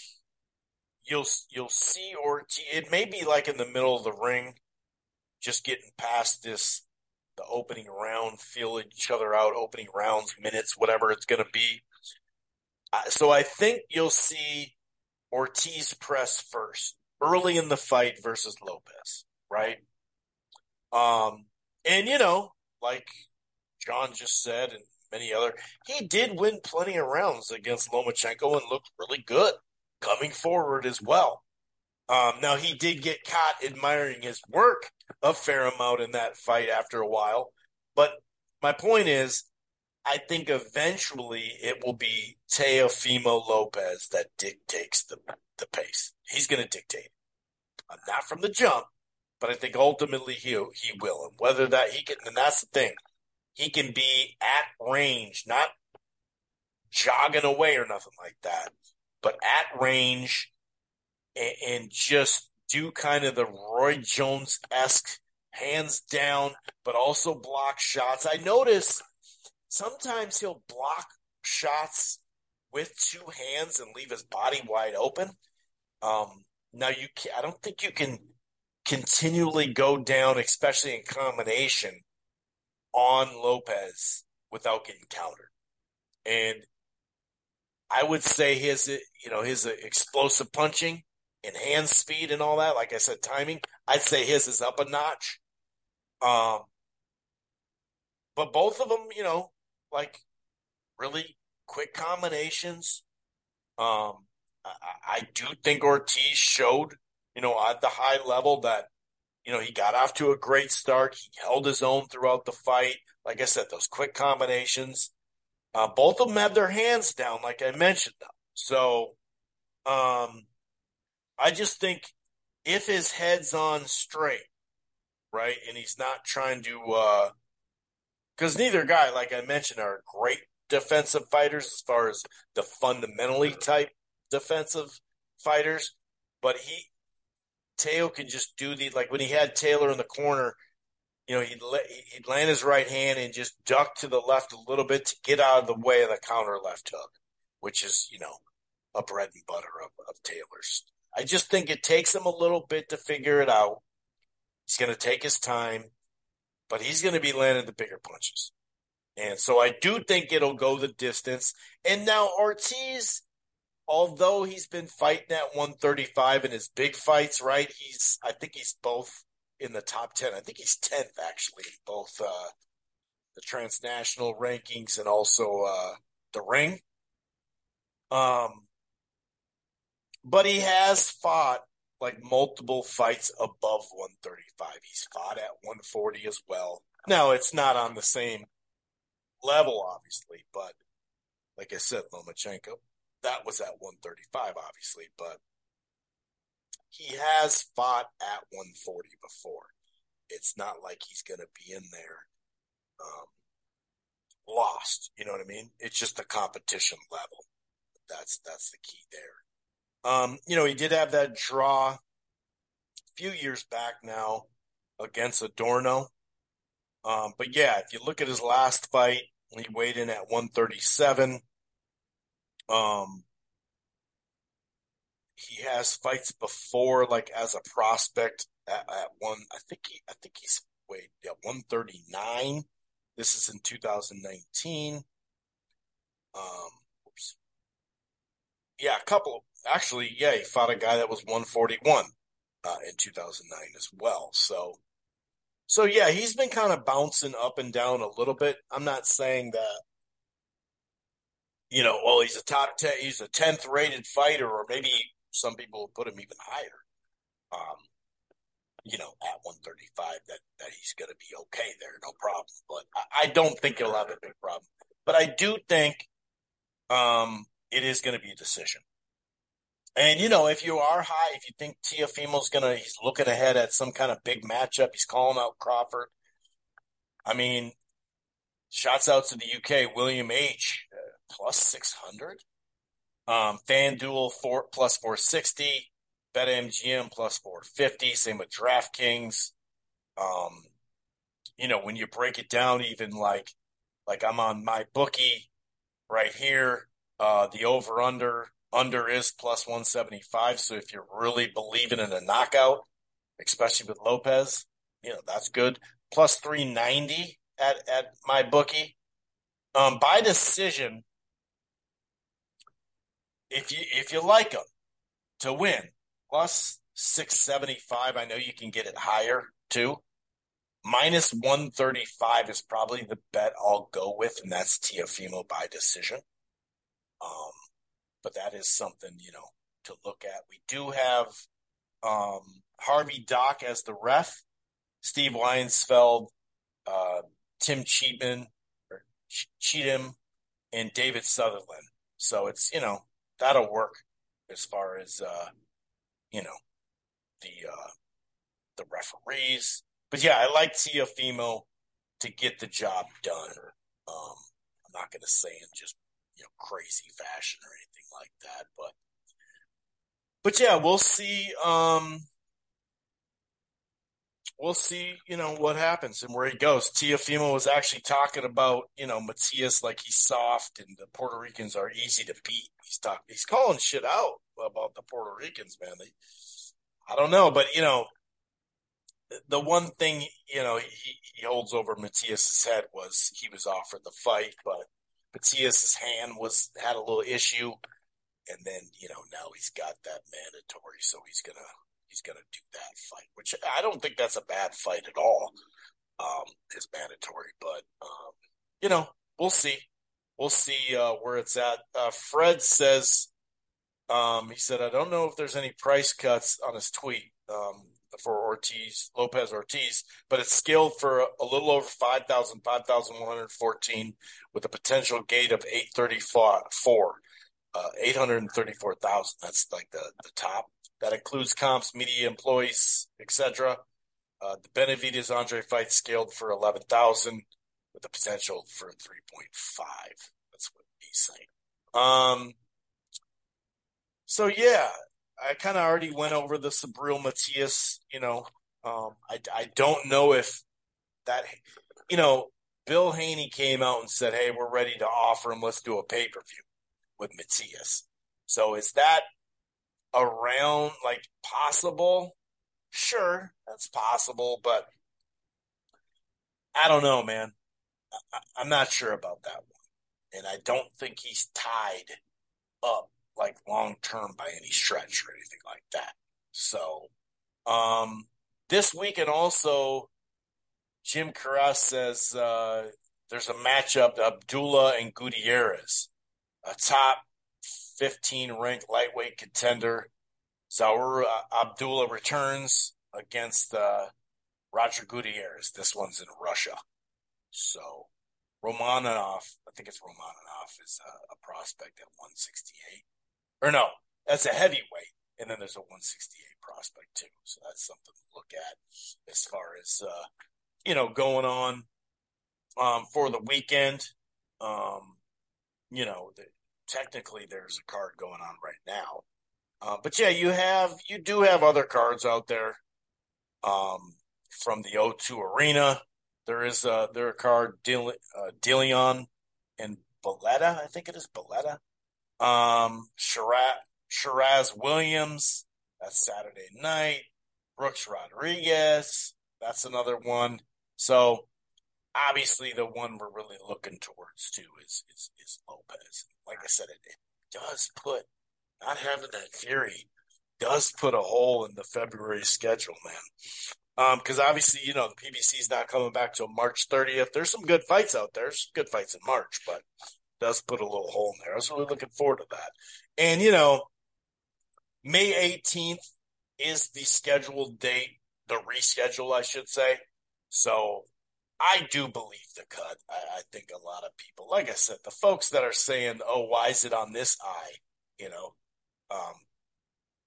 you'll you'll see Ortiz. It may be like in the middle of the ring, just getting past this the opening round, feel each other out, opening rounds, minutes, whatever it's going to be. So I think you'll see Ortiz press first early in the fight versus Lopez, right? Um, and you know, like John just said, and many other, he did win plenty of rounds against Lomachenko and looked really good coming forward as well. Um, now he did get caught admiring his work a fair amount in that fight after a while, but my point is, I think eventually it will be Teofimo Lopez that dictates the the pace. He's going to dictate. Not from the jump, but I think ultimately he he will. And whether that he can, and that's the thing, he can be at range, not jogging away or nothing like that, but at range and, and just do kind of the Roy Jones esque hands down, but also block shots. I notice sometimes he'll block shots with two hands and leave his body wide open. Um, now you, can, I don't think you can continually go down, especially in combination, on Lopez without getting countered. And I would say his, you know, his explosive punching and hand speed and all that. Like I said, timing. I'd say his is up a notch. Um, but both of them, you know, like really quick combinations. Um, I, I do think Ortiz showed, you know, at the high level that, you know, he got off to a great start. He held his own throughout the fight. Like I said, those quick combinations. Uh, both of them had their hands down, like I mentioned. Them. So, um, I just think if his head's on straight, right, and he's not trying to, because uh, neither guy, like I mentioned, are great defensive fighters as far as the fundamentally type defensive fighters, but he Teo can just do the like when he had Taylor in the corner, you know, he'd he'd land his right hand and just duck to the left a little bit to get out of the way of the counter left hook, which is you know a bread and butter of, of Taylor's. I just think it takes him a little bit to figure it out. He's going to take his time, but he's going to be landing the bigger punches. And so I do think it'll go the distance. And now Ortiz although he's been fighting at 135 in his big fights, right? He's I think he's both in the top 10. I think he's 10th actually, both uh, the transnational rankings and also uh, the ring. Um but he has fought like multiple fights above 135. He's fought at 140 as well. Now it's not on the same level, obviously, but like I said, Lomachenko, that was at 135, obviously, but he has fought at 140 before. It's not like he's going to be in there um, lost. You know what I mean? It's just the competition level. That's that's the key there. Um, you know, he did have that draw a few years back now against Adorno. Um, but yeah, if you look at his last fight, he weighed in at 137. Um, he has fights before, like as a prospect at, at one. I think he, I think he's weighed yeah 139. This is in 2019. Um, oops. Yeah, a couple. Actually, yeah, he fought a guy that was 141 uh, in 2009 as well. So, so yeah, he's been kind of bouncing up and down a little bit. I'm not saying that you know, well, he's a top ten, he's a tenth rated fighter, or maybe some people will put him even higher. Um, you know, at 135, that that he's going to be okay there, no problem. But I, I, don't think he'll have a big problem. But I do think um, it is going to be a decision. And you know, if you are high, if you think Teofimo's going to, he's looking ahead at some kind of big matchup. He's calling out Crawford. I mean, shots out to the UK. William H uh, plus 600. Um, FanDuel four plus 460, BetMGM plus 450. Same with DraftKings. Um, you know, when you break it down, even like like I'm on my bookie right here. Uh, the over under under is plus 175. So if you're really believing in a knockout, especially with Lopez, you know that's good. Plus 390 at at my bookie. Um, by decision, if you if you like them to win plus 675 i know you can get it higher too minus 135 is probably the bet i'll go with and that's Teofimo by decision um but that is something you know to look at we do have um harvey dock as the ref steve Weisfeld, uh tim cheatman or cheatham and david sutherland so it's you know that'll work as far as uh, you know the uh, the referees. But yeah, I like Teofimo to get the job done. Um, I'm not going to say in just you know crazy fashion or anything like that, but but yeah, we'll see. Um, we'll see, you know, what happens and where he goes. Teofimo was actually talking about, you know, Matias like he's soft and the Puerto Ricans are easy to beat. He's talking, he's calling shit out about the Puerto Ricans, man. They, I don't know, but you know, the one thing you know he, he holds over Matias's head was he was offered the fight, but Matias's hand was had a little issue, and then you know now he's got that mandatory, so he's gonna he's to do that fight, which I don't think that's a bad fight at all. Um, is mandatory, but um, you know, we'll see. We'll see uh, where it's at. Uh, Fred says, um, he said, I don't know if there's any price cuts on his tweet um, for Ortiz, Lopez Ortiz, but it's scaled for a, a little over 5,000, 5,114 with a potential gate of 834, uh, 834,000. That's like the, the top. That includes comps, media employees, etc. Uh, the Benavidez Andre fight scaled for eleven thousand, with the potential for three point five. That's what he's saying. Um. So yeah, I kind of already went over the Subriel Matias. You know, um, I I don't know if that, you know, Bill Haney came out and said, "Hey, we're ready to offer him. Let's do a pay per view with Matias." So is that around like possible. Sure, that's possible, but I don't know, man. I, am not sure about that one. And I don't think he's tied up like long term by any stretch or anything like that. So, um, this week and also Jim Carras says uh, there's a matchup Abdullaev and Gutierrez, a top 15 ranked lightweight contender Zaur uh, Abdullaev returns against uh, Roger Gutierrez. This one's in Russia. So Romanov, I think it's Romanov, is a, a prospect at 168. Or no, that's a heavyweight. And then there's a 168 prospect too. So that's something to look at as far as, uh, you know, going on um, for the weekend. Um, you know, the, technically there's a card going on right now. Uh, but yeah, you have, you do have other cards out there um, from the O2 Arena. There is a, there a card, uh, DeLeon and Belletta, I think it is Belletta. Um, Sheeraz, Sheeraz Williams, that's Saturday night. Brooks Rodriguez, that's another one. So obviously the one we're really looking towards too is is, is Lopez. Like I said, it, it does put not having that Fury does put a hole in the February schedule, man. Because um, obviously, you know, the PBC is not coming back till March 30th. There's some good fights out there. There's good fights in March, but does put a little hole in there. I was really looking forward to that. And, you know, May 18th is the scheduled date, the reschedule, I should say. So I do believe the cut. I, I, think a lot of people, like I said, the folks that are saying, "Oh, why is it on this eye?" You know, um,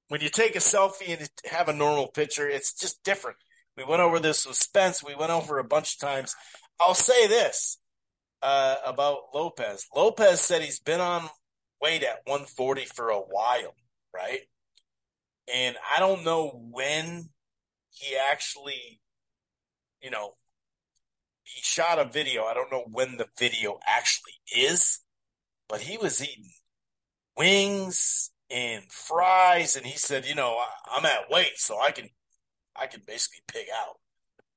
when you take a selfie and have a normal picture, it's just different. We went over this with Spence. We went over a bunch of times. I'll say this uh, about Lopez. Lopez said he's been on weight at 140 for a while, right? And I don't know when he actually, you know, he shot a video. I don't know when the video actually is, but he was eating wings and fries, and he said, you know, I, am at weight, so I can, I can basically pig out.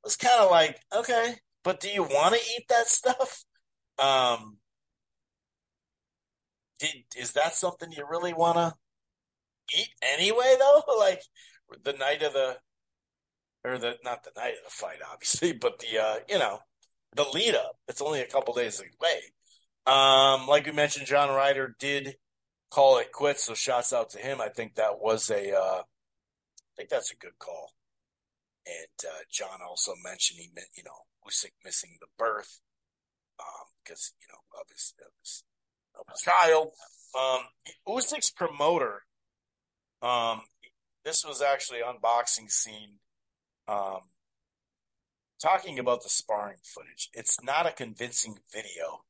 It's kind of like, okay, but do you want to eat that stuff? Um, did, is that something you really want to eat anyway, though? like the night of the, or the not the night of the fight, obviously, but the uh, you know, the lead up. It's only a couple days away. Um, like we mentioned, John Ryder did call it quits. So shouts out to him. I think that was a, uh, I think that's a good call. And uh, John also mentioned he meant, you know, Usyk missing the birth because, um, you know, of his, of his, of his child. Um, Usyk's promoter, um, this was actually on Boxing Scene, um, talking about the sparring footage. It's not a convincing video.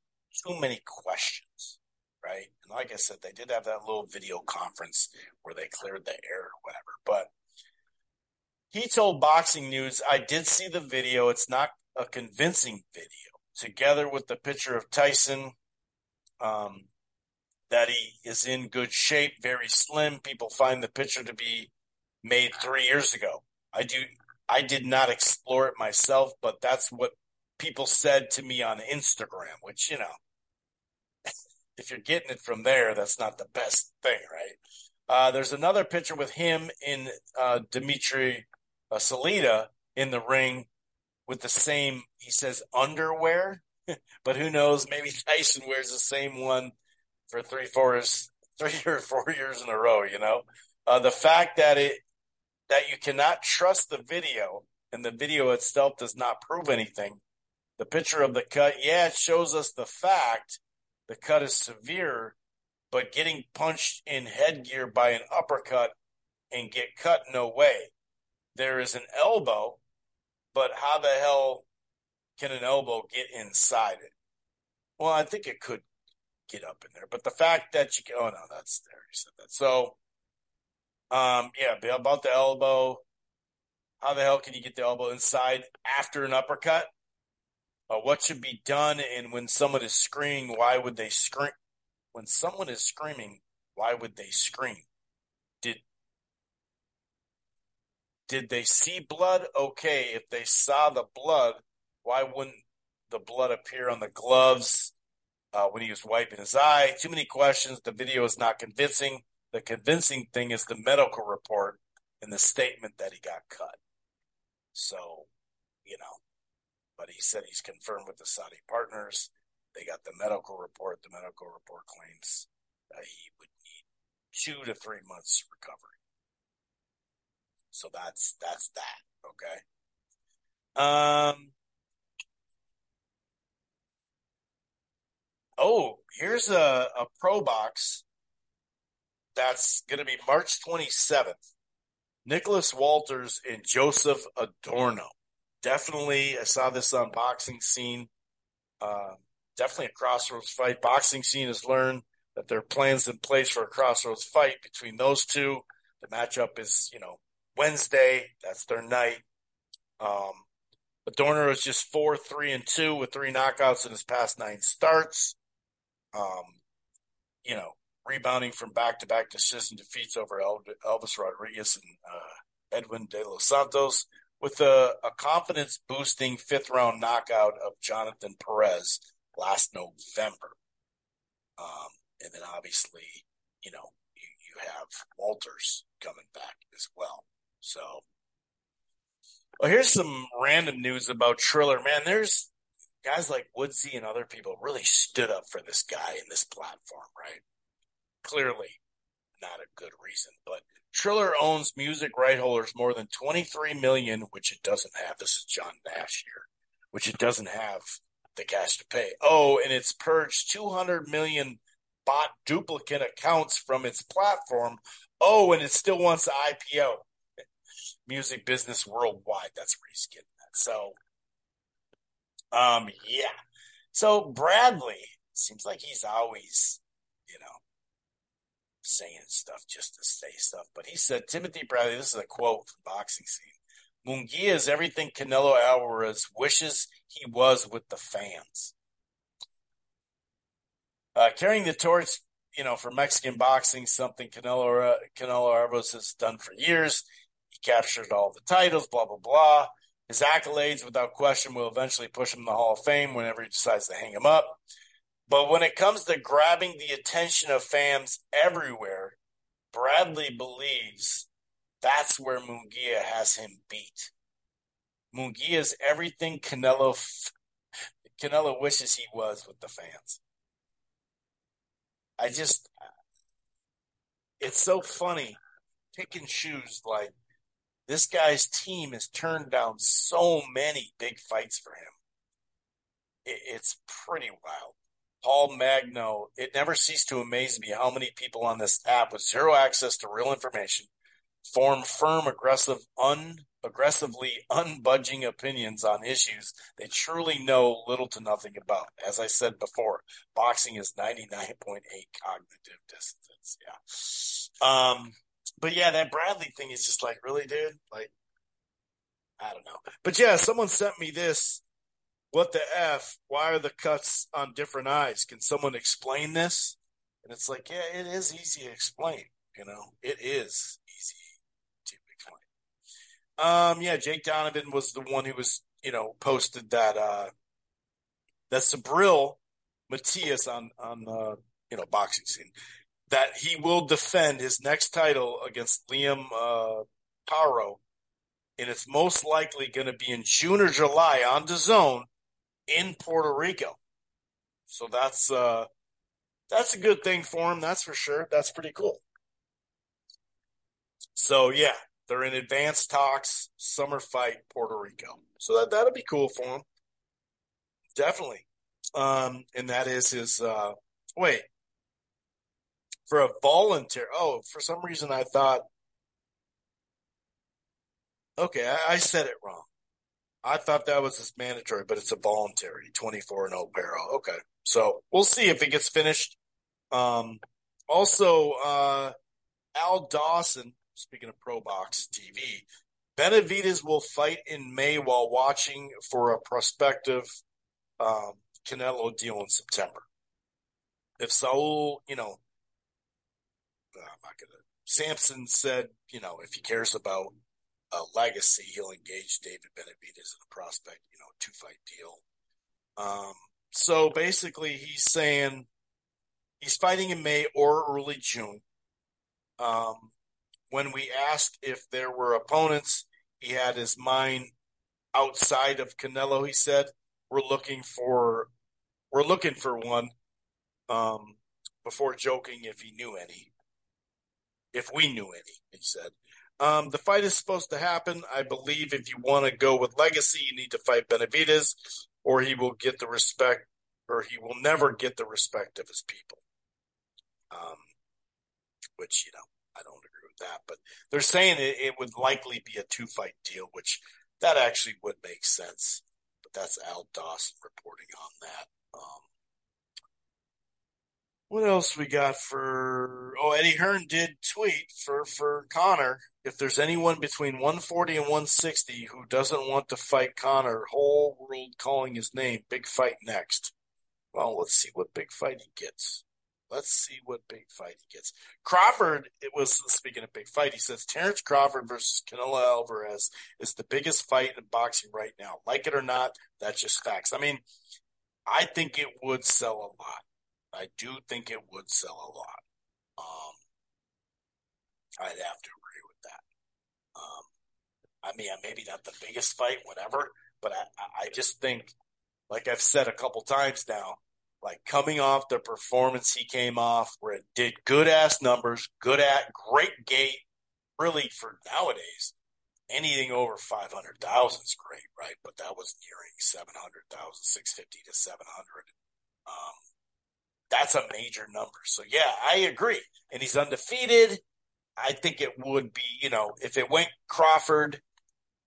Too many questions right? And like I said, they did have that little video conference where they cleared the air or whatever. But he told Boxing News, I did see the video. It's not a convincing video. Together with the picture of Tyson, um, that he is in good shape, very slim. People find the picture to be made three years ago. I do. I did not explore it myself, but that's what people said to me on Instagram, which you know if you're getting it from there, that's not the best thing, right? Uh, there's another picture with him in uh, Dimitri uh, Salita in the ring with the same, he says, underwear, but who knows? Maybe Tyson wears the same one for three, four, three or four years in a row. You know, uh, the fact that it that you cannot trust the video and the video itself does not prove anything. The picture of the cut, yeah, it shows us the fact the cut is severe, but getting punched in headgear by an uppercut and get cut, no way. There is an elbow, but how the hell can an elbow get inside it? Well, I think it could get up in there, but the fact that you can, oh no, that's there. You said that. So, um, yeah, about the elbow. How the hell can you get the elbow inside after an uppercut? uh, what should be done, and when someone is screaming, why would they scream? When someone is screaming, why would they scream? Did did they see blood? Okay, if they saw the blood, why wouldn't the blood appear on the gloves uh, when he was wiping his eye? Too many questions. The video is not convincing. The convincing thing is the medical report and the statement that he got cut. So, you know, but he said he's confirmed with the Saudi partners. They got the medical report. The medical report claims he would need two to three months recovery. So that's that's that. Okay. Um. Oh, here's a, a pro box that's going to be March 27th. Nicholas Walters and Joseph Adorno. Definitely, I saw this on Boxing Scene. Uh, definitely a crossroads fight. Boxing Scene has learned that there are plans in place for a crossroads fight between those two. The matchup is, you know, Wednesday. That's their night. Um, Adorno is just four, three, and two with three knockouts in his past nine starts. Um, you know, rebounding from back-to-back decision defeats over Elvis Rodriguez and uh, Edwin De Los Santos, with a, a confidence-boosting fifth-round knockout of Jonathan Perez last November. Um, and then obviously, you know, you, you have Walters coming back as well. So, well, here's some random news about Triller. Man, there's guys like Woodsy and other people really stood up for this guy in this platform, right? Clearly not a good reason, but Triller owns music right holders more than 23 million, which it doesn't have. This is John Nash here, which it doesn't have the cash to pay. Oh, and it's purged 200 million bot duplicate accounts from its platform. Oh, and it still wants to IPO. Music business worldwide. That's where he's getting that. So, um, yeah. So Bradley seems like he's always, you know, saying stuff just to say stuff. But he said Timothy Bradley. This is a quote from Boxing Scene. Munguia is everything Canelo Alvarez wishes he was with the fans. Uh, carrying the torch, you know, for Mexican boxing, something Canelo Canelo Alvarez has done for years. He captured all the titles, blah blah blah. His accolades, without question, will eventually push him in the Hall of Fame whenever he decides to hang him up. But when it comes to grabbing the attention of fans everywhere, Bradley believes that's where Munguia has him beat. Munguia is everything Canelo Canelo wishes he was with the fans. I just, it's so funny. picking shoes. Like, this guy's team has turned down so many big fights for him. It, it's pretty wild. Paul Magno, it never ceased to amaze me how many people on this app with zero access to real information form firm, aggressive, un aggressively unbudging opinions on issues they truly know little to nothing about. As I said before, boxing is 99.8 cognitive dissonance. Yeah. Um, but yeah, that Bradley thing is just like, really, dude? Like, I don't know. But yeah, someone sent me this. What the F? Why are the cuts on different eyes? Can someone explain this? And it's like, yeah, it is easy to explain. You know, it is easy to explain. um, yeah, Jake Donovan was the one who was, you know, posted that uh that Subriel Matias on on uh, you know boxing scene that he will defend his next title against Liam uh, Paro, and it's most likely going to be in June or July on DAZN in Puerto Rico. So that's uh that's a good thing for him, that's for sure. That's pretty cool. So yeah, they're in advanced talks, summer fight, Puerto Rico. So that that'll be cool for him. Definitely. Um, and that is his uh wait. For a volunteer oh, for some reason I thought Okay, I, I said it wrong. I thought that was his mandatory, but it's a voluntary 24 and 0 Paro. Okay. So we'll see if it gets finished. Um, also, uh, Al Dawson speaking of Pro Box TV, Benavidez will fight in May while watching for a prospective um, Canelo deal in September. If Saul, you know, I'm not gonna. Sampson said, you know, if he cares about a legacy, he'll engage David Benavidez in a prospect, you know, two fight deal. Um, so basically, he's saying he's fighting in May or early June. Um, when we asked if there were opponents, he had his mind outside of Canelo. He said, "We're looking for, we're looking for one." Um, before joking if he knew any, if we knew any, he said. Um, the fight is supposed to happen. I believe if you want to go with legacy, you need to fight Benavidez, or he will get the respect, or he will never get the respect of his people. Um, which you know I don't agree with that, but they're saying it, it would likely be a two fight deal, which that actually would make sense. But that's Al Dawson reporting on that. Um, what else we got for? Oh, Eddie Hearn did tweet for for Conor. If there's anyone between 140 and 160 who doesn't want to fight Conor, whole world calling his name. Big fight next. Well, let's see what big fight he gets. Let's see what big fight he gets. Crawford, it was speaking of big fight. He says Terrence Crawford versus Canelo Alvarez is the biggest fight in boxing right now. Like it or not, that's just facts. I mean, I think it would sell a lot. I do think it would sell a lot. Um, I'd have to agree with that. Um, I mean, maybe not the biggest fight, whatever, but I, I just think, like I've said a couple times now, like coming off the performance he came off, where it did good ass numbers, good at great gate, really for nowadays. Anything over 500,000 is great, right? But that was nearing 700,000, 650 to 700. Um, that's a major number. So yeah, I agree. And he's undefeated. I think it would be, you know, if it went Crawford,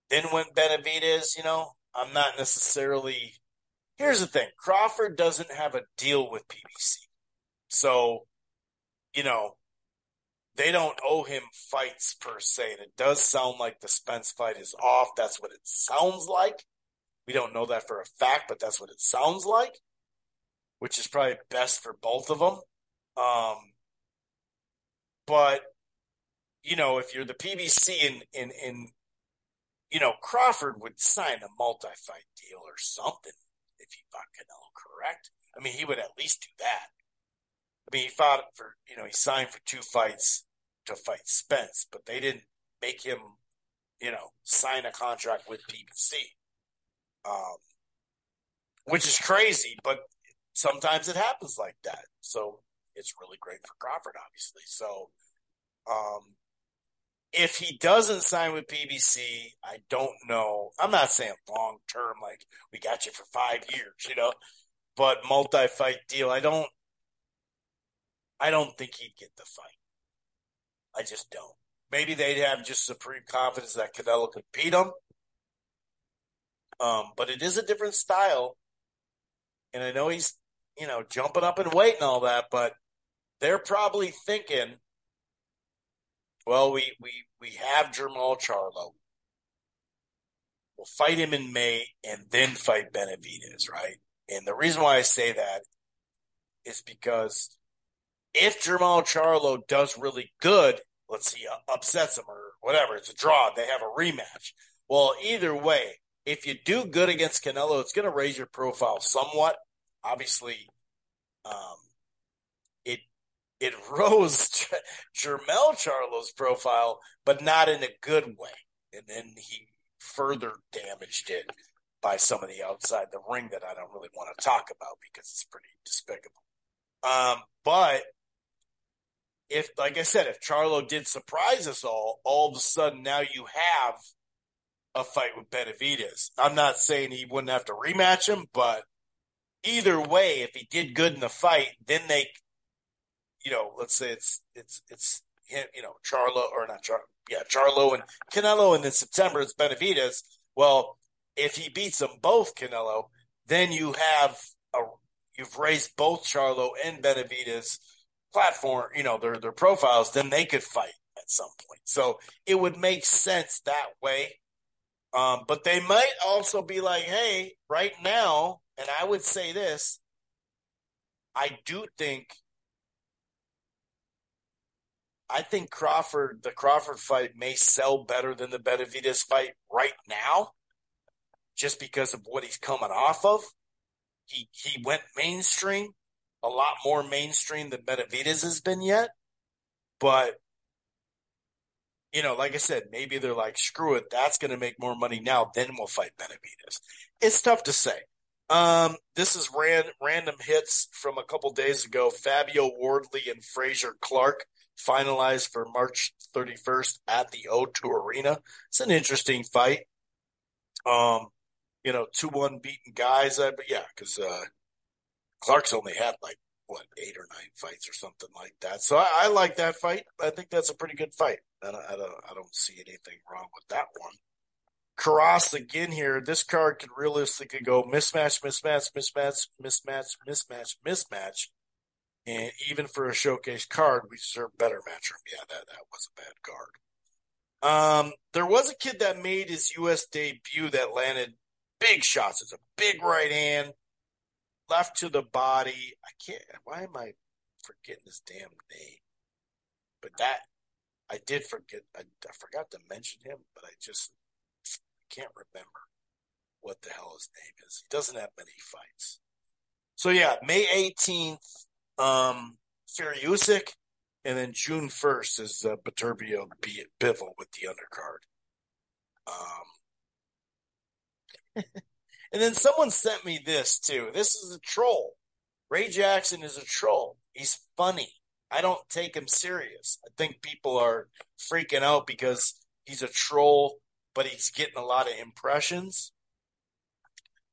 then went Benavidez, you know, I'm not necessarily. Here's the thing Crawford doesn't have a deal with PBC. So, you know, they don't owe him fights per se. And it does sound like the Spence fight is off. That's what it sounds like. We don't know that for a fact, but that's what it sounds like which is probably best for both of them. Um, but you know, if you're the PBC and in in you know Crawford would sign a multi-fight deal or something if he fought Canelo, correct? I mean, he would at least do that. I mean, he fought for you know he signed for two fights to fight Spence, but they didn't make him you know sign a contract with PBC. Um, which is crazy, but sometimes it happens like that. So it's really great for Crawford, obviously. So, um, if he doesn't sign with PBC, I don't know. I'm not saying long term, like we got you for five years, you know, but multi fight deal. I don't. I don't think he'd get the fight. I just don't. Maybe they'd have just supreme confidence that Canelo could beat him. Um, but it is a different style, and I know he's you know, jumping up and and all that, but they're probably thinking, well, we we we have Jermall Charlo. We'll fight him in May and then fight Benavidez, right? And the reason why I say that is because if Jermall Charlo does really good, let's see, uh, upsets him or whatever, it's a draw, they have a rematch. Well, either way, if you do good against Canelo, it's going to raise your profile somewhat obviously, um, it it rose Jermell Charlo's profile, but not in a good way. And then he further damaged it by some of the outside the ring that I don't really want to talk about because it's pretty despicable. Um, but if, like I said, if Charlo did surprise us all, all of a sudden now you have a fight with Benavidez. I'm not saying he wouldn't have to rematch him, but either way, if he did good in the fight, then they, you know, let's say it's it's it's him, you know Charlo or not Char, yeah Charlo and Canelo, and in September it's Benavidez. Well, if he beats them both, Canelo, then you have a you've raised both Charlo and Benavidez platform, you know, their their profiles. Then they could fight at some point. So it would make sense that way. Um, but they might also be like, hey, right now and I would say this I do think I think Crawford, the Crawford fight may sell better than the Benavidez fight right now, just because of what he's coming off of. He he went mainstream, a lot more mainstream than Benavidez has been yet. But you know, like I said, maybe they're like, screw it, that's going to make more money now. Then we'll fight Benavidez. It's tough to say. Um, this is ran, random hits from a couple days ago. Fabio Wardley and Fraser Clark finalized for March 31st at the O2 Arena. It's an interesting fight. Um, you know, two one beaten guys. Uh, but yeah, because uh, Clark's only had like what eight or nine fights or something like that. So I, I like that fight. I think that's a pretty good fight. I don't, I don't, I don't see anything wrong with that one. Cross again here. This card could realistically go mismatch, mismatch, mismatch, mismatch, mismatch, mismatch. And even for a showcase card, we deserve better matchup. Yeah, that, that was a bad card. Um, there was a kid that made his U.S. debut that landed big shots. It's a big right hand, left to the body. I can't. Why am I forgetting his damn name? But that I did forget. I, I forgot to mention him, but I just can't remember what the hell his name is. He doesn't have many fights. So yeah, May 18th, um, Fury-Usyk, and then June 1st is uh, Beterbiev Bivol with the undercard. Um, and then someone sent me this too. This is a troll. Ray Jackson is a troll. He's funny. I don't take him serious. I think people are freaking out because he's a troll but he's getting a lot of impressions.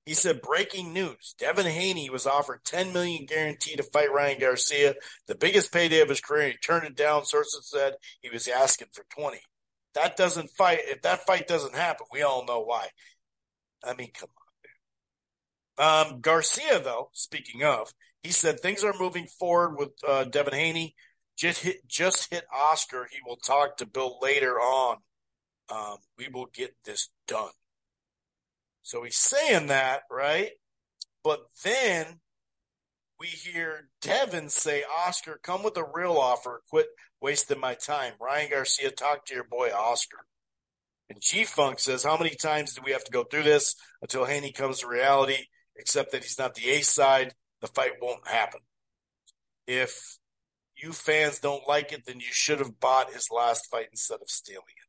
He said, breaking news. Devin Haney was offered 10 million guarantee to fight Ryan Garcia, the biggest payday of his career. He turned it down. Sources said he was asking for 20. That doesn't fight. If that fight doesn't happen, we all know why. I mean, come on, dude. Um, Garcia, though, speaking of, he said things are moving forward with uh, Devin Haney. Just hit, just hit Oscar. He will talk to Bill later on um, we will get this done. So he's saying that, right? But then we hear Devin say, Oscar, come with a real offer. Quit wasting my time. Ryan Garcia, talk to your boy Oscar. And G Funk says, How many times do we have to go through this until Haney comes to reality? Except that he's not the ace side, the fight won't happen. If you fans don't like it, then you should have bought his last fight instead of stealing it.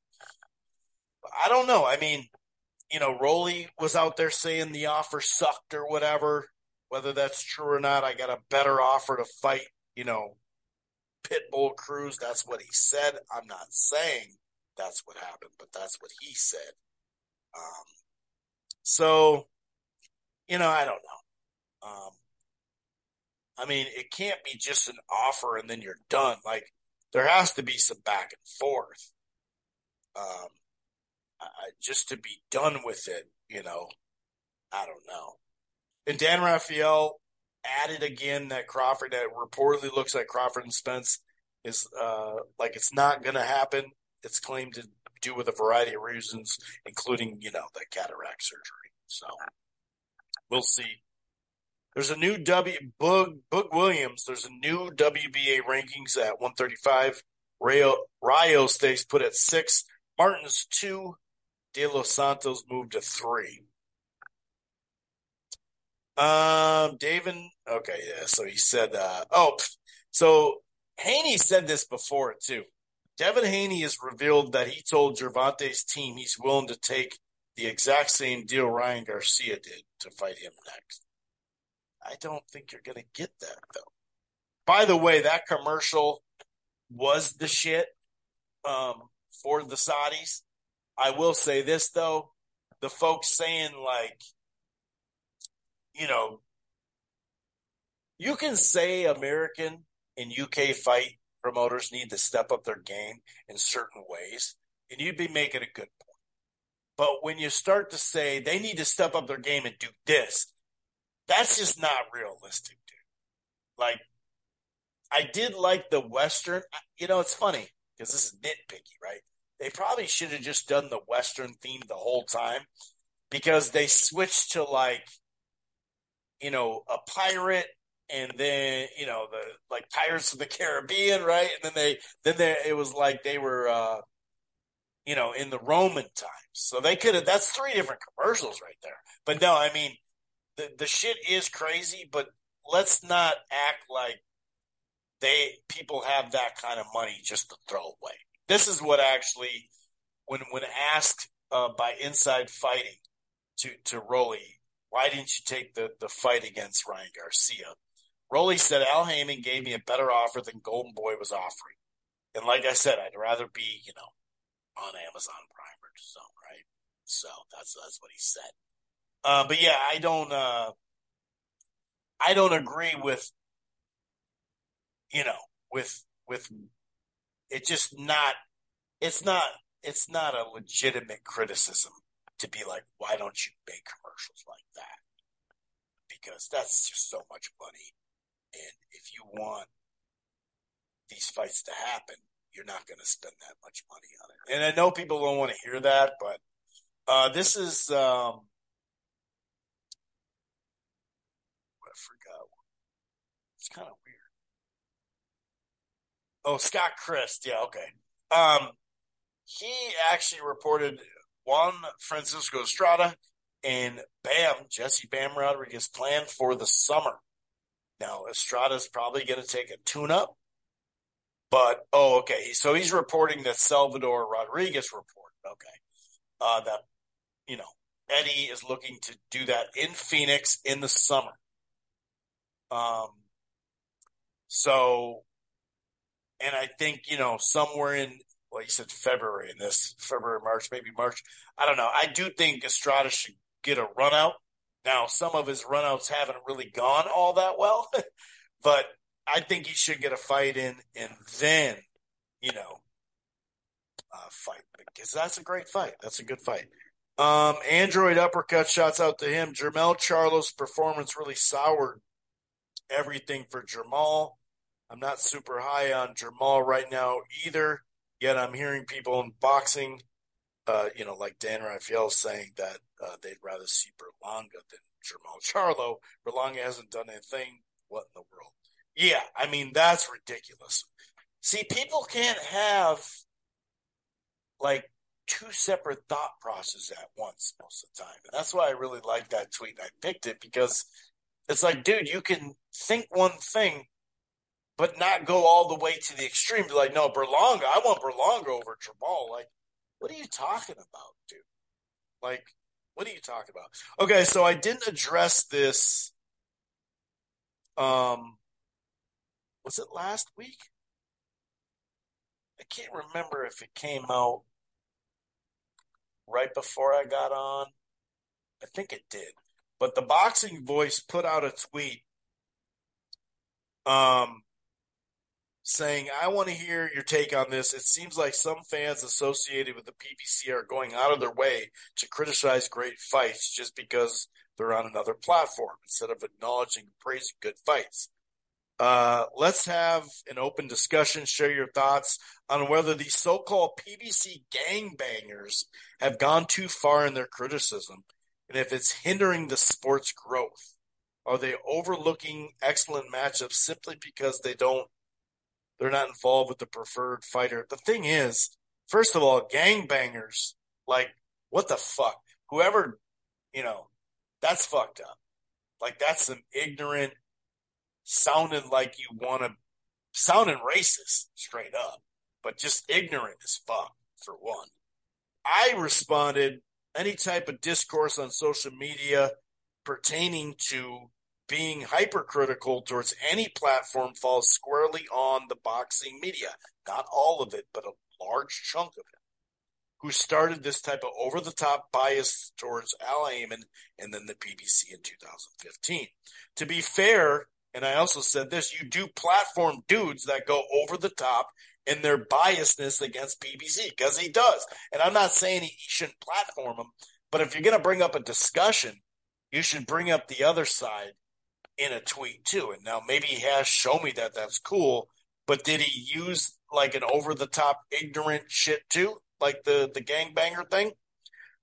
I don't know. I mean, you know, Rolly was out there saying the offer sucked or whatever. Whether that's true or not, I got a better offer to fight, you know, Pitbull Cruz. That's what he said. I'm not saying that's what happened, but that's what he said. Um, so, you know, I don't know. Um, I mean, it can't be just an offer and then you're done. Like, there has to be some back and forth. Um, just to be done with it, you know, I don't know. And Dan Raphael added again that Crawford that reportedly looks like Crawford and Spence is uh, like it's not going to happen. It's claimed to do with a variety of reasons, including you know the cataract surgery. So we'll see. There's a new W Bug Bug Williams. There's a new WBA rankings at 135. Rayo Rayo stays put at six. Martin's two. De Los Santos moved to three. Um, David. Okay, yeah. So he said, uh, oh, so Haney said this before too. Devin Haney has revealed that he told Gervonta's team he's willing to take the exact same deal Ryan Garcia did to fight him next. I don't think you're going to get that though. By the way, that commercial was the shit um, for the Saudis. I will say this though, the folks saying like, you know, you can say American and UK fight promoters need to step up their game in certain ways, and you'd be making a good point. But when you start to say they need to step up their game and do this, that's just not realistic, dude. Like, I did like the Western. You know, it's funny because this is nitpicky, right? They probably should have just done the Western theme the whole time because they switched to like, you know, a pirate and then, you know, the like Pirates of the Caribbean, right? And then they, then they, it was like they were, uh, you know, in the Roman times. So they could have, that's three different commercials right there. But no, I mean, the, the shit is crazy, but let's not act like they, people have that kind of money just to throw away this is what actually, when when asked uh, by Inside Fighting to to Rolly, why didn't you take the the fight against Ryan Garcia? Rolly said Al Haymon gave me a better offer than Golden Boy was offering. And like I said, I'd rather be, you know, on Amazon Prime or so, right? So that's that's what he said. Uh, but yeah, I don't uh, I don't agree with you know with with it just not it's not it's not a legitimate criticism to be like why don't you make commercials like that because that's just so much money and if you want these fights to happen you're not going to spend that much money on it and i know people don't want to hear that but uh, this is um, I forgot. It's kind of. Oh, Scott Christ. Yeah, okay. Um, he actually reported Juan Francisco Estrada and Bam, Jesse Bam Rodriguez planned for the summer. Now, Estrada's probably going to take a tune up, but oh, okay. So he's reporting that Salvador Rodriguez reported, okay, uh, that, you know, Eddie is looking to do that in Phoenix in the summer. Um, so, and I think, you know, somewhere in, well, you said February in this, February, March, maybe March. I don't know. I do think Estrada should get a run out. Now, some of his runouts haven't really gone all that well, but I think he should get a fight in and then, you know, uh, fight because that's a great fight. That's a good fight. Um, Android uppercut shots out to him. Jermell Charlo's performance really soured everything for Jermall. I'm not super high on Jermall right now either. Yet I'm hearing people in boxing, uh, you know, like Dan Raphael saying that uh, they'd rather see Berlanga than Jermall Charlo. Berlanga hasn't done anything. What in the world? Yeah, I mean that's ridiculous. See, people can't have like two separate thought processes at once most of the time. And that's why I really like that tweet. I picked it because it's like, dude, you can think one thing, but not go all the way to the extreme. Be like, no, Berlanga, I want Berlanga over Jermall. Like, what are you talking about, dude? Like, what are you talking about? Okay, so I didn't address this. Um, was it last week? I can't remember if it came out right before I got on. I think it did. But the boxing voice put out a tweet um, saying, I want to hear your take on this. It seems like some fans associated with the PBC are going out of their way to criticize great fights just because they're on another platform instead of acknowledging and praising good fights. Uh, let's have an open discussion. Share your thoughts on whether these so-called PBC gangbangers have gone too far in their criticism and if it's hindering the sport's growth. Are they overlooking excellent matchups simply because they don't they're not involved with the preferred fighter? The thing is, first of all, gangbangers, like what the fuck? Whoever, you know, that's fucked up. Like that's some ignorant sounding like you want to sounding racist straight up, but just ignorant as fuck for one. I responded any type of discourse on social media pertaining to being hypercritical towards any platform falls squarely on the boxing media. Not all of it, but a large chunk of it. Who started this type of over the top bias towards Al Haymon and then the PBC in 2015. To be fair, and I also said this, you do platform dudes that go over the top in their biasness against PBC because he does. And I'm not saying he shouldn't platform him, but if you're going to bring up a discussion, you should bring up the other side in a tweet too. And now maybe he has shown me that that's cool, but did he use like an over the top ignorant shit too, like the the gangbanger thing?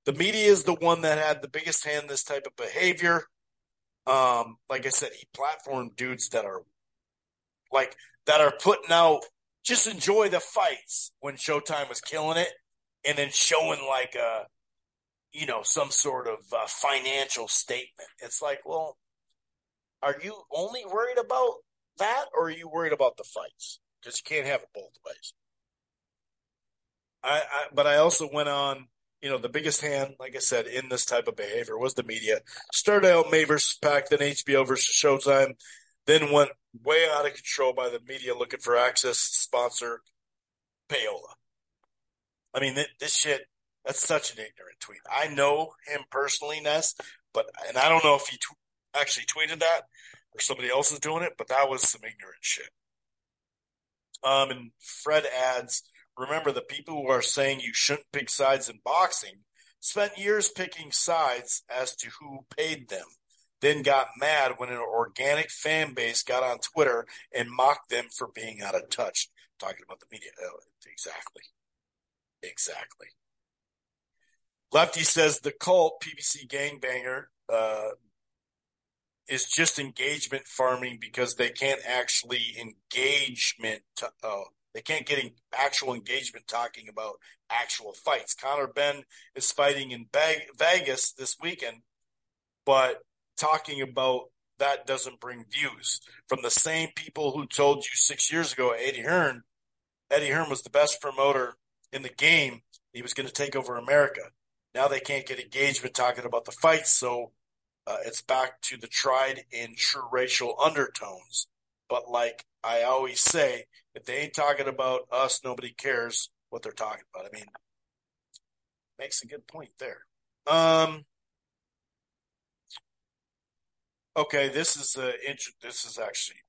The media is the one that had the biggest hand in this type of behavior. Um, like I said, he platformed dudes that are like that are putting out just enjoy the fights when Showtime was killing it, and then showing like a, you know, some sort of uh, financial statement. It's like, well, are you only worried about that, or are you worried about the fights? Because you can't have it both ways. I, I, but I also went on. You know, the biggest hand, like I said, in this type of behavior was the media. Started out May versus Pac, then HBO versus Showtime, then went way out of control by the media looking for access, sponsor, payola. I mean, this shit, that's such an ignorant tweet. I know him personally, Ness, but, and I don't know if he actually tweeted that or somebody else is doing it, but that was some ignorant shit. Um, and Fred adds, remember the people who are saying you shouldn't pick sides in boxing spent years picking sides as to who paid them, then got mad when an organic fan base got on Twitter and mocked them for being out of touch. Talking about the media. Oh, exactly. Exactly. Lefty says the cult PBC gangbanger uh, is just engagement farming because they can't actually engagement. To, oh, uh, they can't get actual engagement talking about actual fights. Conor Benn is fighting in Vegas this weekend, but talking about that doesn't bring views from the same people who told you six years ago Eddie Hearn. Eddie Hearn was the best promoter in the game. He was going to take over America. Now they can't get engagement talking about the fights, so uh, it's back to the tried and true racial undertones. But like I always say, if they ain't talking about us, nobody cares what they're talking about. I mean, makes a good point there. Um, okay, this is a this is actually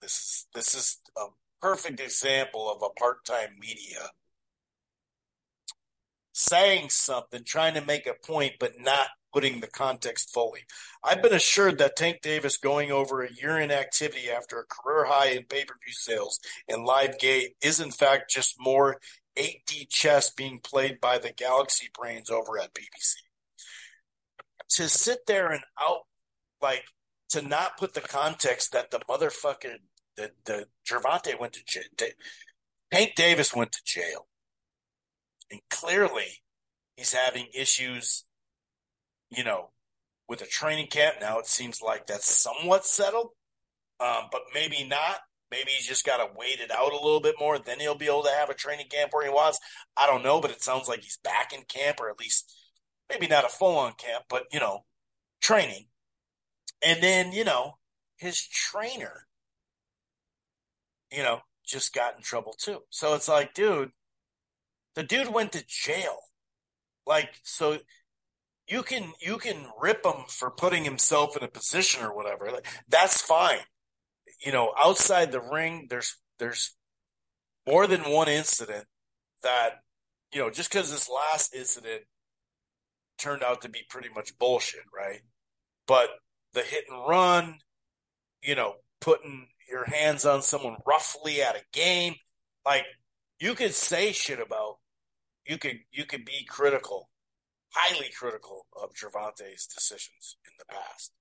this is this is a perfect example of a part-time media saying something, trying to make a point, but not putting the context fully. I've been assured that Tank Davis going over a year in activity after a career high in pay per view sales and live gate is in fact just more 8D chess being played by the Galaxy brains over at PBC. To sit there and out, like, to not put the context that the motherfucker, the, the Gervonta went to jail, Tank Davis went to jail. And clearly he's having issues you know, with a training camp now, it seems like that's somewhat settled, um, but maybe not. Maybe he's just got to wait it out a little bit more. Then he'll be able to have a training camp where he wants. I don't know, but it sounds like he's back in camp, or at least maybe not a full on camp, but you know, training. And then you know, his trainer, you know, just got in trouble too. So it's like, dude, the dude went to jail. Like, so you can you can rip him for putting himself in a position or whatever. That's fine. You know, outside the ring, there's there's more than one incident that you know just because this last incident turned out to be pretty much bullshit, right? But the hit and run, you know, putting your hands on someone roughly at a game, like you could say shit about, you could you could be critical highly critical of Gervonta's decisions in the past.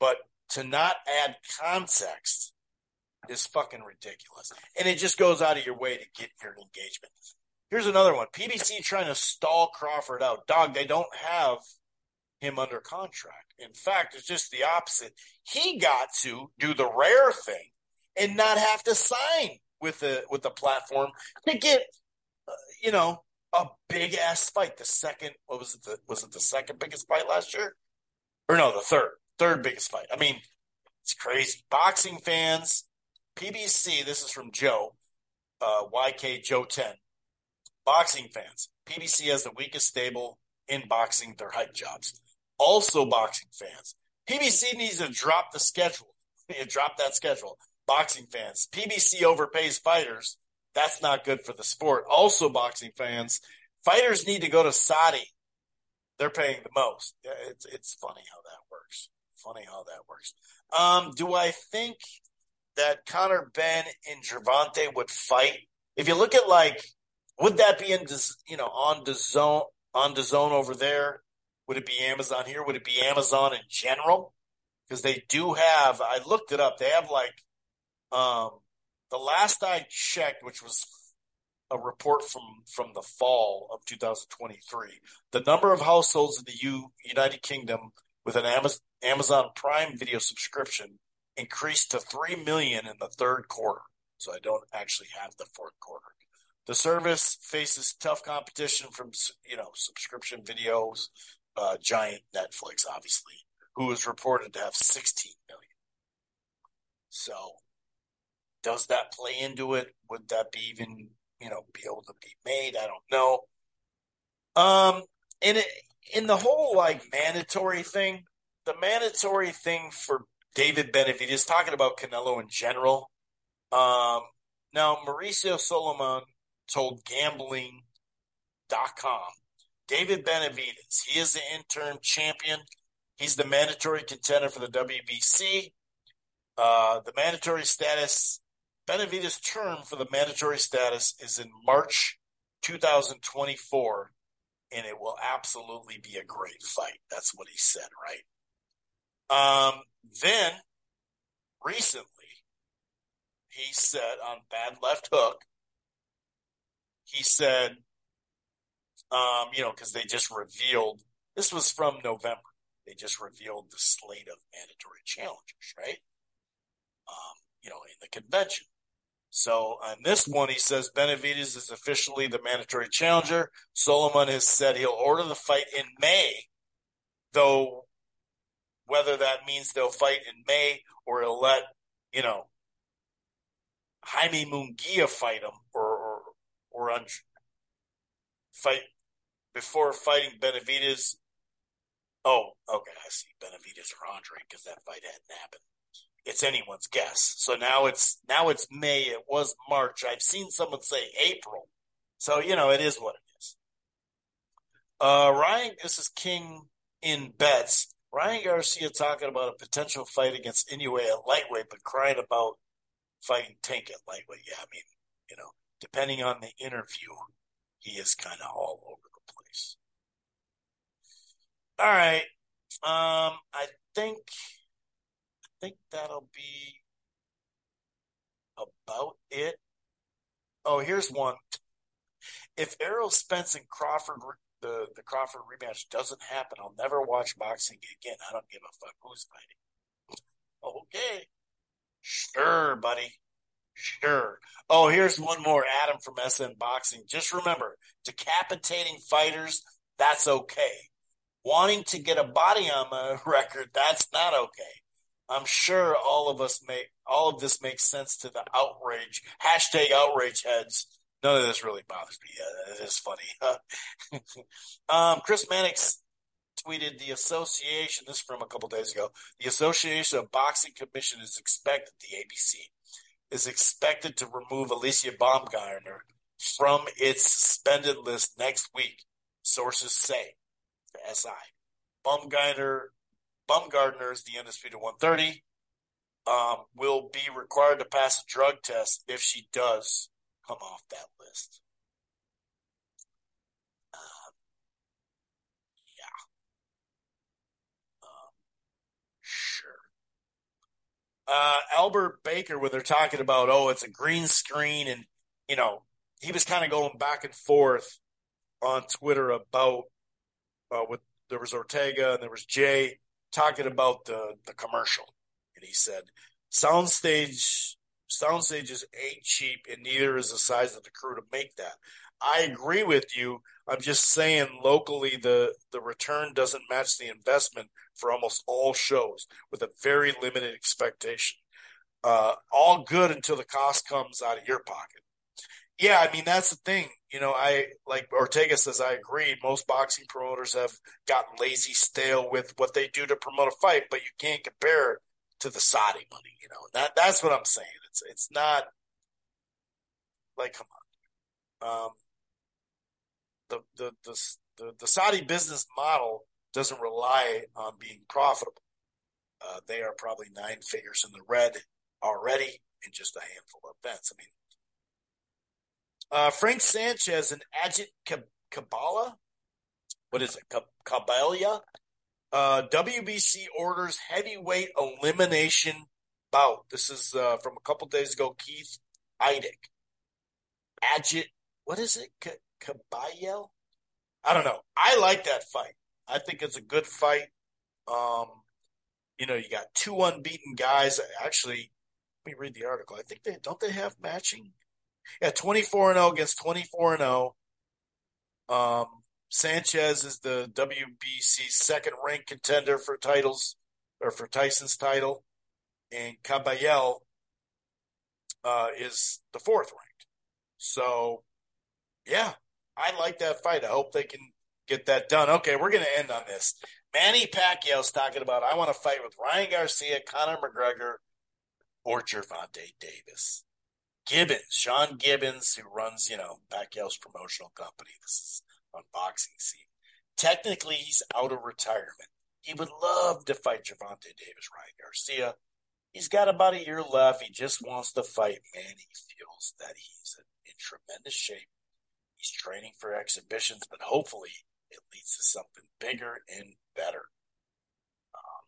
But to not add context is fucking ridiculous. And it just goes out of your way to get your engagement. Here's another one. PBC trying to stall Crawford out. Dog, they don't have him under contract. In fact, it's just the opposite. He got to do the rare thing and not have to sign with the with the platform to get uh, you know a big ass fight. The second, what was it? The, was it the second biggest fight last year? Or no, the third, third biggest fight. I mean, it's crazy. Boxing fans, PBC. This is from Joe, uh, YK Joe Ten. Boxing fans, PBC has the weakest stable in boxing. Their hype jobs. Also, boxing fans, PBC needs to drop the schedule. drop that schedule. Boxing fans, PBC overpays fighters that's not good for the sport. Also, boxing fans, fighters need to go to Saudi. They're paying the most. It's it's funny how that works. Funny how that works. Um, do I think that Conor Benn and Gervonta would fight? If you look at like, would that be in you know on DAZN on DAZN over there? Would it be Amazon here? Would it be Amazon in general? Because they do have. I looked it up. They have like um the last I checked, which was a report from from the fall of 2023, the number of households in the U, United Kingdom with an Amazon Prime Video subscription increased to 3 million in the third quarter. So I don't actually have the fourth quarter. The service faces tough competition from you know subscription videos, uh, giant Netflix, obviously, who is reported to have 16 million. So does that play into it? Would that be even, you know, be able to be made. I don't know. Um, and it, in the whole like mandatory thing, the mandatory thing for David Benavidez, talking about Canelo in general. Um, now Mauricio Sulaiman told Gambling.com, David Benavidez, he is the interim champion. He's the mandatory contender for the WBC. Uh, the mandatory status, Benavidez' term for the mandatory status is in March 2024 and it will absolutely be a great fight. That's what he said, right? Um, then recently, he said on Bad Left Hook, he said, um, you know, because they just revealed this was from November. They just revealed the slate of mandatory challengers, right? Um, you know, in the convention. So on this one, he says Benavidez is officially the mandatory challenger. Sulaiman has said he'll order the fight in May, though whether that means they'll fight in May or he'll let, you know, Jaime Munguia fight him or or, or un- fight before fighting Benavidez. Oh, okay, I see Benavidez or Andre because that fight hadn't happened it's anyone's guess. So now it's now it's May. It was March. I've seen someone say April. So you know it is what it is. Uh, Ryan, this is King in bets. Ryan Garcia talking about a potential fight against Inoue at lightweight, but crying about fighting Tank at lightweight. Yeah, I mean, you know, depending on the interview, he is kind of all over the place. All right. Um, I think think that'll be about it. Oh, here's one. If Errol Spence and Crawford, the, the Crawford rematch doesn't happen, I'll never watch boxing again. I don't give a fuck who's fighting. Okay. Sure, buddy. Sure. Oh, here's one more. Adam from SN Boxing. Just remember, decapitating fighters, that's okay. Wanting to get a body on the record, that's not okay. I'm sure all of us make all of this makes sense to the outrage hashtag outrage heads. None of this really bothers me. It is funny. um, Chris Mannix tweeted the association. This is from a couple days ago. The Association of Boxing Commission is expected. The ABC is expected to remove Alicia Baumgardner from its suspended list next week. Sources say SI. Baumgardner Baumgardner is the undisputed 130. Um, will be required to pass a drug test if she does come off that list. Um, yeah. Um, sure. Uh, Albert Baker, when they're talking about, oh, it's a green screen, and, you know, he was kind of going back and forth on Twitter about, uh, with there was Ortega and there was Jay talking about the the commercial, and he said, "Soundstage, soundstages ain't cheap, and neither is the size of the crew to make that." I agree with you. I'm just saying locally the the return doesn't match the investment for almost all shows with a very limited expectation. Uh, all good until the cost comes out of your pocket. Yeah, I mean that's the thing. You know, I like Ortega says I agree. Most boxing promoters have gotten lazy, stale with what they do to promote a fight, but you can't compare it to the Saudi money. You know, that that's what I'm saying. It's it's not like come on. Um, the, the the the the Saudi business model doesn't rely on being profitable. Uh, they are probably nine figures in the red already in just a handful of events. I mean, uh, Frank Sanchez and Agit Kabala. What is it? Kabalia? Uh, WBC orders heavyweight elimination bout. This is uh, from a couple days ago. Keith Idec. Agit. What is it? K-? I don't know. I like that fight. I think it's a good fight. Um, you know, you got two unbeaten guys. Actually, let me read the article. I think they don't they have matching yeah, 24 and 0 against 24 and 0. Um, Sanchez is the WBC second ranked contender for titles or for Tyson's title, and Kabayel uh, is the fourth ranked. So Yeah, I like that fight. I hope they can get that done. Okay, we're going to end on this. Manny Pacquiao's talking about I want to fight with Ryan Garcia, Conor McGregor, or Gervonta Davis. Gibbons, Sean Gibbons, who runs, you know, Pacquiao's promotional company. This is on Boxing Scene. Technically, he's out of retirement. He would love to fight Gervonta Davis, Ryan Garcia. He's got about a year left. He just wants to fight. Man, he feels that he's in tremendous shape. He's training for exhibitions, but hopefully it leads to something bigger and better. Um,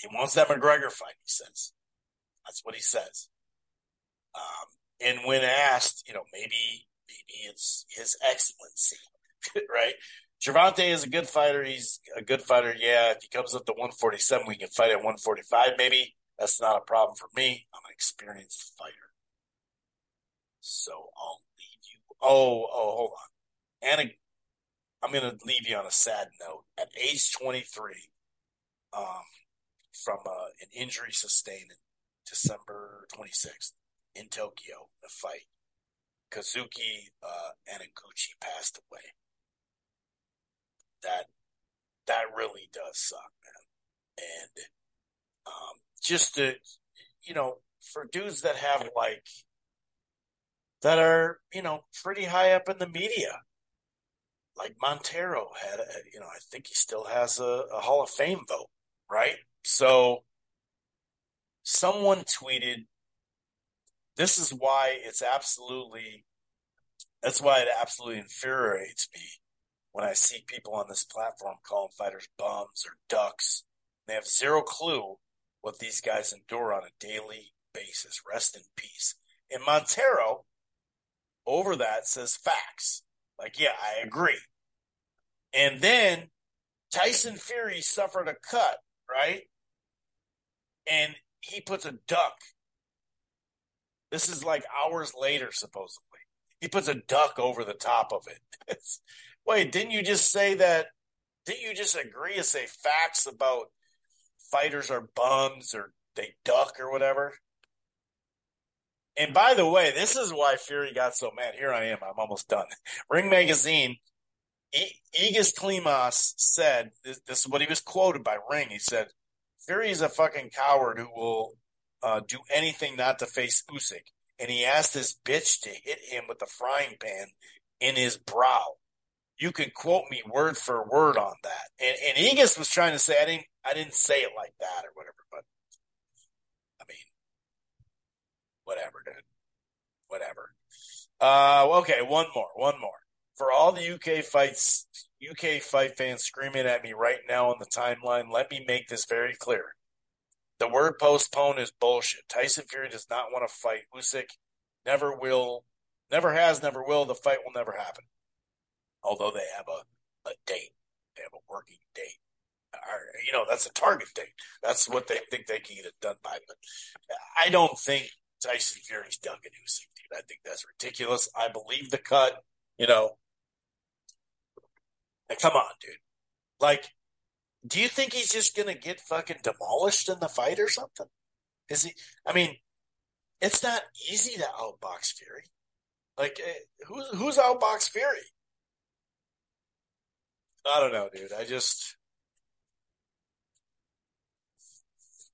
he wants that McGregor fight, he says. That's what he says. Um, and when asked, you know, maybe maybe it's his excellency, right? Gervonta is a good fighter. He's a good fighter. Yeah, if he comes up to 147, we can fight at 145. Maybe that's not a problem for me. I'm an experienced fighter. So I'll leave you. Oh, oh, hold on. And I'm going to leave you on a sad note. At age 23, um, from uh, an injury sustained in December 26th in Tokyo, the fight, Kazuki uh, Anaguchi passed away that that really does suck, man. And um, just to you know, for dudes that have like that are you know pretty high up in the media, like Montero had, a, you know, I think he still has a, a Hall of Fame vote, right? So someone tweeted, "This is why it's absolutely." That's why it absolutely infuriates me when I see people on this platform calling fighters bums or ducks. They have zero clue what these guys endure on a daily basis. Rest in peace. And Montero, over that, says facts. Like, yeah, I agree. And then Tyson Fury suffered a cut, right? And he puts a duck. This is like hours later, supposedly. He puts a duck over the top of it. Wait, didn't you just say that? Didn't you just agree to say facts about fighters are bums or they duck or whatever? And by the way, this is why Fury got so mad. Here I am. I'm almost done. Ring Magazine, Egis Klimas said, this, this, is what he was quoted by Ring. He said, Fury is a fucking coward who will uh, do anything not to face Usyk. And he asked this bitch to hit him with a frying pan in his brow you can quote me word for word on that. And, and Egis was trying to say I didn't I didn't say it like that or whatever, but I mean, whatever, dude, whatever. Uh, okay, one more, one more. For all the UK fights, UK fight fans screaming at me right now on the timeline, let me make this very clear. The word postpone is bullshit. Tyson Fury does not want to fight Usyk. Never will. Never has. Never will. The fight will never happen although they have a, a date, they have a working date. You know, that's a target date. That's what they think they can get it done by. But I don't think Tyson Fury's dug a new team. I think that's ridiculous. I believe the cut, you know. come on, dude. Like, do you think he's just going to get fucking demolished in the fight or something? Is he? I mean, it's not easy to outbox Fury. Like, eh, who's who's outbox Fury? I don't know, dude. I just,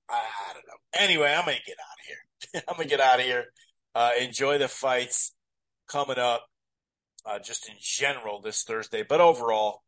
I, I don't know. Anyway, I'm gonna get out of here. I'm gonna get out of here. Uh, enjoy the fights coming up, uh, just in general this Thursday, but overall.